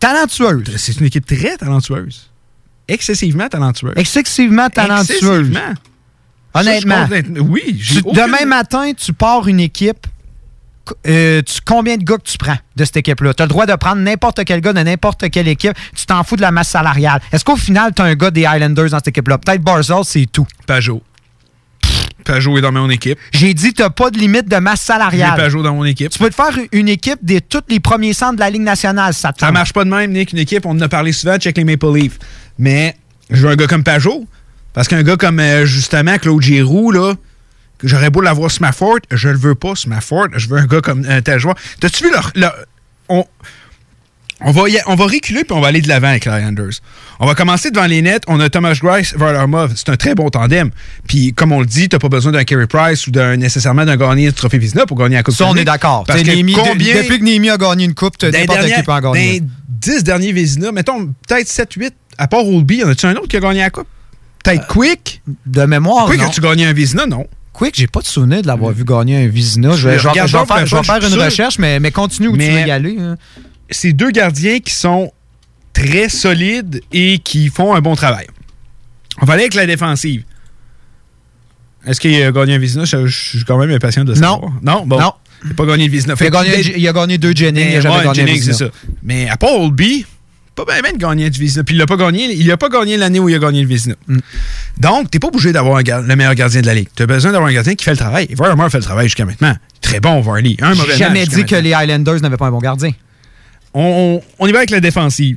Talentueuse. C'est une équipe très talentueuse. Excessivement talentueuse. Excessivement talentueuse. Excessivement. Honnêtement. Ça, je oui. aucune- Demain matin, tu pars une équipe. euh, tu- combien de gars que tu prends de cette équipe-là? Tu as le droit de prendre n'importe quel gars de n'importe quelle équipe. Tu t'en fous de la masse salariale. Est-ce qu'au final, tu as un gars des Highlanders dans cette équipe-là? Peut-être Barzell, c'est tout. Pajot. Pajot est dans mon équipe. J'ai dit, tu n'as pas de limite de masse J'ai salariale. Pajot dans mon équipe. Tu peux te faire une équipe des tous les premiers centres de la Ligue nationale. Ça, te Ça marche pas de même, Nick. Une équipe, on en a parlé souvent, check les Maple Leafs. Mais je veux un gars comme Pajot. Parce qu'un gars comme, euh, justement, Claude Giroux, là, que j'aurais beau l'avoir Smafford, je le veux pas, Smafford. Je veux un gars comme un tel joueur. T'as-tu vu leur. leur- on, on, va y- on va reculer puis on va aller de l'avant avec Islanders. On va commencer devant les nets. On a Thomas Grice, Varlamov. C'est un très bon tandem. Puis, comme on le dit, t'as pas besoin d'un Carey Price ou d'un nécessairement d'un gagné du Trophée Vizina pour gagner la Coupe Ça, on est d'accord. Parce T'sais, que Némi- de- combien... Depuis que Némi a gagné une coupe, Dans n'importe qui peut en dans gagner. les 10 derniers Vézina, mettons peut-être 7-8, à part Oldby, y en a-tu un autre qui a gagné la Coupe? Peut-être Quick? De mémoire, Quick, non? as-tu gagné un Vézina? Non. Quick, j'ai pas de souvenir de l'avoir vu gagner un Vizina. Je vais, je vais- Regarde je vais donc, faire, je vais je faire suis une sûr. recherche, mais, mais continue où tu veux y aller. hein. C'est deux gardiens qui sont très solides et qui font un bon travail. On va aller avec la défensive. Est-ce qu'il a gagné un Vézina? Je, je suis quand même impatient de savoir. Non? bon. Non. Il n'a pas gagné le Vézina. Il a, gagné, il a gagné deux Jennings, il a jamais Ouais, gagné Jennings, Vizina. c'est ça. Mais à part Oldby, pas bien de gagner du Vizina. Puis il l'a pas gagné. Il a pas gagné l'année où il a gagné le Vizina. Mm. Donc, t'es pas obligé d'avoir le meilleur gardien de la ligue. Tu as besoin d'avoir un gardien qui fait le travail. Et Varlamar fait le travail jusqu'à maintenant. Très bon, Varley. Un mauvais J'ai jamais dit que les Highlanders n'avaient pas un bon gardien. On, y va avec la défensive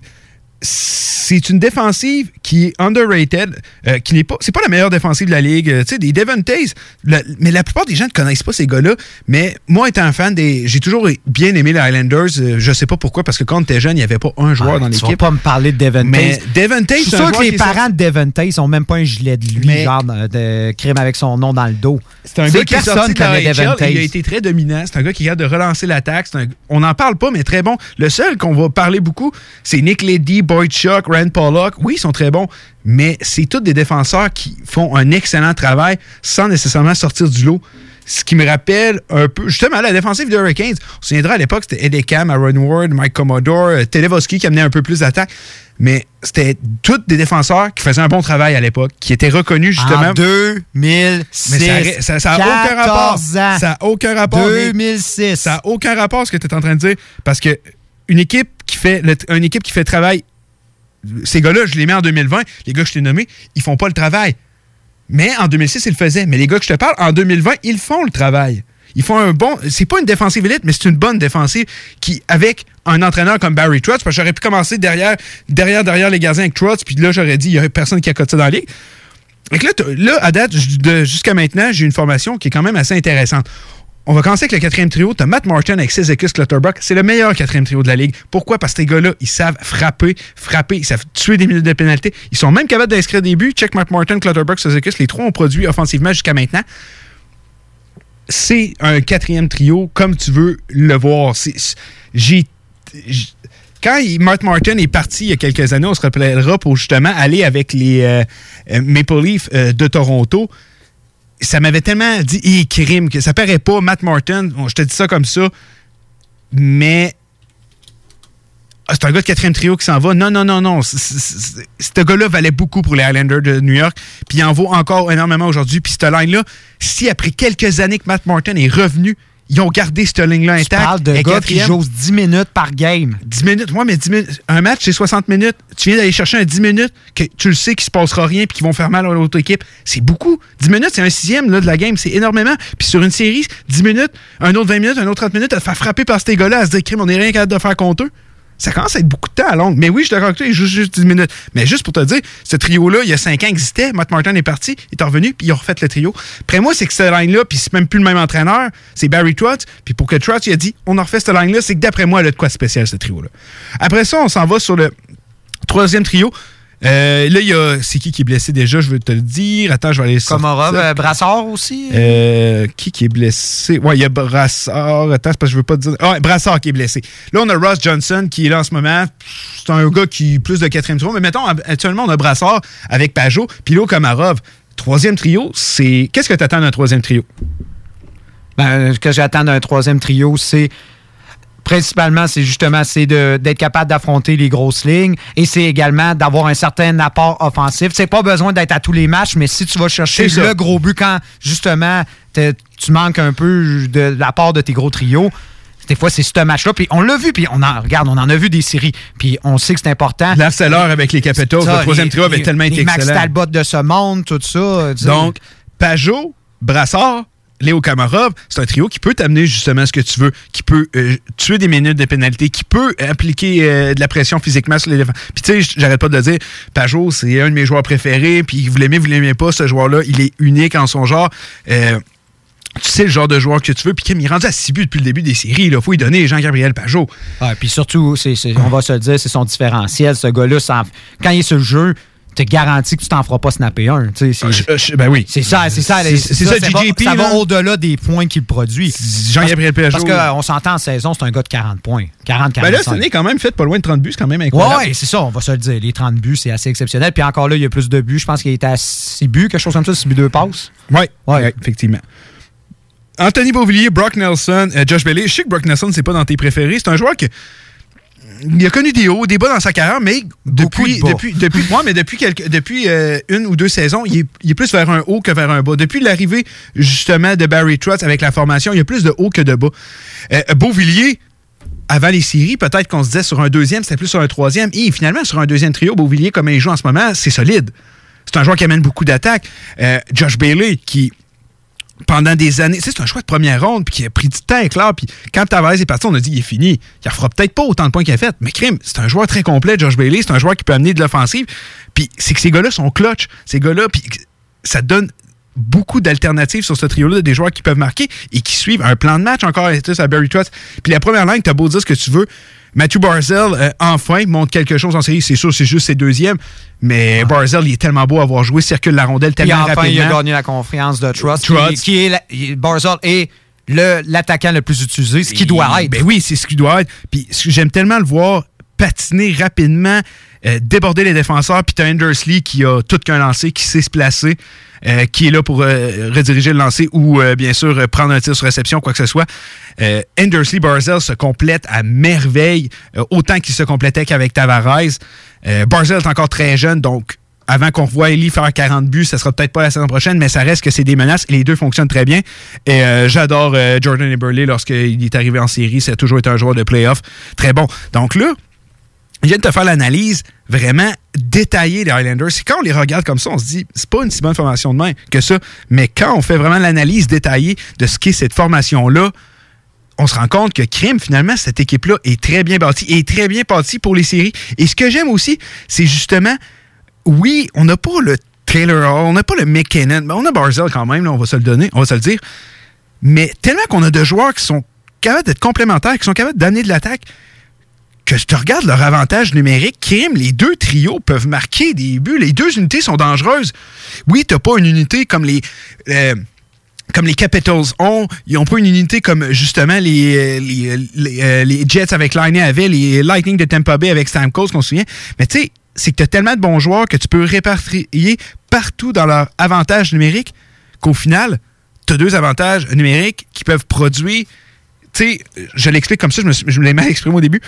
c'est une défensive qui est underrated, euh, qui n'est pas, c'est pas la meilleure défensive de la ligue. Euh, tu sais, des Devon Tays, mais la plupart des gens ne connaissent pas ces gars-là. Mais moi, étant fan des, j'ai toujours bien aimé les Highlanders. Euh, je sais pas pourquoi, parce que quand était jeune, il n'y avait pas un joueur dans l'équipe. Tu vas pas me parler de Devon Mais Devon Tays, je suis sûr que les parents de Devon Tays ont même pas un gilet de lui, genre de crime avec son nom dans le dos. C'est un gars qui est sorti de la Tays. Il a été très dominant. C'est un gars qui garde de relancer l'attaque. On n'en parle pas, mais très bon. Le seul qu'on va parler beaucoup, c'est Nick Leddy, Boyd Chuck, Rand Pollock. Oui, ils sont très bons, mais c'est tous des défenseurs qui font un excellent travail sans nécessairement sortir du lot. Ce qui me rappelle un peu, justement, la défensive des Hurricanes. On se souviendra à l'époque, c'était Edekam, Aaron Ward, Mike Commodore, euh, Televoski qui amenait un peu plus d'attaque. Mais c'était tous des défenseurs qui faisaient un bon travail à l'époque, qui étaient reconnus justement. En 2006. Mais ça n'a aucun rapport. Ça n'a aucun rapport. 2006. Ça n'a aucun rapport ce que tu es en train de dire. Parce que une équipe qui fait, une équipe qui fait travail ces gars-là, je les mets en 2020, les gars que je t'ai nommés, ils font pas le travail. Mais en 2006, ils le faisaient. Mais les gars que je te parle, en 2020, ils font le travail. Ils font un bon. C'est pas une défensive élite, mais c'est une bonne défensive qui, avec un entraîneur comme Barry Trotz, j'aurais pu commencer derrière, derrière, derrière les gardiens avec Trotz, puis là, j'aurais dit, il y a personne qui a coté ça dans la ligue. Et là, là, à date, jusqu'à maintenant, j'ai une formation qui est quand même assez intéressante. On va commencer avec le quatrième trio. Tu as Matt Martin avec Cezekis Clutterbuck. C'est le meilleur quatrième trio de la ligue. Pourquoi? Parce que ces gars-là, ils savent frapper, frapper, ils savent tuer des minutes de pénalité. Ils sont même capables d'inscrire des buts. Check Matt Martin, Clutterbuck, Cezekis. Les trois ont produit offensivement jusqu'à maintenant. C'est un quatrième trio comme tu veux le voir. J'ai quand Matt Martin est parti il y a quelques années, on se rappellera pour justement aller avec les euh, euh, Maple Leafs euh, de Toronto ça m'avait tellement dit, hé, crime, que ça paraît pas, Matt Martin, je te dis ça comme ça, mais ah, c'est un gars de quatrième trio qui s'en va. Non, non, non, non. Ce gars-là valait beaucoup pour les Highlanders de New York, puis il en vaut encore énormément aujourd'hui. Puis cette line-là, si après quelques années que Matt Martin est revenu, ils ont gardé ce ligne-là intact. Tu parles de gars qui jouent 10 minutes par game. 10 minutes, moi, mais 10 minutes. Un match, c'est 60 minutes. Tu viens d'aller chercher un 10 minutes que tu le sais qu'il se passera rien puis qu'ils vont faire mal à l'autre équipe. C'est beaucoup. 10 minutes, c'est un sixième là, de la game. C'est énormément. Puis sur une série, 10 minutes, un autre 20 minutes, un autre 30 minutes, à te faire frapper par ces gars-là, à se dire, crime, on n'est rien capable de faire contre eux ça commence à être beaucoup de temps à longue. Mais oui, je te raconte, il joue juste 10 minutes. Mais juste pour te dire, ce trio-là, il y a 5 ans, existait. Matt Martin est parti, il est revenu, puis ils ont refait le trio. Après moi, c'est que cette line-là, puis c'est même plus le même entraîneur, c'est Barry Trotz. Puis pour que Trotz, il a dit, on a refait cette line-là, c'est que d'après moi, elle a de quoi spécial, ce trio-là. Après ça, on s'en va sur le troisième trio. Euh, là, il y a. C'est qui qui est blessé déjà, je veux te le dire. Attends, je vais aller Komarov, euh, Brassard aussi? Euh, Qui qui est blessé? Ouais, il y a Brassard. Attends, c'est parce que je veux pas te dire. Ah, Brassard qui est blessé. Là, on a Ross Johnson qui est là en ce moment. C'est un gars qui est plus de quatrième trio. Mais mettons, actuellement, on a Brassard avec Pajot. Puis là, Komarov. Troisième trio, c'est. Qu'est-ce que tu attends d'un troisième trio? Ben, ce que j'attends d'un troisième trio, c'est principalement, c'est justement c'est d'être capable d'affronter les grosses lignes et c'est également d'avoir un certain apport offensif. C'est pas besoin d'être à tous les matchs, mais si tu vas chercher le gros but quand justement tu manques un peu de l'apport de tes gros trios, des fois, c'est ce match-là. Puis on l'a vu, puis on en regarde, on en a vu des séries. Puis on sait que c'est important. L'heure avec les Capitals, le troisième trio avait tellement été excellent. Max Talbot de ce monde, tout ça. Donc, Pajot, Brassard, Léo Kamarov, c'est un trio qui peut t'amener justement ce que tu veux, qui peut euh, tuer des minutes de pénalité, qui peut appliquer euh, de la pression physiquement sur les. Puis tu sais, j'arrête pas de le dire, Pajot, c'est un de mes joueurs préférés, puis vous l'aimez, vous l'aimez pas, ce joueur-là, il est unique en son genre. Euh, tu sais le genre de joueur que tu veux. Puis Kim, il est rendu à 6 buts depuis le début des séries. Il faut lui donner Jean-Gabriel Pajot. Ah, puis surtout, on va se le dire, c'est son différentiel. Ce gars-là, quand il est sur le jeu, te garantis que tu t'en feras pas snapper un. ben oui. C'est ça, c'est ça. C'est ça, ça, ça va, au-delà des points qu'il produit. Jean-Gabriel Parce qu'on s'entend en saison, c'est un gars de 40 points. 40, 45. Ben là, cette année, quand même, fait pas loin de 30 buts, c'est quand même incroyable. Oui, c'est ça, on va se le dire. Les 30 buts, c'est assez exceptionnel. Puis encore là, il y a plus de buts. Je pense qu'il était à 6 buts, quelque chose comme ça, 6 buts, 2 passes. Oui, ouais. effectivement. Anthony Beauvillier, Brock Nelson, euh, Josh Bailey. Je sais que Brock Nelson, c'est pas dans tes préférés. C'est un joueur que il a connu des hauts, des bas dans sa carrière, mais depuis, depuis, depuis, moi, mais depuis, quelques, depuis euh, une ou deux saisons, il est, plus vers un haut que vers un bas. Depuis l'arrivée, justement, de Barry Trotz avec la formation, il y a plus de haut que de bas. Euh, Beauvillier, avant les séries, peut-être qu'on se disait sur un deuxième, c'était plus sur un troisième. Et finalement, sur un deuxième trio, Beauvillier, comme il joue en ce moment, c'est solide. C'est un joueur qui amène beaucoup d'attaques. Euh, Josh Bailey, qui pendant des années. Tu C'est un choix de première ronde, puis qui a pris du temps éclore. Puis quand Tavares est parti, on a dit il est fini. Il ne refera peut-être pas autant de points qu'il a fait. Mais crime, c'est un joueur très complet, Josh Bailey. C'est un joueur qui peut amener de l'offensive. Puis c'est que ces gars-là sont clutch. Ces gars-là, puis ça donne beaucoup d'alternatives sur ce trio-là, des joueurs qui peuvent marquer et qui suivent un plan de match encore à Barry Trotz. Puis la première ligne, t'as beau dire ce que tu veux. Matthew Barzell, euh, enfin, montre quelque chose en série. C'est sûr, c'est juste ses deuxièmes. Mais Barzell, il est tellement beau à avoir joué, circule la rondelle tellement enfin, rapidement. il a gagné la confiance de Trust, Trotz. qui, qui est la- Barzell est le- l'attaquant le, plus utilisé, ce qui doit être. Ben oui, c'est ce qui doit être. Puis j'aime tellement le voir patiner rapidement, euh, déborder les défenseurs. Puis t'as Andersley qui a tout qu'un lancé, qui sait se placer, qui est là pour euh, rediriger le lancer ou euh, bien sûr euh, prendre un tir sur réception, quoi que ce soit. Euh, Andersley Barzell se complète à merveille, euh, autant qu'il se complétait qu'avec Tavares. Euh, Barzell est encore très jeune, donc avant qu'on voit Ellie faire 40 buts, ça sera peut-être pas la saison prochaine, mais ça reste que c'est des menaces et les deux fonctionnent très bien. Et euh, j'adore euh, Jordan Eberle lorsqu'il est arrivé en série, ça a toujours été un joueur de playoff très bon. Donc là, je viens de te faire l'analyse vraiment détaillée des Highlanders. C'est quand on les regarde comme ça, on se dit, c'est pas une si bonne formation de main que ça. Mais quand on fait vraiment l'analyse détaillée de ce qu'est cette formation-là, on se rend compte que crime, finalement, cette équipe-là est très bien bâtie et très bien bâtie pour les séries. Et ce que j'aime aussi, c'est justement, oui, on n'a pas le Taylor Hall, on n'a pas le McKinnon, mais on a Barzell quand même, on va se le donner, on va se le dire. Mais tellement qu'on a de joueurs qui sont capables d'être complémentaires, qui sont capables d'amener de l'attaque, que je te regarde leur avantage numérique, crime, les deux trios peuvent marquer des buts. Les deux unités sont dangereuses. Oui, t'as pas une unité comme les. euh, comme les Capitals ont, ils n'ont pas une unité comme justement les, euh, euh, les Jets avec Liney avaient, les Lightning de Tampa Bay avec Stamkos, qu'on se souvient. Mais tu sais, c'est que tu as tellement de bons joueurs que tu peux répatrier partout dans leur avantage numérique qu'au final, tu as deux avantages numériques qui peuvent produire. Tu sais, je l'explique comme ça, je me, je me l'ai mal exprimé au début.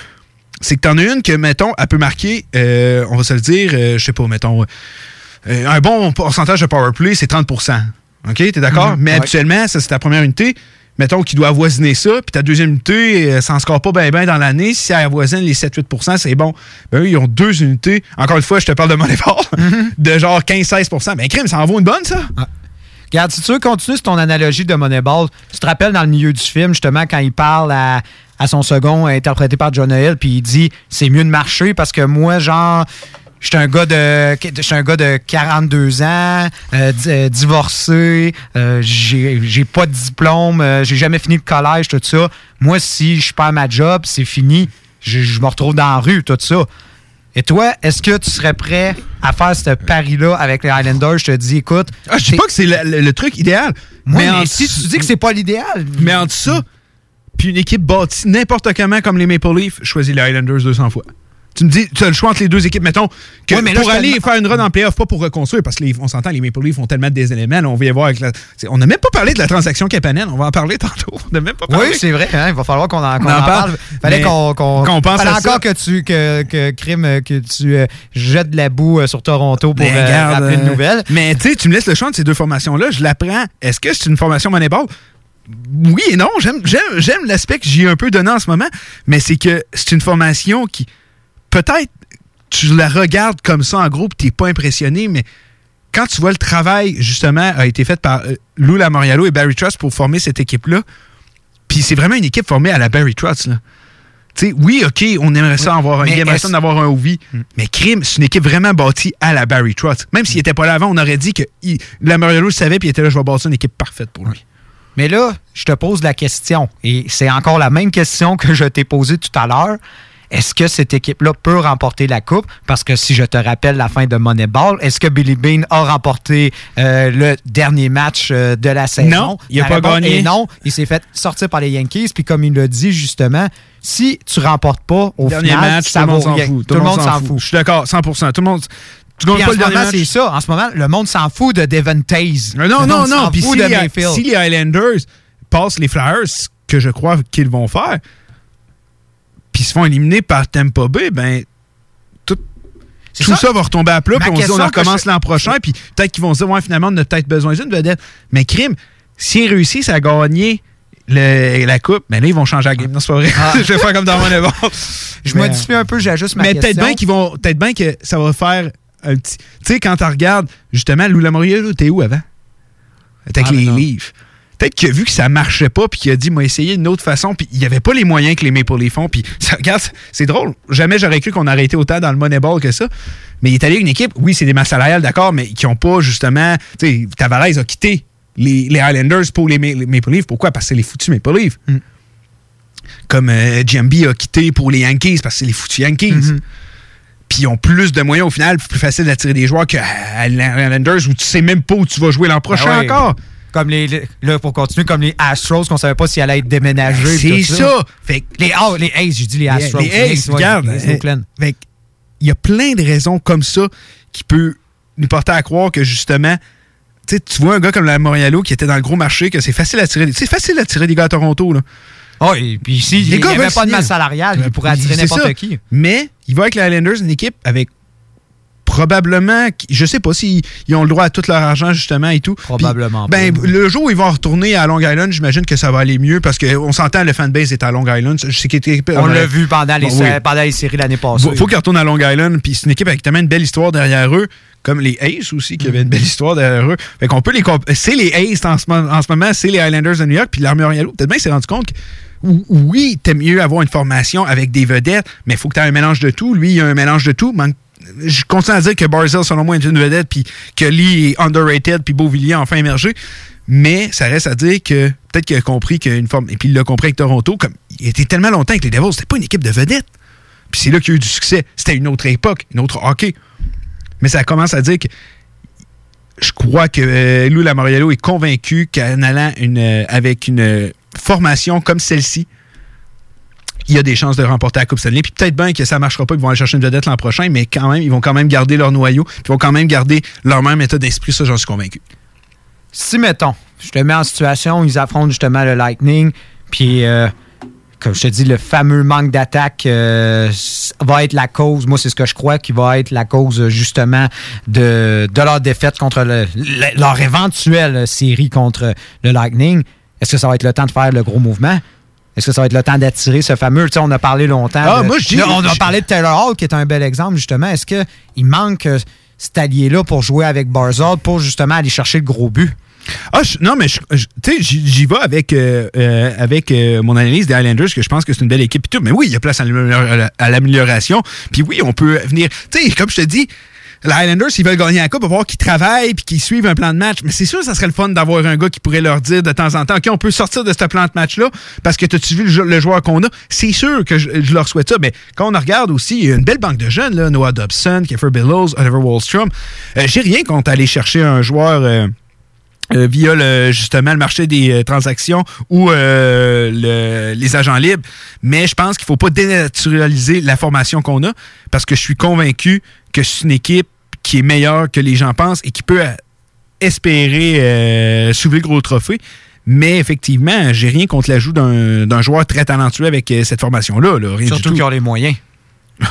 C'est que tu en as une que, mettons, elle peut marquer, euh, on va se le dire, euh, je sais pas, mettons, euh, un bon pourcentage de power play, c'est 30% OK, t'es d'accord? Mhm, Mais ouais. habituellement, ça, c'est ta première unité. Mettons qu'il doit avoisiner ça, puis ta deuxième unité, euh, ça n'en score pas bien ben dans l'année. Si elle avoisine les 7-8% c'est bon. Ben eux, ils ont deux unités. Encore une fois, je te parle de mon effort. Mhm. de genre 15-16% Ben crime, ça en vaut une bonne, ça? Regarde, si tu veux continuer sur ton analogie de Moneyball, tu te rappelles dans le milieu du film, justement, quand il parle à, à son second, interprété par John Hill, puis il dit c'est mieux de marcher parce que moi, genre, je suis un gars de je suis un gars de 42 ans, euh, euh, divorcé, euh, j'ai pas de diplôme, euh, j'ai jamais fini le collège, tout ça. Moi, si je perds ma job, c'est fini. Je, je me retrouve dans la rue, tout ça. Et toi, est-ce que tu serais prêt à faire ce pari-là avec les Highlanders? Je te dis, écoute. Ah, je dis pas que c'est le, le- le truc idéal. Moi, mais, en- si tu dis que c'est pas l'idéal. Mais entre ça, puis une équipe bâtie n'importe comment comme les Maple Leafs, choisis les Highlanders 200 fois. Tu me dis, tu as le choix entre les deux équipes, mettons, que Ouais, mais là, pour aller faire une run en playoff, pas pour reconstruire, parce qu'on s'entend, les Maple Leafs ont tellement des éléments, là, on y voir avec la. On n'a même pas parlé de la transaction Kapanen, on va en parler tantôt. On n'a même pas parlé. Oui, c'est vrai. hein, il va falloir qu'on en, parle, parle. Fallait qu'on qu'on qu'on pense fallait à ça. encore que tu que, que crime que tu euh, jettes de la boue euh, sur Toronto pour Mais euh, regarde, rappeler une euh, nouvelle. Mais tu sais, tu me laisses le choix de ces deux formations-là, je l'apprends. Est-ce que c'est une formation Moneyball? Oui et non. J'aime, l'aspect que j'y ai un peu donné en ce moment, mais c'est que c'est une formation qui, peut-être, tu la regardes comme ça en groupe, t'es pas impressionné, mais quand tu vois le travail, justement, a été fait par euh, Lou Lamoriello et Barry Trust pour former cette équipe-là, puis c'est vraiment une équipe formée à la Barry là. Sais, oui, OK, on aimerait ça avoir un, ça d'avoir un OV, mais Crime, c'est une équipe vraiment bâtie à la Barry Trotz. Même s'il n'était pas là avant, on aurait dit que il, Lamoriello le savait, puis il était là, je vais bâtir une équipe parfaite pour lui. Mais là, je te pose la question, et c'est encore la même question que je t'ai posée tout à l'heure. Est-ce que cette équipe-là peut remporter la Coupe? Parce que si je te rappelle la fin de Moneyball, est-ce que Billy Bean a remporté euh, le dernier match euh, de la saison? Non, il a La pas gagné. non, il s'est fait sortir par les Yankees. Puis comme il l'a dit justement, si tu remportes pas au Dernier final, match, ça tout le monde vaut s'en rien. fout. Tout le monde s'en fout. Je suis d'accord, 100%. Tout le monde. Tu gagnes pas le dernier match. c'est ça. En ce moment, le monde s'en fout de Devon Taze. Non, non, non. Puis si, de les- Mayfield. si les Highlanders passent les Flyers, ce que je crois qu'ils vont faire, puis se font éliminer par Tampa Bay, ben tout, ça. ça. va retomber à plat, puis on se dit on recommence je- l'an prochain, puis peut-être qu'ils vont se dire ouais, finalement, on a peut-être besoin d'une vedette. Mais crime, s'ils réussissent à gagner le- la coupe, ben là, ils vont changer la game. Non, c'est pas vrai. Ah. je vais faire comme dans mon événement. Je Mais- modifie un peu, j'ajuste ma mais question. peut-être bien qu'ils vont. Peut-être bien que ça va faire un petit. Tu sais, quand tu regardes, justement, Lou Lamoriello, t'es où avant? T'es avec Ah, les non. livres. peut-être qu'il a vu que ça marchait pas, puis qu'il a dit, m'a essayé d'une autre façon, puis il n'y avait pas les moyens que les Maple Leafs font. Puis, ça, regarde, c'est drôle. Jamais j'aurais cru qu'on aurait été autant dans le Moneyball que ça. Mais il est allé avec une équipe, oui, c'est des masses salariales, d'accord, mais qui n'ont pas justement. Tu sais, Tavares a quitté les, les Highlanders pour les, les Maple Leafs. Pourquoi? Parce que c'est les foutus Maple Leafs. Comme euh, GMB a quitté pour les Yankees parce que c'est les foutus Yankees. Puis ils ont plus de moyens au final, plus facile d'attirer des joueurs qu'à les Highlanders où tu sais même pas où tu vas jouer l'an prochain Ah ouais. encore. Comme les, les- là, pour continuer, comme les Astros, qu'on savait pas si elle allait être déménagée. C'est ça. Fait que- les, oh, les Aces, j'ai dit les Astros. Les Aces, ouais, regarde. les euh, il y a plein de raisons comme ça qui peut nous porter à croire que justement, tu vois un gars comme la Morialo qui était dans le gros marché, que c'est facile à tirer. des- C'est facile à tirer des gars à Toronto, là. Oh, et puis ici, il n'y gars avait veulent pas de masse salariale, il pourrait attirer n'importe qui. Mais il va avec les Highlanders, une équipe avec probablement, je sais pas s'ils ils ont le droit à tout leur argent justement et tout. Probablement Ben, le jour où ils vont retourner à Long Island, j'imagine que ça va aller mieux parce qu'on s'entend le fanbase est à Long Island. Je sais On l'a vu pendant les, Bon, oui. pendant les séries l'année passée. Faut, faut qu'ils retournent à Long Island, puis c'est une équipe avec tellement une belle histoire derrière eux, comme les Aces aussi, qui avaient une belle histoire derrière eux. Fait qu'on peut les C'est les Aces en ce, mo- en ce moment, c'est les Highlanders de New York, puis l'armée. Peut-être bien s'est rendu compte que oui, t'aimes mieux avoir une formation avec des vedettes, mais il faut que tu aies un mélange de tout. Lui, il a un mélange de tout. Man- Je continue à dire que Barzell, selon moi, est une vedette, puis que Lee est underrated, puis Beauvillier a enfin émergé. Mais ça reste à dire que peut-être qu'il a compris qu'une forme. Et puis il l'a compris avec Toronto, comme il était tellement longtemps avec les Devils, c'était pas une équipe de vedettes. Puis c'est là qu'il y a eu du succès. C'était une autre époque, une autre hockey. Mais ça commence à dire que je crois que euh, Lou Lamoriello est convaincu qu'en allant euh, avec une euh, formation comme celle-ci, il y a des chances de remporter la Coupe Stanley. Puis peut-être bien que ça ne marchera pas, ils vont aller chercher une vedette l'an prochain, mais quand même, ils vont quand même garder leur noyau, puis ils vont quand même garder leur même état d'esprit, ça j'en suis convaincu. si, mettons, je te mets en situation où ils affrontent justement le Lightning, puis, euh, comme je te dis, le fameux manque d'attaque euh, va être la cause, moi, c'est ce que je crois, qui va être la cause, euh, justement, de, de leur défaite contre le- le- leur éventuelle série contre le Lightning. Est-ce que ça va être le temps de faire le gros mouvement? Est-ce que ça va être le temps d'attirer ce fameux. Tu sais, on a parlé longtemps. Ah, de- moi, je dis- on a parlé de Taylor Hall, qui est un bel exemple, justement. Est-ce qu'il manque euh, cet allié-là pour jouer avec Barzard, pour justement aller chercher le gros but? Ah, je- non, mais tu sais, j'y vais avec, euh, euh, avec euh, mon analyse des Highlanders, que je pense que c'est une belle équipe. et tout. Mais oui, il y a place à l'amélioration. Puis oui, on peut venir. Tu sais, comme je te dis, les Highlanders, s'ils veulent gagner la Coupe, il va falloir qu'ils travaillent puis qu'ils suivent un plan de match. Mais c'est sûr, ça serait le fun d'avoir un gars qui pourrait leur dire de temps en temps OK, on peut sortir de ce plan de match-là parce que t'as-tu vu le, le joueur qu'on a? C'est sûr que je, leur souhaite ça. Mais quand on regarde aussi, il y a une belle banque de jeunes, là, Noah Dobson, Kiefer Billows, Oliver Wallstrom. Euh, J'ai rien contre aller chercher un joueur. euh, euh, via le, justement le marché des transactions ou le- les agents libres. Mais je pense qu'il ne faut pas dénaturaliser la formation qu'on a parce que je suis convaincu que c'est une équipe qui est meilleure que les gens pensent et qui peut euh, espérer euh, soulever le gros trophée. Mais effectivement, j'ai rien contre l'ajout d'un joueur très talentueux avec euh, cette formation-là. là, Surtout tout. qu'ils ont les moyens.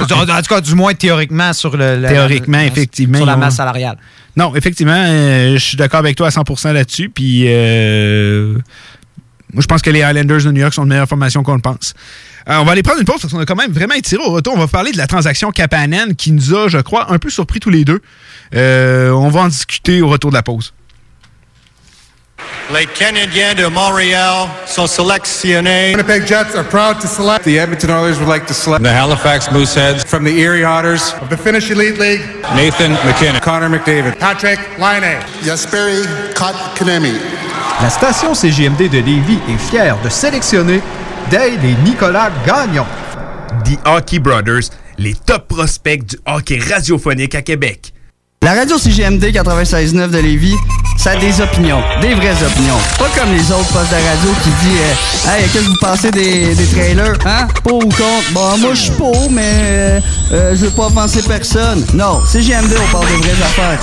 en tout cas, du moins théoriquement sur le. le- Théoriquement, la- effectivement. Sur la masse salariale. Non, effectivement, euh, je suis d'accord avec toi à 100% là-dessus. Puis, euh, moi, je pense que les Highlanders de New York sont de meilleure formation qu'on le pense. Euh, on va aller prendre une pause parce qu'on a quand même vraiment étiré au retour. On va parler de la transaction Kapanen qui nous a, je crois, un peu surpris tous les deux. Euh, on va en discuter au retour de la pause. Les Canadiens de Montréal sont sélectionnés. Winnipeg Jets are proud to select. The Edmonton Oilers would like to select. The Halifax Mooseheads. From the Erie Otters of the Finnish Elite League. Nathan McKinnon. Connor McDavid. Patrick Laine. Yasperi Kotkaniemi. La station CGMD de Lévis est fière de sélectionner Dale et Nicolas Gagnon. The Hockey Brothers, les top prospects du hockey radiophonique à Québec. La radio CGMD 96.9 de Lévis, ça a des opinions, des vraies opinions. Pas comme les autres postes de radio qui disent euh, Hey, qu'est-ce que vous pensez des, des trailers? Hein? Pour ou contre? Bon, moi, je suis pour, mais euh, euh, je veux pas offenser personne. Non, CGMD, on parle de vraies affaires.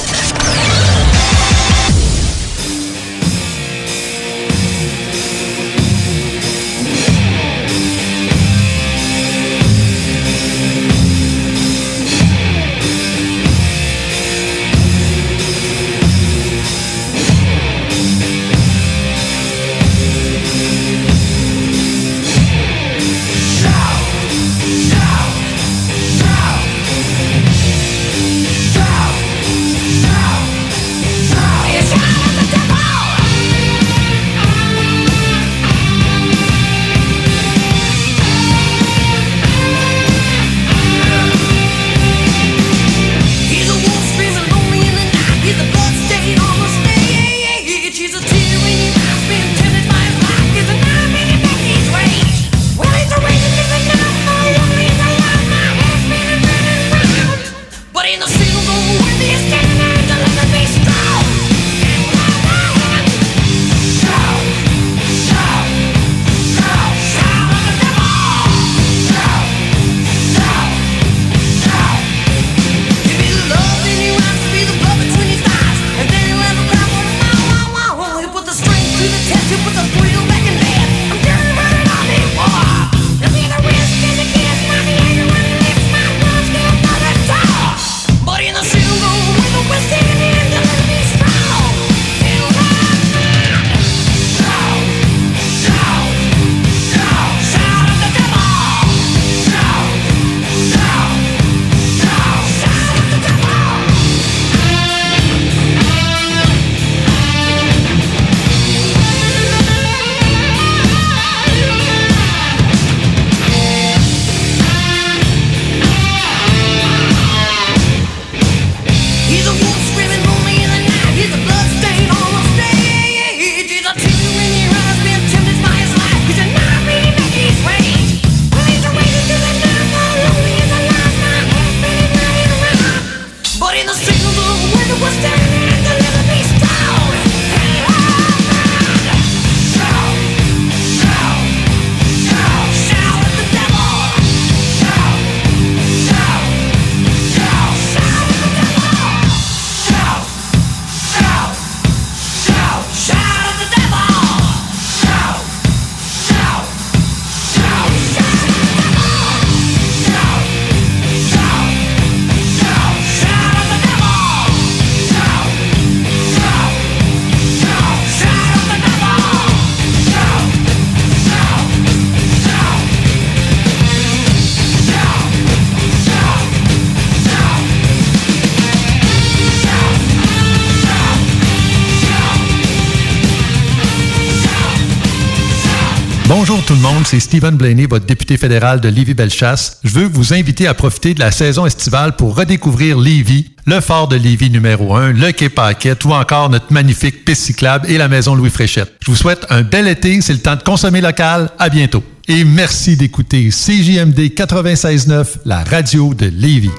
C'est Stephen Blaney, votre député fédéral de Lévis-Bellechasse. Je veux vous inviter à profiter de la saison estivale pour redécouvrir Lévis, le fort de Lévis numéro 1, le quai Paquette ou encore notre magnifique piste cyclable et la maison Louis Fréchette. Je vous souhaite un bel été, c'est le temps de consommer local. À bientôt. Et merci d'écouter CJMD 96.9, la radio de Lévis.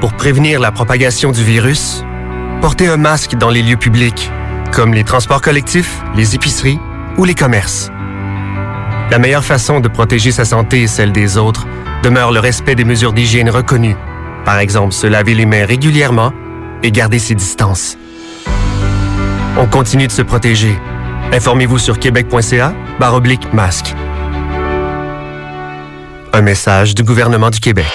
Pour prévenir la propagation du virus, portez un masque dans les lieux publics, comme les transports collectifs, les épiceries ou les commerces. La meilleure façon de protéger sa santé et celle des autres demeure le respect des mesures d'hygiène reconnues. Par exemple, se laver les mains régulièrement et garder ses distances. On continue de se protéger. Informez-vous sur québec.ca oblique masque. Un message du gouvernement du Québec.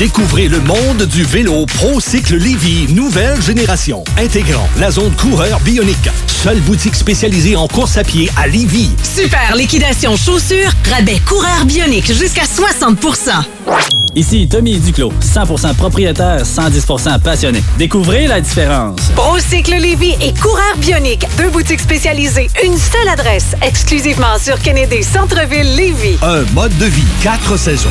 Découvrez le monde du vélo ProCycle Lévy, nouvelle génération, intégrant la zone coureur bionique. Seule boutique spécialisée en course à pied à Lévy. Super liquidation chaussures, rabais coureur bionique jusqu'à 60% Ici Tommy Duclos, 100% propriétaire, 110% passionné. Découvrez la différence. Procycle Lévy et Coureur Bionique, deux boutiques spécialisées, une seule adresse, exclusivement sur Kennedy Centre-ville Lévy. Un mode de vie, quatre saisons.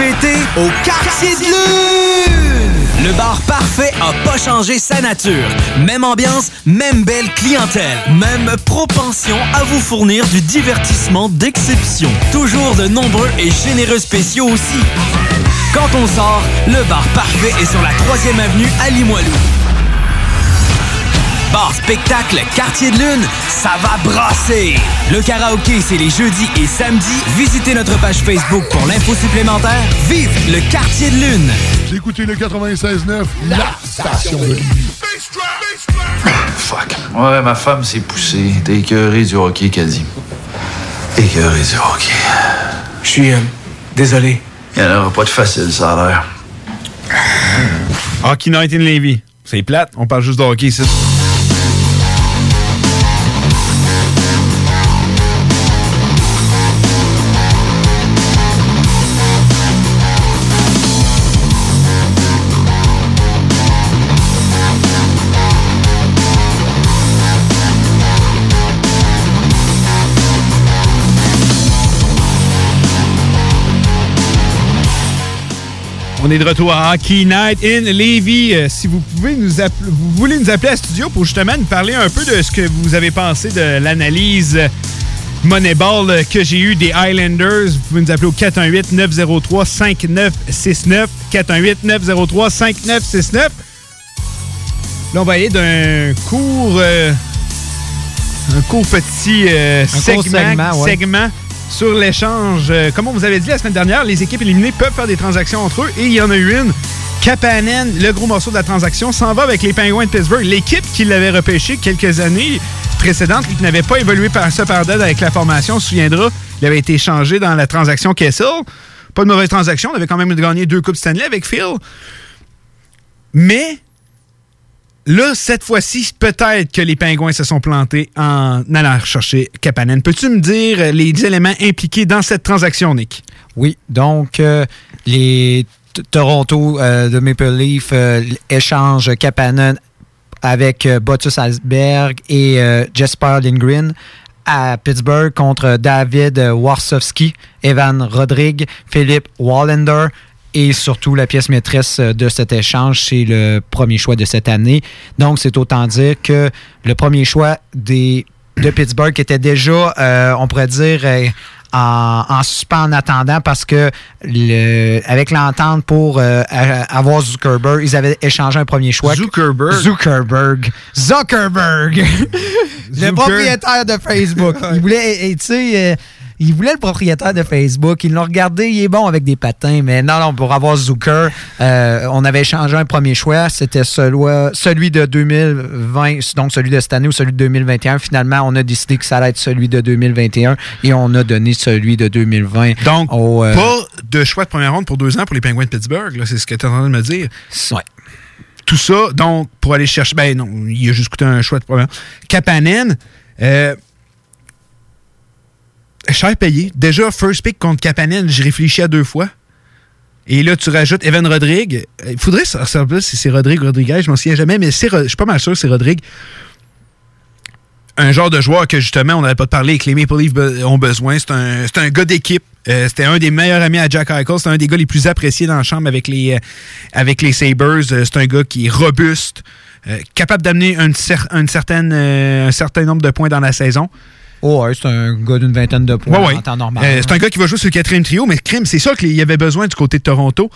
Au quartier de lune! Le bar parfait a pas changé sa nature. Même ambiance, même belle clientèle, même propension à vous fournir du divertissement d'exception. Toujours de nombreux et généreux spéciaux aussi. Quand on sort, le bar parfait est sur la 3e avenue à Limoilou. Bar spectacle Quartier de Lune, ça va brasser! Le karaoké, c'est les jeudis et samedis. Visitez notre page Facebook pour l'info supplémentaire. Vive le Quartier de Lune! Écoutez le 96.9, la station de Lévis. Fuck. Ouais, ma femme s'est poussée. T'es écœuré du hockey, qu'a dit. Écœuré du hockey. Je suis euh, désolé. Il n'y en aura pas de facile, ça a l'air. Hockey Night in Levy. C'est plate, on parle juste de hockey ici. On est de retour à Hockey Night in Levy. Euh, si vous pouvez nous vous voulez nous appeler à studio pour justement nous parler un peu de ce que vous avez pensé de l'analyse Moneyball euh, que j'ai eu des Highlanders, vous pouvez nous appeler au 418 903 5969 418 903 5969. Là, on va aller d'un court euh, un court petit euh, court segment, segment, ouais. segment sur l'échange. Euh, comme on vous avait dit la semaine dernière, les équipes éliminées peuvent faire des transactions entre eux et il y en a eu une. Kapanen, le gros morceau de la transaction, s'en va avec les Penguins de Pittsburgh. L'équipe qui l'avait repêché quelques années précédentes, qui n'avait pas évolué par ce par avec la formation, on se souviendra, il avait été changé dans la transaction Kessel. Pas de mauvaise transaction, on avait quand même gagné deux Coupes Stanley avec Phil. Mais Là, cette fois-ci, peut-être que les Pingouins se sont plantés en allant chercher Kapanen. Peux-tu me dire euh, les éléments impliqués dans cette transaction, Nick? Oui, donc euh, les Toronto euh, de Maple Leaf échangent Kapanen avec Botus Alsberg et Jesper Lindgren à Pittsburgh contre David Warsowski, Evan Rodrigue, Philippe Wallander et surtout la pièce maîtresse de cet échange, c'est le premier choix de cette année. Donc, c'est autant dire que le premier choix des de Pittsburgh était déjà, euh, on pourrait dire, euh, en, en suspens en attendant parce que le, avec l'entente pour euh, avoir Zuckerberg, ils avaient échangé un premier choix. Zuckerberg? Zuckerberg. Zuckerberg. le propriétaire de Facebook. il voulait, tu sais, il voulait le propriétaire de Facebook. Ils l'ont regardé, il est bon avec des patins, mais non, non, pour avoir Zucker, euh, on avait échangé un premier choix. C'était celui, de 2020, donc celui de cette année ou celui de 2021. Finalement, on a décidé que ça allait être celui de 2021 et on a donné celui de 2020. Donc, au, euh, pas de choix de première ronde pour deux ans pour les Penguins de Pittsburgh. là, C'est ce que tu es en train de me dire. Ouais. Tout ça, donc, pour aller chercher. Ben non, il a juste coûté un choix de première. Kapanen, euh, cher payé. Déjà, first pick contre Kapanen, j'ai réfléchi à deux fois. Et là, tu rajoutes Evan Rodrigue. Euh, Il faudrait savoir si c'est Rodrigue ou Rodriguez, je m'en souviens jamais, mais je suis pas mal sûr que c'est Rodrigue. Un genre de joueur que justement, on n'avait pas parlé et que les Maple Leafs ont besoin. C'est un, un gars d'équipe. Euh, C'était un des meilleurs amis à Jack Eichel. C'est un des gars les plus appréciés dans la chambre avec les, euh, avec les Sabres. C'est un gars qui est robuste, capable d'amener un certain nombre de points dans la saison. Oh, ouais, c'est un gars d'une vingtaine de points Ouais, en temps normal. Euh, c'est un gars qui va jouer sur le quatrième trio, mais crime, c'est ça qu'il y avait besoin du côté de Toronto.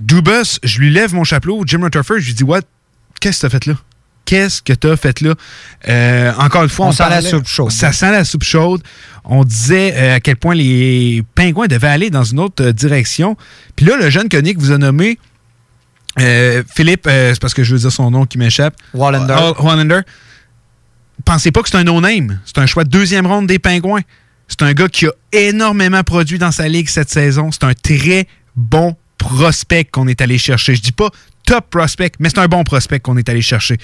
Dubas, je lui lève mon chapeau. Jim Rutherford, je lui dis, what? Qu'est-ce que t'as fait là? Qu'est-ce que t'as fait là? Euh, encore une fois, On on, sent la soupe chaude. Ça sent la soupe chaude. On disait euh, à quel point les pingouins devaient aller dans une autre direction. Puis là, le jeune Koenig vous a nommé Philippe, c'est parce que je veux dire son nom qui m'échappe. Wallander. Wa- Wallander. Pensez pas que c'est un no-name. C'est un choix de deuxième ronde des Pingouins. C'est un gars qui a énormément produit dans sa ligue cette saison. C'est un très bon prospect qu'on est allé chercher. Je dis pas top prospect, mais c'est un bon prospect qu'on est allé chercher.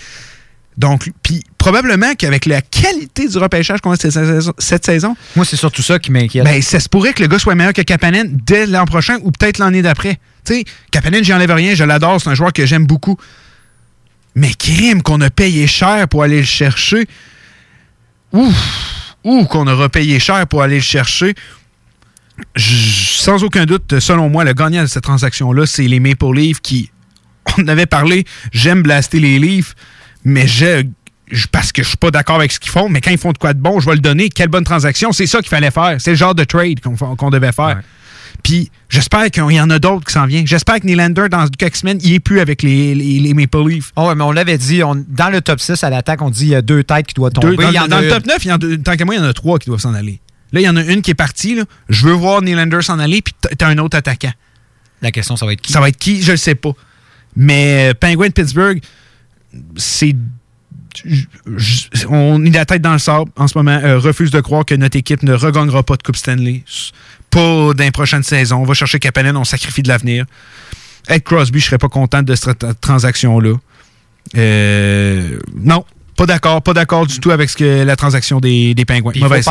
Donc, puis probablement qu'avec la qualité du repêchage qu'on a cette saison, cette saison Moi, c'est surtout ça qui m'inquiète. ben, ça se pourrait que le gars soit meilleur que Kapanen dès l'an prochain ou peut-être l'année d'après. Tu sais, Kapanen, j'y enlève rien, je l'adore, c'est un joueur que j'aime beaucoup. Mais crime qu'on a payé cher pour aller le chercher. Ouf! Ou qu'on aura payé cher pour aller le chercher. Sans aucun doute, selon moi, le gagnant de cette transaction-là, c'est les Maple Leafs qui, on avait parlé, j'aime blaster les Leafs, mais je, parce que je suis pas d'accord avec ce qu'ils font, mais quand ils font de quoi de bon, je vais le donner. Quelle bonne transaction. C'est ça qu'il fallait faire. C'est le genre de trade qu'on devait faire. Puis j'espère qu'il y en a d'autres qui s'en viennent. J'espère que Nylander, dans quelques semaines, il est plus avec les, les, les Maple Leafs. Ah ouais, mais on l'avait dit, on- dans le top 6 à l'attaque, on dit il y a deux têtes qui doivent tomber. Deux- dans, Il y en dans a le top 9, il y en a, tant qu'à moi, il y en a trois qui doivent s'en aller. Là, il y en a une qui est partie. là. Je veux voir Nylander s'en aller, puis t'as- un autre attaquant. La question, ça va être qui? Ça va être qui? Je le sais pas. Mais euh, Penguin de Pittsburgh, c'est. On est la tête dans le sable en ce moment. euh, refuse de croire que notre équipe ne regagnera pas de Coupe Stanley. Pas dans les prochaines saisons. On va chercher Kapanen, on sacrifie de l'avenir. Ed Crosby, je serais pas content de cette tra- transaction-là. Euh, non, pas d'accord. Pas d'accord du tout avec ce que la transaction des, des Pingouins. Mauvaise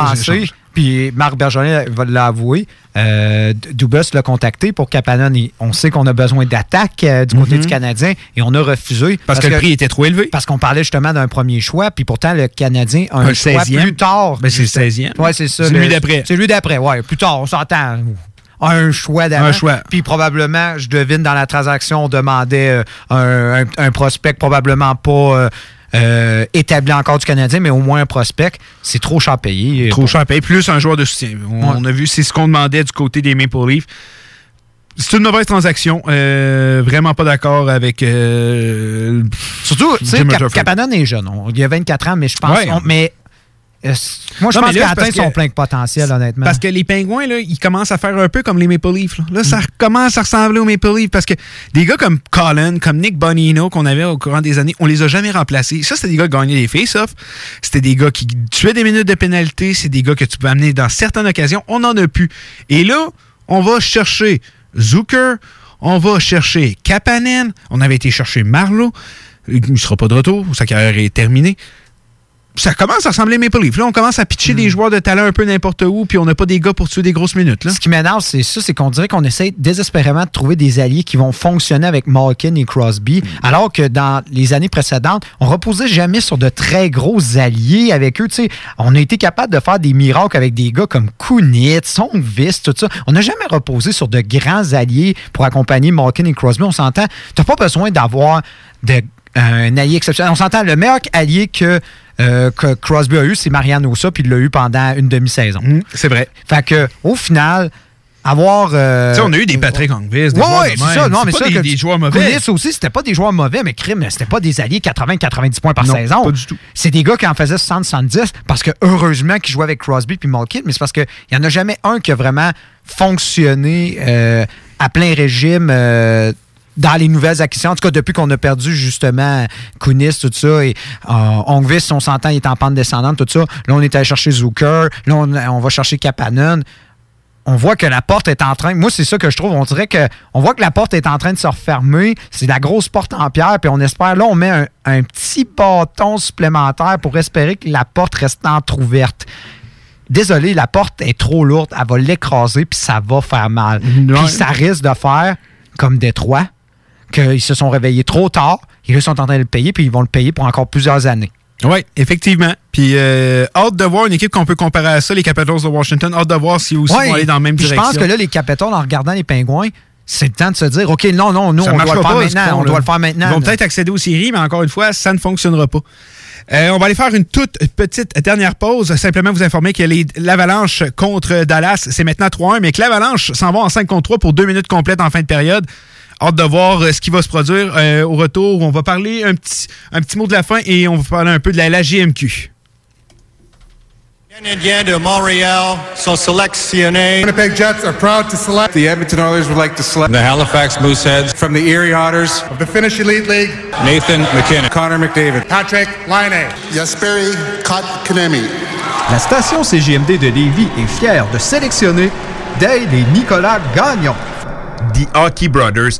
puis Marc Bergeron va l'avouer, euh, Dubas l'a contacté pour Kapanen. Il- On sait qu'on a besoin d'attaque euh, du côté Mhm. du Canadien et on a refusé. Parce que le prix était trop élevé. Parce qu'on parlait justement d'un premier choix, puis pourtant le Canadien a un, Un choix 16e. plus tard. Ben, c'est le 16e. Oui, c'est ça. C'est le- lui d'après. C'est lui d'après, oui. Plus tard, on s'entend. Un choix d'avant. Un choix. Puis probablement, je devine, dans la transaction, on demandait euh, un, un- un prospect probablement pas euh, euh, établi encore du Canadien, mais au moins un prospect. C'est trop cher payé. Trop cher payé, plus un joueur de soutien. On, on a vu, c'est ce qu'on demandait du côté des Maple Leafs. C'est une mauvaise transaction. Euh, vraiment pas d'accord avec. euh, Surtout, tu sais, Jim Cap- est jeune. On- il a 24 ans, mais je pense. Ouais. on- mais moi, je Non, pense qu'il a atteint son que- plein potentiel, honnêtement. Parce que les Pingouins, là, ils commencent à faire un peu comme les Maple Leafs. Là, Là, ça commence à ressembler aux Maple Leafs parce que des gars comme Colin, comme Nick Bonino qu'on avait au courant des années, on les a jamais remplacés. Ça, c'était des gars qui gagnaient des face-offs. C'était des gars qui tuaient des minutes de pénalité. C'est des gars que tu peux amener dans certaines occasions. On n'en a plus. Et là, on va chercher Zucker. On va chercher Kapanen. On avait été chercher Marlowe. Il ne sera pas de retour. Sa carrière est terminée ça commence à ressembler à Maple Leaf. Là, on commence à pitcher des joueurs de talent un peu n'importe où, puis on n'a pas des gars pour tuer des grosses minutes. Là. Ce qui m'énerve, c'est ça, c'est qu'on dirait qu'on essaie désespérément de trouver des alliés qui vont fonctionner avec Malkin et Crosby, alors que dans les années précédentes, on reposait jamais sur de très gros alliés avec eux. On a été capable de faire des miracles avec des gars comme Kunitz, Sonvis, tout ça. On n'a jamais reposé sur de grands alliés pour accompagner Malkin et Crosby. On s'entend, t'as pas besoin d'avoir de un allié exceptionnel. On s'entend, le meilleur allié que euh, que Crosby a eu, c'est Marianne Ossa, puis il l'a eu pendant une demi-saison. c'est vrai. Fait que, au final, avoir. euh, Tu sais, on a eu des Patrick Angvis, des Ouais, joueurs ouais, de c'est ça. Non, mais ça, des, que- des joueurs mauvais. Aussi, c'était pas des joueurs mauvais, mais crime, c'était pas des alliés 80-90 points par Non, saison. pas du tout. C'est des gars qui en faisaient 60-70 parce que heureusement qu'ils jouaient avec Crosby puis Malkin, mais c'est parce qu'il n'y en a jamais un qui a vraiment fonctionné euh, à plein régime. euh, dans les nouvelles acquisitions, en tout cas depuis qu'on a perdu justement Kunis, tout ça, et euh, Ongvis, on s'entend, il est en pente descendante, tout ça. Là, on est allé chercher Zucker, là, on, on va chercher Kapanen on voit que la porte est en train. Moi, c'est ça que je trouve. On dirait que on voit que la porte est en train de se refermer. C'est la grosse porte en pierre, puis on espère. Là, on met un, un petit bâton supplémentaire pour espérer que la porte reste entrouverte. Désolé, la porte est trop lourde. Elle va l'écraser, puis ça va faire mal. Puis ça risque de faire comme Détroit, qu'ils se sont réveillés trop tard. Ils sont en train de le payer, puis ils vont le payer pour encore plusieurs années. Oui, effectivement. Puis, euh, hâte de voir une équipe qu'on peut comparer à ça, les Capitals de Washington. Hâte de voir si aussi Ouais. vont aller dans la même direction. Je pense que là, les Capitals, en regardant les Pingouins, c'est le temps de se dire OK, non, non, nous, Ça on doit le faire maintenant. On doit le faire maintenant. Ils vont peut-être accéder aux séries, mais encore une fois, ça ne fonctionnera pas. Euh, on va aller faire une toute petite dernière pause. Simplement vous informer que l'Avalanche contre Dallas, c'est maintenant 3-1, mais que l'Avalanche s'en va en 5 contre 3 pour deux minutes complètes en fin de période. Hâte de voir euh, ce qui va se produire euh, au retour. On va parler un petit, un petit mot de la fin et on va parler un peu de la, la GMQ. Canadiens de Montréal sont sélectionnés. Winnipeg Jets are proud to select. The Edmonton Oilers would like to select The Halifax Mooseheads, From the Erie Otters of the Finnish Elite League, Nathan McKinnon. Connor McDavid. Patrick Laine. Jesperi Kotkaniemi. La station CGMD de Lévis est fière de sélectionner Dale et Nicolas Gagnon. The Hockey Brothers,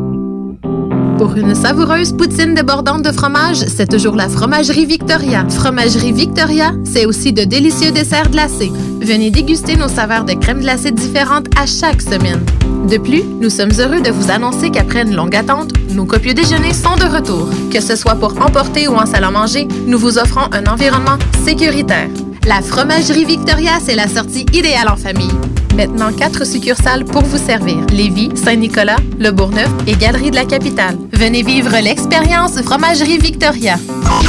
Pour une savoureuse poutine débordante de fromage, c'est toujours la Fromagerie Victoria. Fromagerie Victoria, c'est aussi de délicieux desserts glacés. Venez déguster nos saveurs de crème glacée différentes à chaque semaine. De plus, nous sommes heureux de vous annoncer qu'après une longue attente, nos copieux déjeuners sont de retour. Que ce soit pour emporter ou en salle à manger, nous vous offrons un environnement sécuritaire. La Fromagerie Victoria, c'est la sortie idéale en famille. Maintenant, quatre succursales pour vous servir. Lévis, Saint-Nicolas, Le Bourgneuf et Galerie de la Capitale. Venez vivre l'expérience Fromagerie Victoria.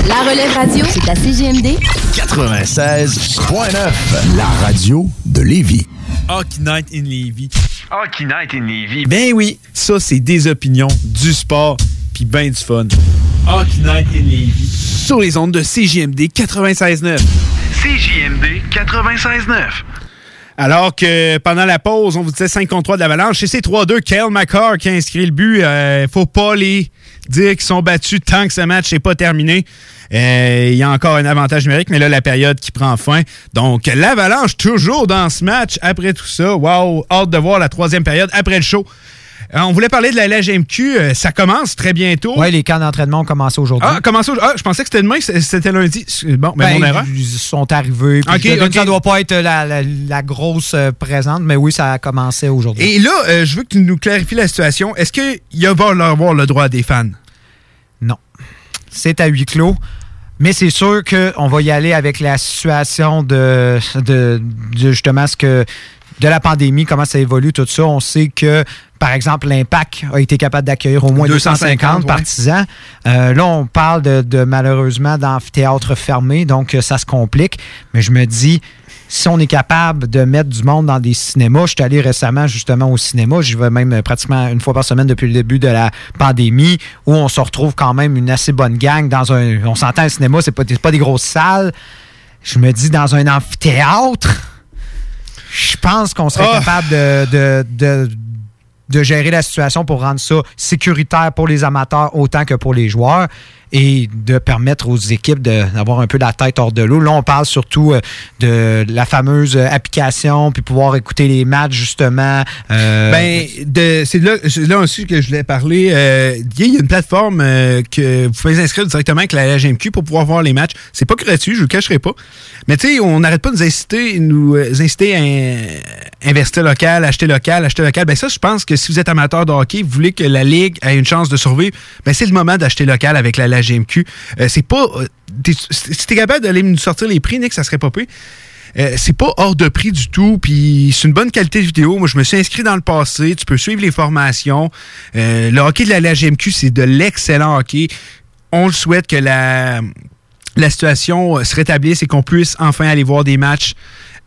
La Relève Radio, c'est à CGMD 96.9, la radio de Lévis. Hockey Night in Levy. Hockey Night in Levy. Ben oui, ça, c'est des opinions, du sport, puis ben du fun. Hockey Night in Levy. Sur les ondes de CJMD 96.9. CJMD 96.9. Alors que pendant la pause, on vous disait 5 contre 3 de l'Avalanche, et c'est 3-2. Kyle McCarr qui a inscrit le but. Euh, faut pas les dire qu'ils sont battus tant que ce match n'est pas terminé. Euh, Il y a encore un avantage numérique, mais là, la période qui prend fin. Donc, l'Avalanche toujours dans ce match après tout ça. Wow, hâte de voir la troisième période après le show. Euh, on voulait parler de la LGMQ. Euh, ça commence très bientôt. Oui, les camps d'entraînement ont commencé aujourd'hui. Ah, comment ça? Ah, je pensais que c'était demain, c'était lundi. Bon, ben, Ben, mon erreur. Ils sont arrivés. puis Ok, je devine ok. que Ça doit pas être la, la- la grosse euh, présente, mais oui, ça a commencé aujourd'hui. Et là, euh, je veux que tu nous clarifies la situation. Est-ce qu'il va y avoir le droit des fans? Non. C'est à huis clos. Mais c'est sûr qu'on va y aller avec la situation de, de, de justement ce que de la pandémie, comment ça évolue, tout ça. On sait que, par exemple, l'Impact a été capable d'accueillir au moins 250, 250, ouais. partisans. Euh, là, on parle de, de, malheureusement d'amphithéâtre fermé, donc euh, ça se complique. Mais je me dis, si on est capable de mettre du monde dans des cinémas, je suis allé récemment justement au cinéma, j'y vais même euh, pratiquement une fois par semaine depuis le début de la pandémie, où on se retrouve quand même une assez bonne gang dans un. On s'entend, un cinéma, c'est pas, c'est pas des grosses salles. Je me dis, dans un amphithéâtre, je pense qu'on serait Ah. capable de, de, de, de gérer la situation pour rendre ça sécuritaire pour les amateurs autant que pour les joueurs. Et de permettre aux équipes d'avoir un peu la tête hors de l'eau. Là, on parle surtout euh, de la fameuse euh, application, puis pouvoir écouter les matchs, justement. euh, Ben, c'est là, aussi que je voulais parler. Il y a une plateforme que vous pouvez inscrire directement avec la LGMQ pour pouvoir voir les matchs. C'est pas gratuit, je vous le cacherai pas. Mais tu sais, on n'arrête pas de nous inciter, nous inciter à in- investir local, acheter local, acheter local. Ben ça, je pense que si vous êtes amateur de hockey, vous voulez que la Ligue ait une chance de survivre, ben c'est le moment d'acheter local avec la LGMQ. Euh, c'est pas... euh, si t'es capable d'aller nous sortir les prix, Nick, ça serait pas. Euh, c'est pas hors de prix du tout, puis c'est une bonne qualité de vidéo. Moi, je me suis inscrit dans le passé. Tu peux suivre les formations. Euh, le hockey de la LGMQ, c'est de l'excellent hockey. On le souhaite que la, la situation se rétablisse et qu'on puisse enfin aller voir des matchs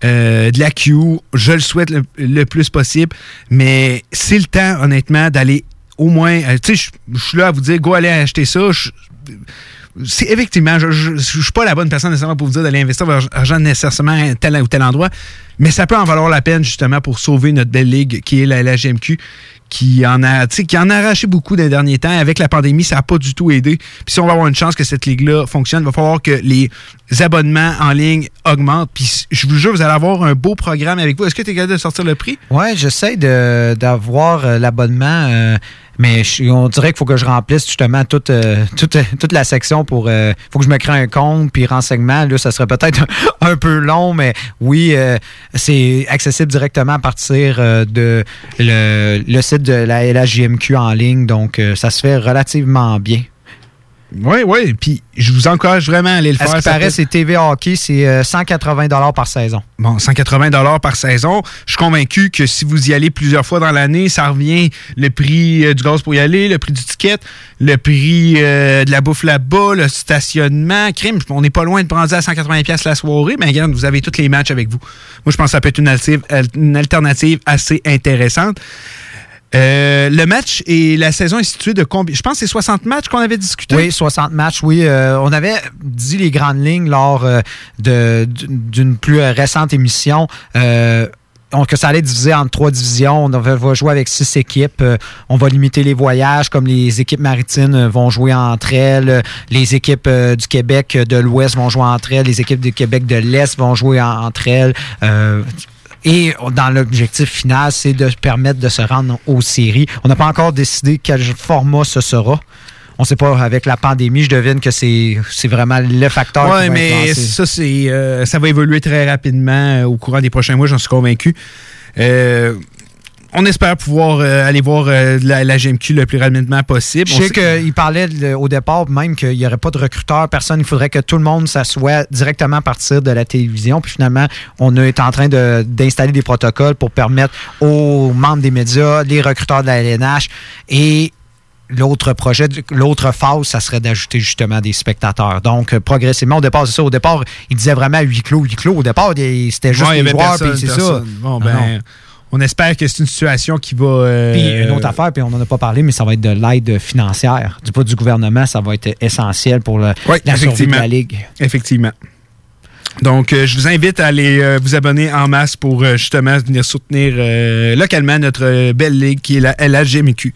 de la Q. Je le souhaite le, plus possible, mais c'est le temps, honnêtement, d'aller au moins. tu sais, je suis là à vous dire, go aller acheter ça. Effectivement, je ne suis pas la bonne personne nécessairement pour vous dire d'aller investir votre argent nécessairement à tel ou tel endroit, mais ça peut en valoir la peine justement pour sauver notre belle ligue qui est la LGMQ, qui en a, qui en a arraché beaucoup dans les derniers temps. Avec la pandémie, ça n'a pas du tout aidé. Puis si on va avoir une chance que cette ligue-là fonctionne, il va falloir que les abonnements en ligne augmentent. Puis je vous jure, vous allez avoir un beau programme avec vous. Est-ce que tu es capable de sortir le prix? Ouais, j'essaie d'avoir euh, l'abonnement, euh, mais on dirait qu'il faut que je remplisse justement toute, euh, toute, toute la section pour. Il faut que je me crée un compte, puis renseignement. Là, ça serait peut-être un peu long, mais oui, euh, c'est accessible directement à partir euh, de le, le site de la LHJMQ en ligne, donc euh, ça se fait relativement bien. Oui, oui. Puis je vous encourage vraiment à aller le À faire. ce qui paraît, c'est TV Hockey, c'est euh, 180 par saison. Bon, 180 dollars par saison. Je suis convaincu que si vous y allez plusieurs fois dans l'année, ça revient le prix euh, du gaz pour y aller, le prix du ticket, le prix euh, de la bouffe là-bas, le stationnement. Crime, on n'est pas loin de prendre à 180 pièces la soirée, mais regarde, vous avez tous les matchs avec vous. Moi, je pense que ça peut être une alternative, une alternative assez intéressante. Euh, le match et la saison est située de combien? Je pense que c'est 60 matchs qu'on avait discuté. Oui, 60 matchs, oui. Euh, on avait dit les grandes lignes lors euh, d'une plus récente émission. On- que ça allait diviser en trois divisions. On va jouer avec six équipes. On va limiter les voyages, comme les équipes maritimes vont jouer entre elles. Les équipes du Québec de l'Ouest vont jouer entre elles. Les équipes du Québec de l'Est vont jouer en- entre elles. Et dans l'objectif final, c'est de permettre de se rendre aux séries. On n'a pas encore décidé quel format ce sera. On ne sait pas, avec la pandémie, je devine que c'est vraiment le facteur. qui Oui, mais ça, c'est, euh, ça va évoluer très rapidement euh, au courant des prochains mois, j'en suis convaincu. Euh, on espère pouvoir euh, aller voir euh, la, la GMQ le plus rapidement possible. Je sais qu'il parlait de- au départ même qu'il n'y aurait pas de recruteur, personne. Il faudrait que tout le monde s'assoie directement à partir de la télévision. Puis finalement, on est en train de- d'installer des protocoles pour permettre aux membres des médias, les recruteurs de la LNH et l'autre projet, l'autre phase, ça serait d'ajouter justement des spectateurs. Donc, euh, progressivement, au départ, c'est ça. Au départ, il disait vraiment huis clos, huis clos. Au départ, c'était juste Ouais, les joueurs, puis c'est ça. personne. Bon, ben, non. On espère que c'est une situation qui va. euh, Puis une autre affaire, puis on n'en a pas parlé, mais ça va être de l'aide financière. Du pas du gouvernement, ça va être essentiel pour le, Oui, la survie de effectivement. la Ligue. Effectivement. Donc, euh, je vous invite à aller euh, vous abonner en masse pour justement venir soutenir localement notre belle ligue qui est la LHGMQ.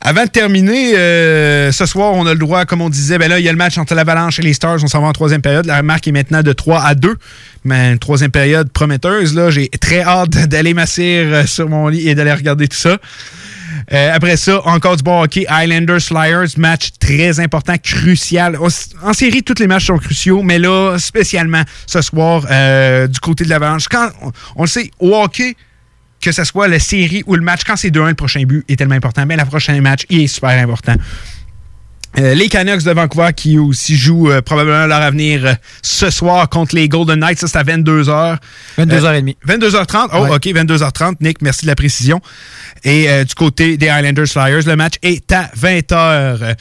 Avant de terminer, euh, ce soir, on a le droit, comme on disait, ben là, il y a le match entre l'Avalanche et les Stars. On s'en va en troisième période. La marque est maintenant de 3 à 2. Mais une troisième période prometteuse. Là, j'ai très hâte d'aller m'asseoir euh, sur mon lit et d'aller regarder tout ça. Euh, après ça, encore du bon hockey. Islanders Flyers, match très important, crucial. En, série, tous les matchs sont cruciaux, mais là, spécialement ce soir, du côté de l'Avalanche. Quand on, on le sait, au hockey, que ce soit la série ou le match, quand c'est 2-1, le prochain but est tellement important. Mais le prochain match, il est super important. Euh, les Canucks de Vancouver qui aussi jouent euh, probablement leur avenir euh, ce soir contre les Golden Knights. Ça, c'est à 22h. 22h30. 22h30. Oh, Ouais. OK, 22h30. Nick, merci de la précision. Et du côté des Islanders Flyers, le match est à 20h. Euh,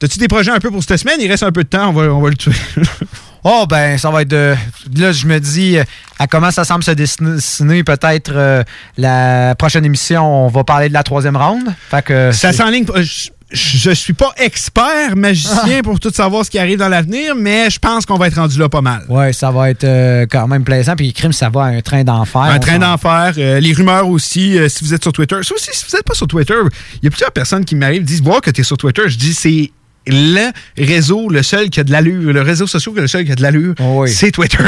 T'as-tu des projets un peu pour cette semaine? Il reste un peu de temps, on va, on va le tuer. Oh, ben, ça va être de. Là, je me dis, euh, à comment ça semble se dessiner, peut-être euh, la prochaine émission, on va parler de la troisième ronde. Fait que. Ça s'enligne. pas- Je, je suis pas expert magicien pour tout savoir ce qui arrive dans l'avenir, mais je pense qu'on va être rendu là pas mal. Ouais, ça va être euh, quand même plaisant. Puis, crime, ça va à un train d'enfer. Un train d'enfer. euh, les rumeurs aussi, euh, si vous êtes sur Twitter. Ça aussi, si vous n'êtes pas sur Twitter, il y a plusieurs personnes qui m'arrivent, disent voir que tu es sur Twitter. Je dis, c'est le réseau, le seul qui a de l'allure, le réseau social, le seul qui a de l'allure, Oh c'est Twitter.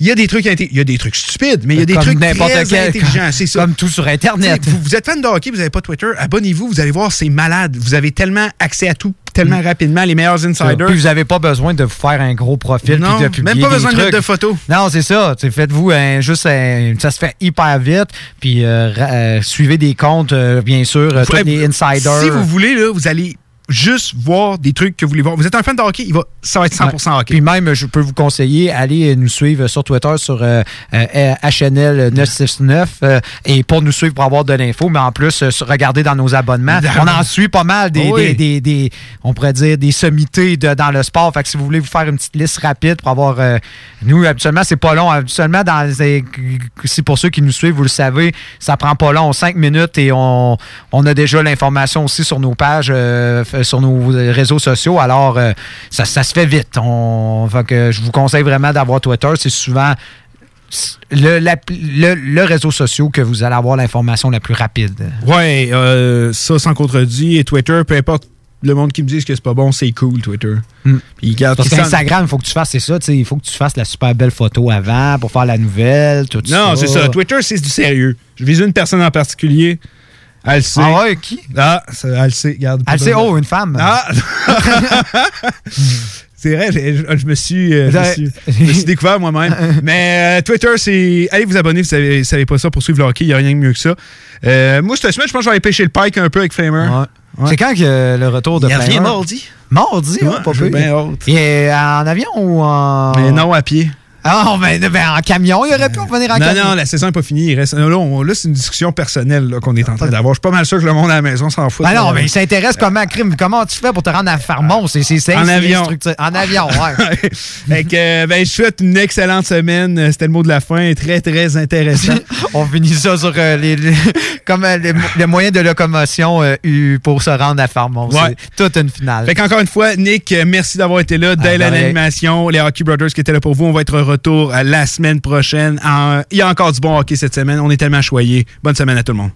Il y a des trucs, il y a des trucs stupides, mais il y a des Comme trucs n'importe très quel- intelligents. C'est ça. Comme tout sur Internet. Vous, vous êtes fan de hockey, vous n'avez pas Twitter, abonnez-vous, vous allez voir, c'est malade. Vous avez tellement accès à tout, tellement rapidement, les meilleurs insiders. Puis vous n'avez pas besoin de vous faire un gros profil Non, puis de publier même pas des besoin de trucs. mettre de photos. Non, c'est ça. Faites-vous un- juste un- ça se fait hyper vite. Puis euh, euh, suivez des comptes, euh, bien sûr, tous les insiders. Si vous voulez, là, vous allez juste voir des trucs que vous voulez voir. Vous êtes un fan de hockey, il va, ça va être 100% Ouais. hockey. Puis même, je peux vous conseiller, allez nous suivre sur Twitter sur euh, euh, HNL969 euh, et pour nous suivre pour avoir de l'info, mais en plus, regardez dans nos abonnements. On en suit pas mal des, Oui. des, des- des- on pourrait dire, des sommités de- dans le sport. Fait que si vous voulez vous faire une petite liste rapide pour avoir... nous, habituellement, c'est pas long. Habituellement, dans c'est pour ceux qui nous suivent, vous le savez, ça prend pas long, cinq minutes et on, on a déjà l'information aussi sur nos pages, sur nos réseaux sociaux. Alors, euh, ça, ça se fait vite. On, fait que je vous conseille vraiment d'avoir Twitter. C'est souvent le, la- le, le réseau social que vous allez avoir l'information la plus rapide. Ouais, euh, ça sans contredit. Et Twitter, peu importe le monde qui me dise que c'est pas bon, c'est cool, Twitter. Puis, Parce s'en- qu'Instagram, il faut que tu fasses, c'est ça, il faut que tu fasses la super belle photo avant pour faire la nouvelle, tout ça. Non, c'est ça. Twitter, c'est du sérieux. Je vise une personne en particulier. Elle le sait. Ah ouais, qui? Ah, ça, elle le sait. Regarde, Elle sait, oh, une femme. Ah! c'est vrai, je, je me suis, euh, je me suis, je me suis découvert moi-même. Mais euh, Twitter, c'est. Allez vous abonner, vous savez, savez pas ça pour suivre le hockey, il n'y a rien de mieux que ça. Euh, moi, cette semaine, je pense que je vais aller pêcher le pike un peu avec Flamer. Ouais. C'est quand que le retour de Il revient Flamer? mardi. Mardi, Ouais, oh, pas pire. bien hâte. Et en avion ou en. Mais non, à pied. Ah, ben, ben, en camion, il aurait pu revenir en non, camion. non, la saison n'est pas finie. Il reste, là, on- là, c'est une discussion personnelle qu'on est en train d'avoir. Je suis pas mal sûr que le monde à la maison s'en fout. Ben non, mais il s'intéresse comment, crime, comment tu fais pour te rendre à Farmont? C'est, En avion. En avion, ouais. Fait que, euh, ben, je souhaite une excellente semaine. Euh, C'était le mot de la fin. Très, très intéressant. On finit ça sur euh, les, les- comme euh, les, les moyens de locomotion euh, pour se rendre à Farmont. Ouais. C'est toute une finale. Fait qu'encore une fois, Nick, euh, merci d'avoir été là dès Ah, rien. l'animation. Les Hockey Brothers qui étaient là pour vous. On va être de retour euh, la semaine prochaine. Il y a encore du bon hockey cette semaine. On est tellement choyés. Bonne semaine à tout le monde.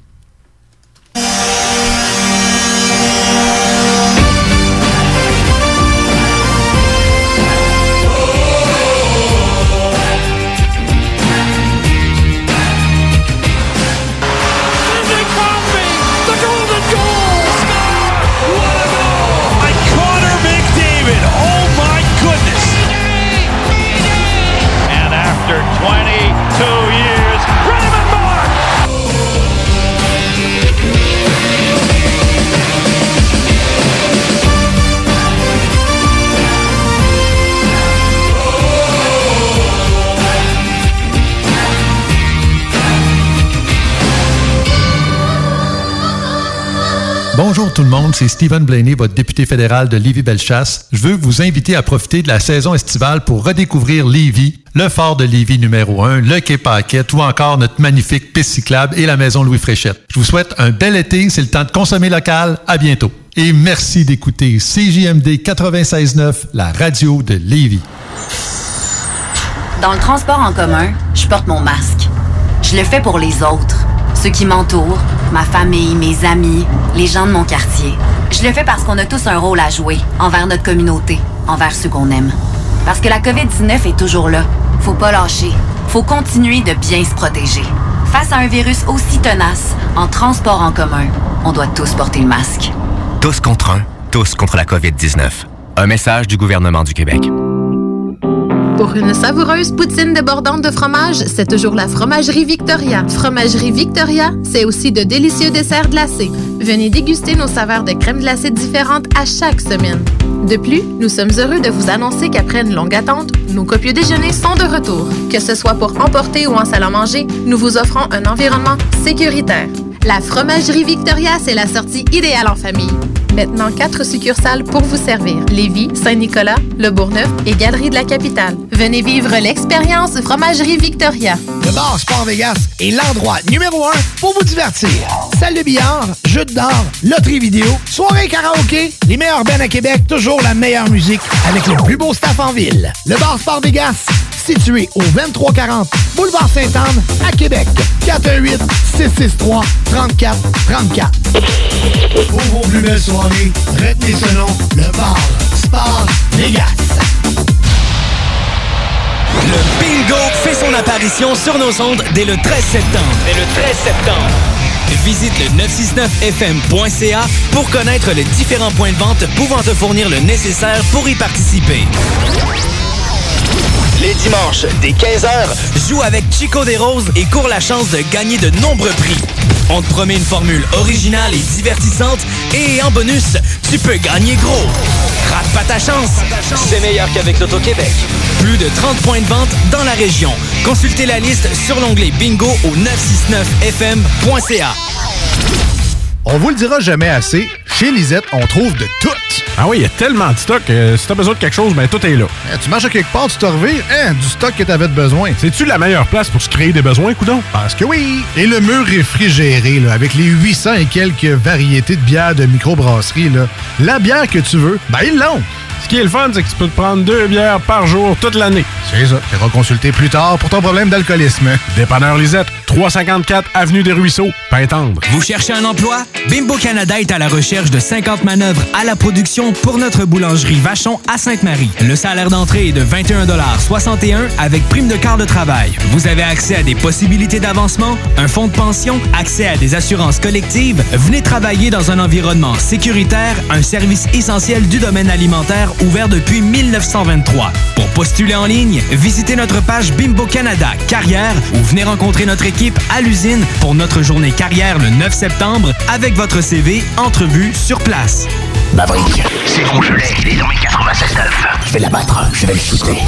Bonjour tout le monde, c'est Stephen Blaney, votre député fédéral de Lévis-Bellechasse. Je veux vous inviter à profiter de la saison estivale pour redécouvrir Lévis, le fort de Lévis numéro 1, le quai Paquette ou encore notre magnifique piste cyclable et la maison Louis Fréchette. Je vous souhaite un bel été, c'est le temps de consommer local. À bientôt. Et merci d'écouter CJMD 96.9, la radio de Lévis. Dans le transport en commun, je porte mon masque. Je le fais pour les autres, ceux qui m'entourent, ma famille, mes amis, les gens de mon quartier. Je le fais parce qu'on a tous un rôle à jouer envers notre communauté, envers ceux qu'on aime. Parce que la COVID-19 est toujours là. Faut pas lâcher. Faut continuer de bien se protéger. Face à un virus aussi tenace, en transport en commun, on doit tous porter le masque. Tous contre un, tous contre la COVID-19. Un message du gouvernement du Québec. Pour une savoureuse poutine débordante de fromage, c'est toujours la Fromagerie Victoria. Fromagerie Victoria, c'est aussi de délicieux desserts glacés. Venez déguster nos saveurs de crème glacée différentes à chaque semaine. De plus, nous sommes heureux de vous annoncer qu'après une longue attente, nos copieux déjeuners sont de retour. Que ce soit pour emporter ou en salle à manger, nous vous offrons un environnement sécuritaire. La Fromagerie Victoria, c'est la sortie idéale en famille. Maintenant, quatre succursales pour vous servir. Lévis, Saint-Nicolas, Le Bourgneuf et Galerie de la Capitale. Venez vivre l'expérience Fromagerie Victoria. Le bar Sport Vegas est l'endroit numéro un pour vous divertir. Salle de billard, jeux d'or, loterie vidéo, soirée karaoké, les meilleurs bands à Québec, toujours la meilleure musique avec le plus beau staff en ville. Le bar Sport Vegas, situé au 2340 Boulevard Sainte-Anne à Québec. 418 663 34 34. Pour vos plus belles soirées, retenez ce nom, le bar Sport Vegas. Le bingo fait son apparition sur nos ondes dès le 13 septembre. Dès le 13 septembre. Visite le 969fm.ca pour connaître les différents points de vente pouvant te fournir le nécessaire pour y participer. Les dimanches, dès 15h, joue avec Chico des Roses et cours la chance de gagner de nombreux prix. On te promet une formule originale et divertissante et en bonus, tu peux gagner gros. Rate pas ta chance. C'est meilleur qu'avec l'Auto-Québec. Plus de 30 points de vente dans la région. Consultez la liste sur l'onglet bingo au 969fm.ca. On vous le dira jamais assez, chez Lisette, on trouve de tout. Ah oui, il y a tellement de stock. euh, si t'as besoin de quelque chose, ben tout est là. Eh, tu marches à quelque part, tu te revires, hein, du stock que t'avais de besoin. C'est-tu la meilleure place pour se créer des besoins, coudon? Parce que oui! Et le mur réfrigéré, là, avec les 800 et quelques variétés de bières de microbrasserie, là, la bière que tu veux, ben ils l'ont! Ce qui est le fun, c'est que tu peux te prendre deux bières par jour toute l'année. C'est ça. Tu consulter plus tard pour ton problème d'alcoolisme. Dépanneur Lisette, 354 Avenue des Ruisseaux, Pintendre. Vous cherchez un emploi? Bimbo Canada est à la recherche de 50 manœuvres à la production pour notre boulangerie Vachon à Sainte-Marie. Le salaire d'entrée est de 21,61 avec prime de quart de travail. Vous avez accès à des possibilités d'avancement, un fonds de pension, accès à des assurances collectives. Venez travailler dans un environnement sécuritaire, un service essentiel du domaine alimentaire ouvert depuis 1923. Pour postuler en ligne, visitez notre page Bimbo Canada Carrière ou venez rencontrer notre équipe à l'usine pour notre journée carrière le 9 septembre avec votre CV, entrevue sur place. Maverick, c'est congelé, il est dans mes 96.9. Je vais l'abattre, je vais le shooter.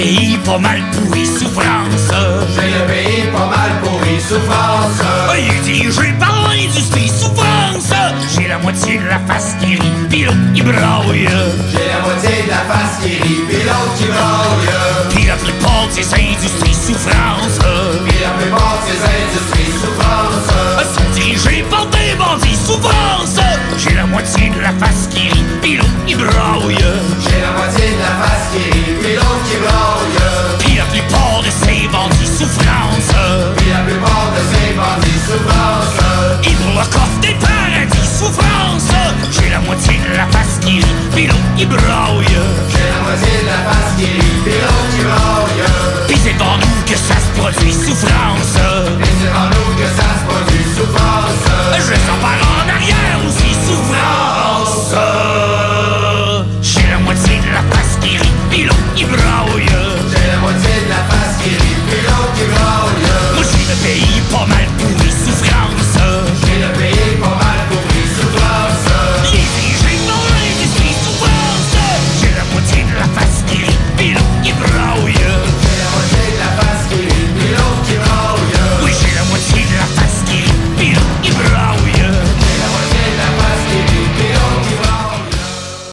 pays pas mal pourri, souffrance. J'ai le pays pas mal pourri, souffrance. Il dirigé par l'industrie, souffrance. J'ai la moitié de la face qui rit, pis l'autre qui braille. J'ai la moitié de la face qui rit, pis l'autre qui braille. Pis la plupart de ces industries, souffrance. Pis la plupart de ces industries, souffrance. Sont ah, dirigées par des bandits, souffrance. J'ai la moitié de la face qui rit, pis l'autre qui braille. J'ai la moitié de la face qui rit glorieux. Puis la plupart de ces vendus souffrances. Puis la plupart de ces vendus souffrances. Ils vont encore des paradis souffrances. J'ai la moitié de la face qui rit, puis l'autre qui broye. J'ai la moitié de la face qui rit, puis l'autre qui broye. Puis c'est devant nous que ça se produit souffrance. Puis c'est devant nous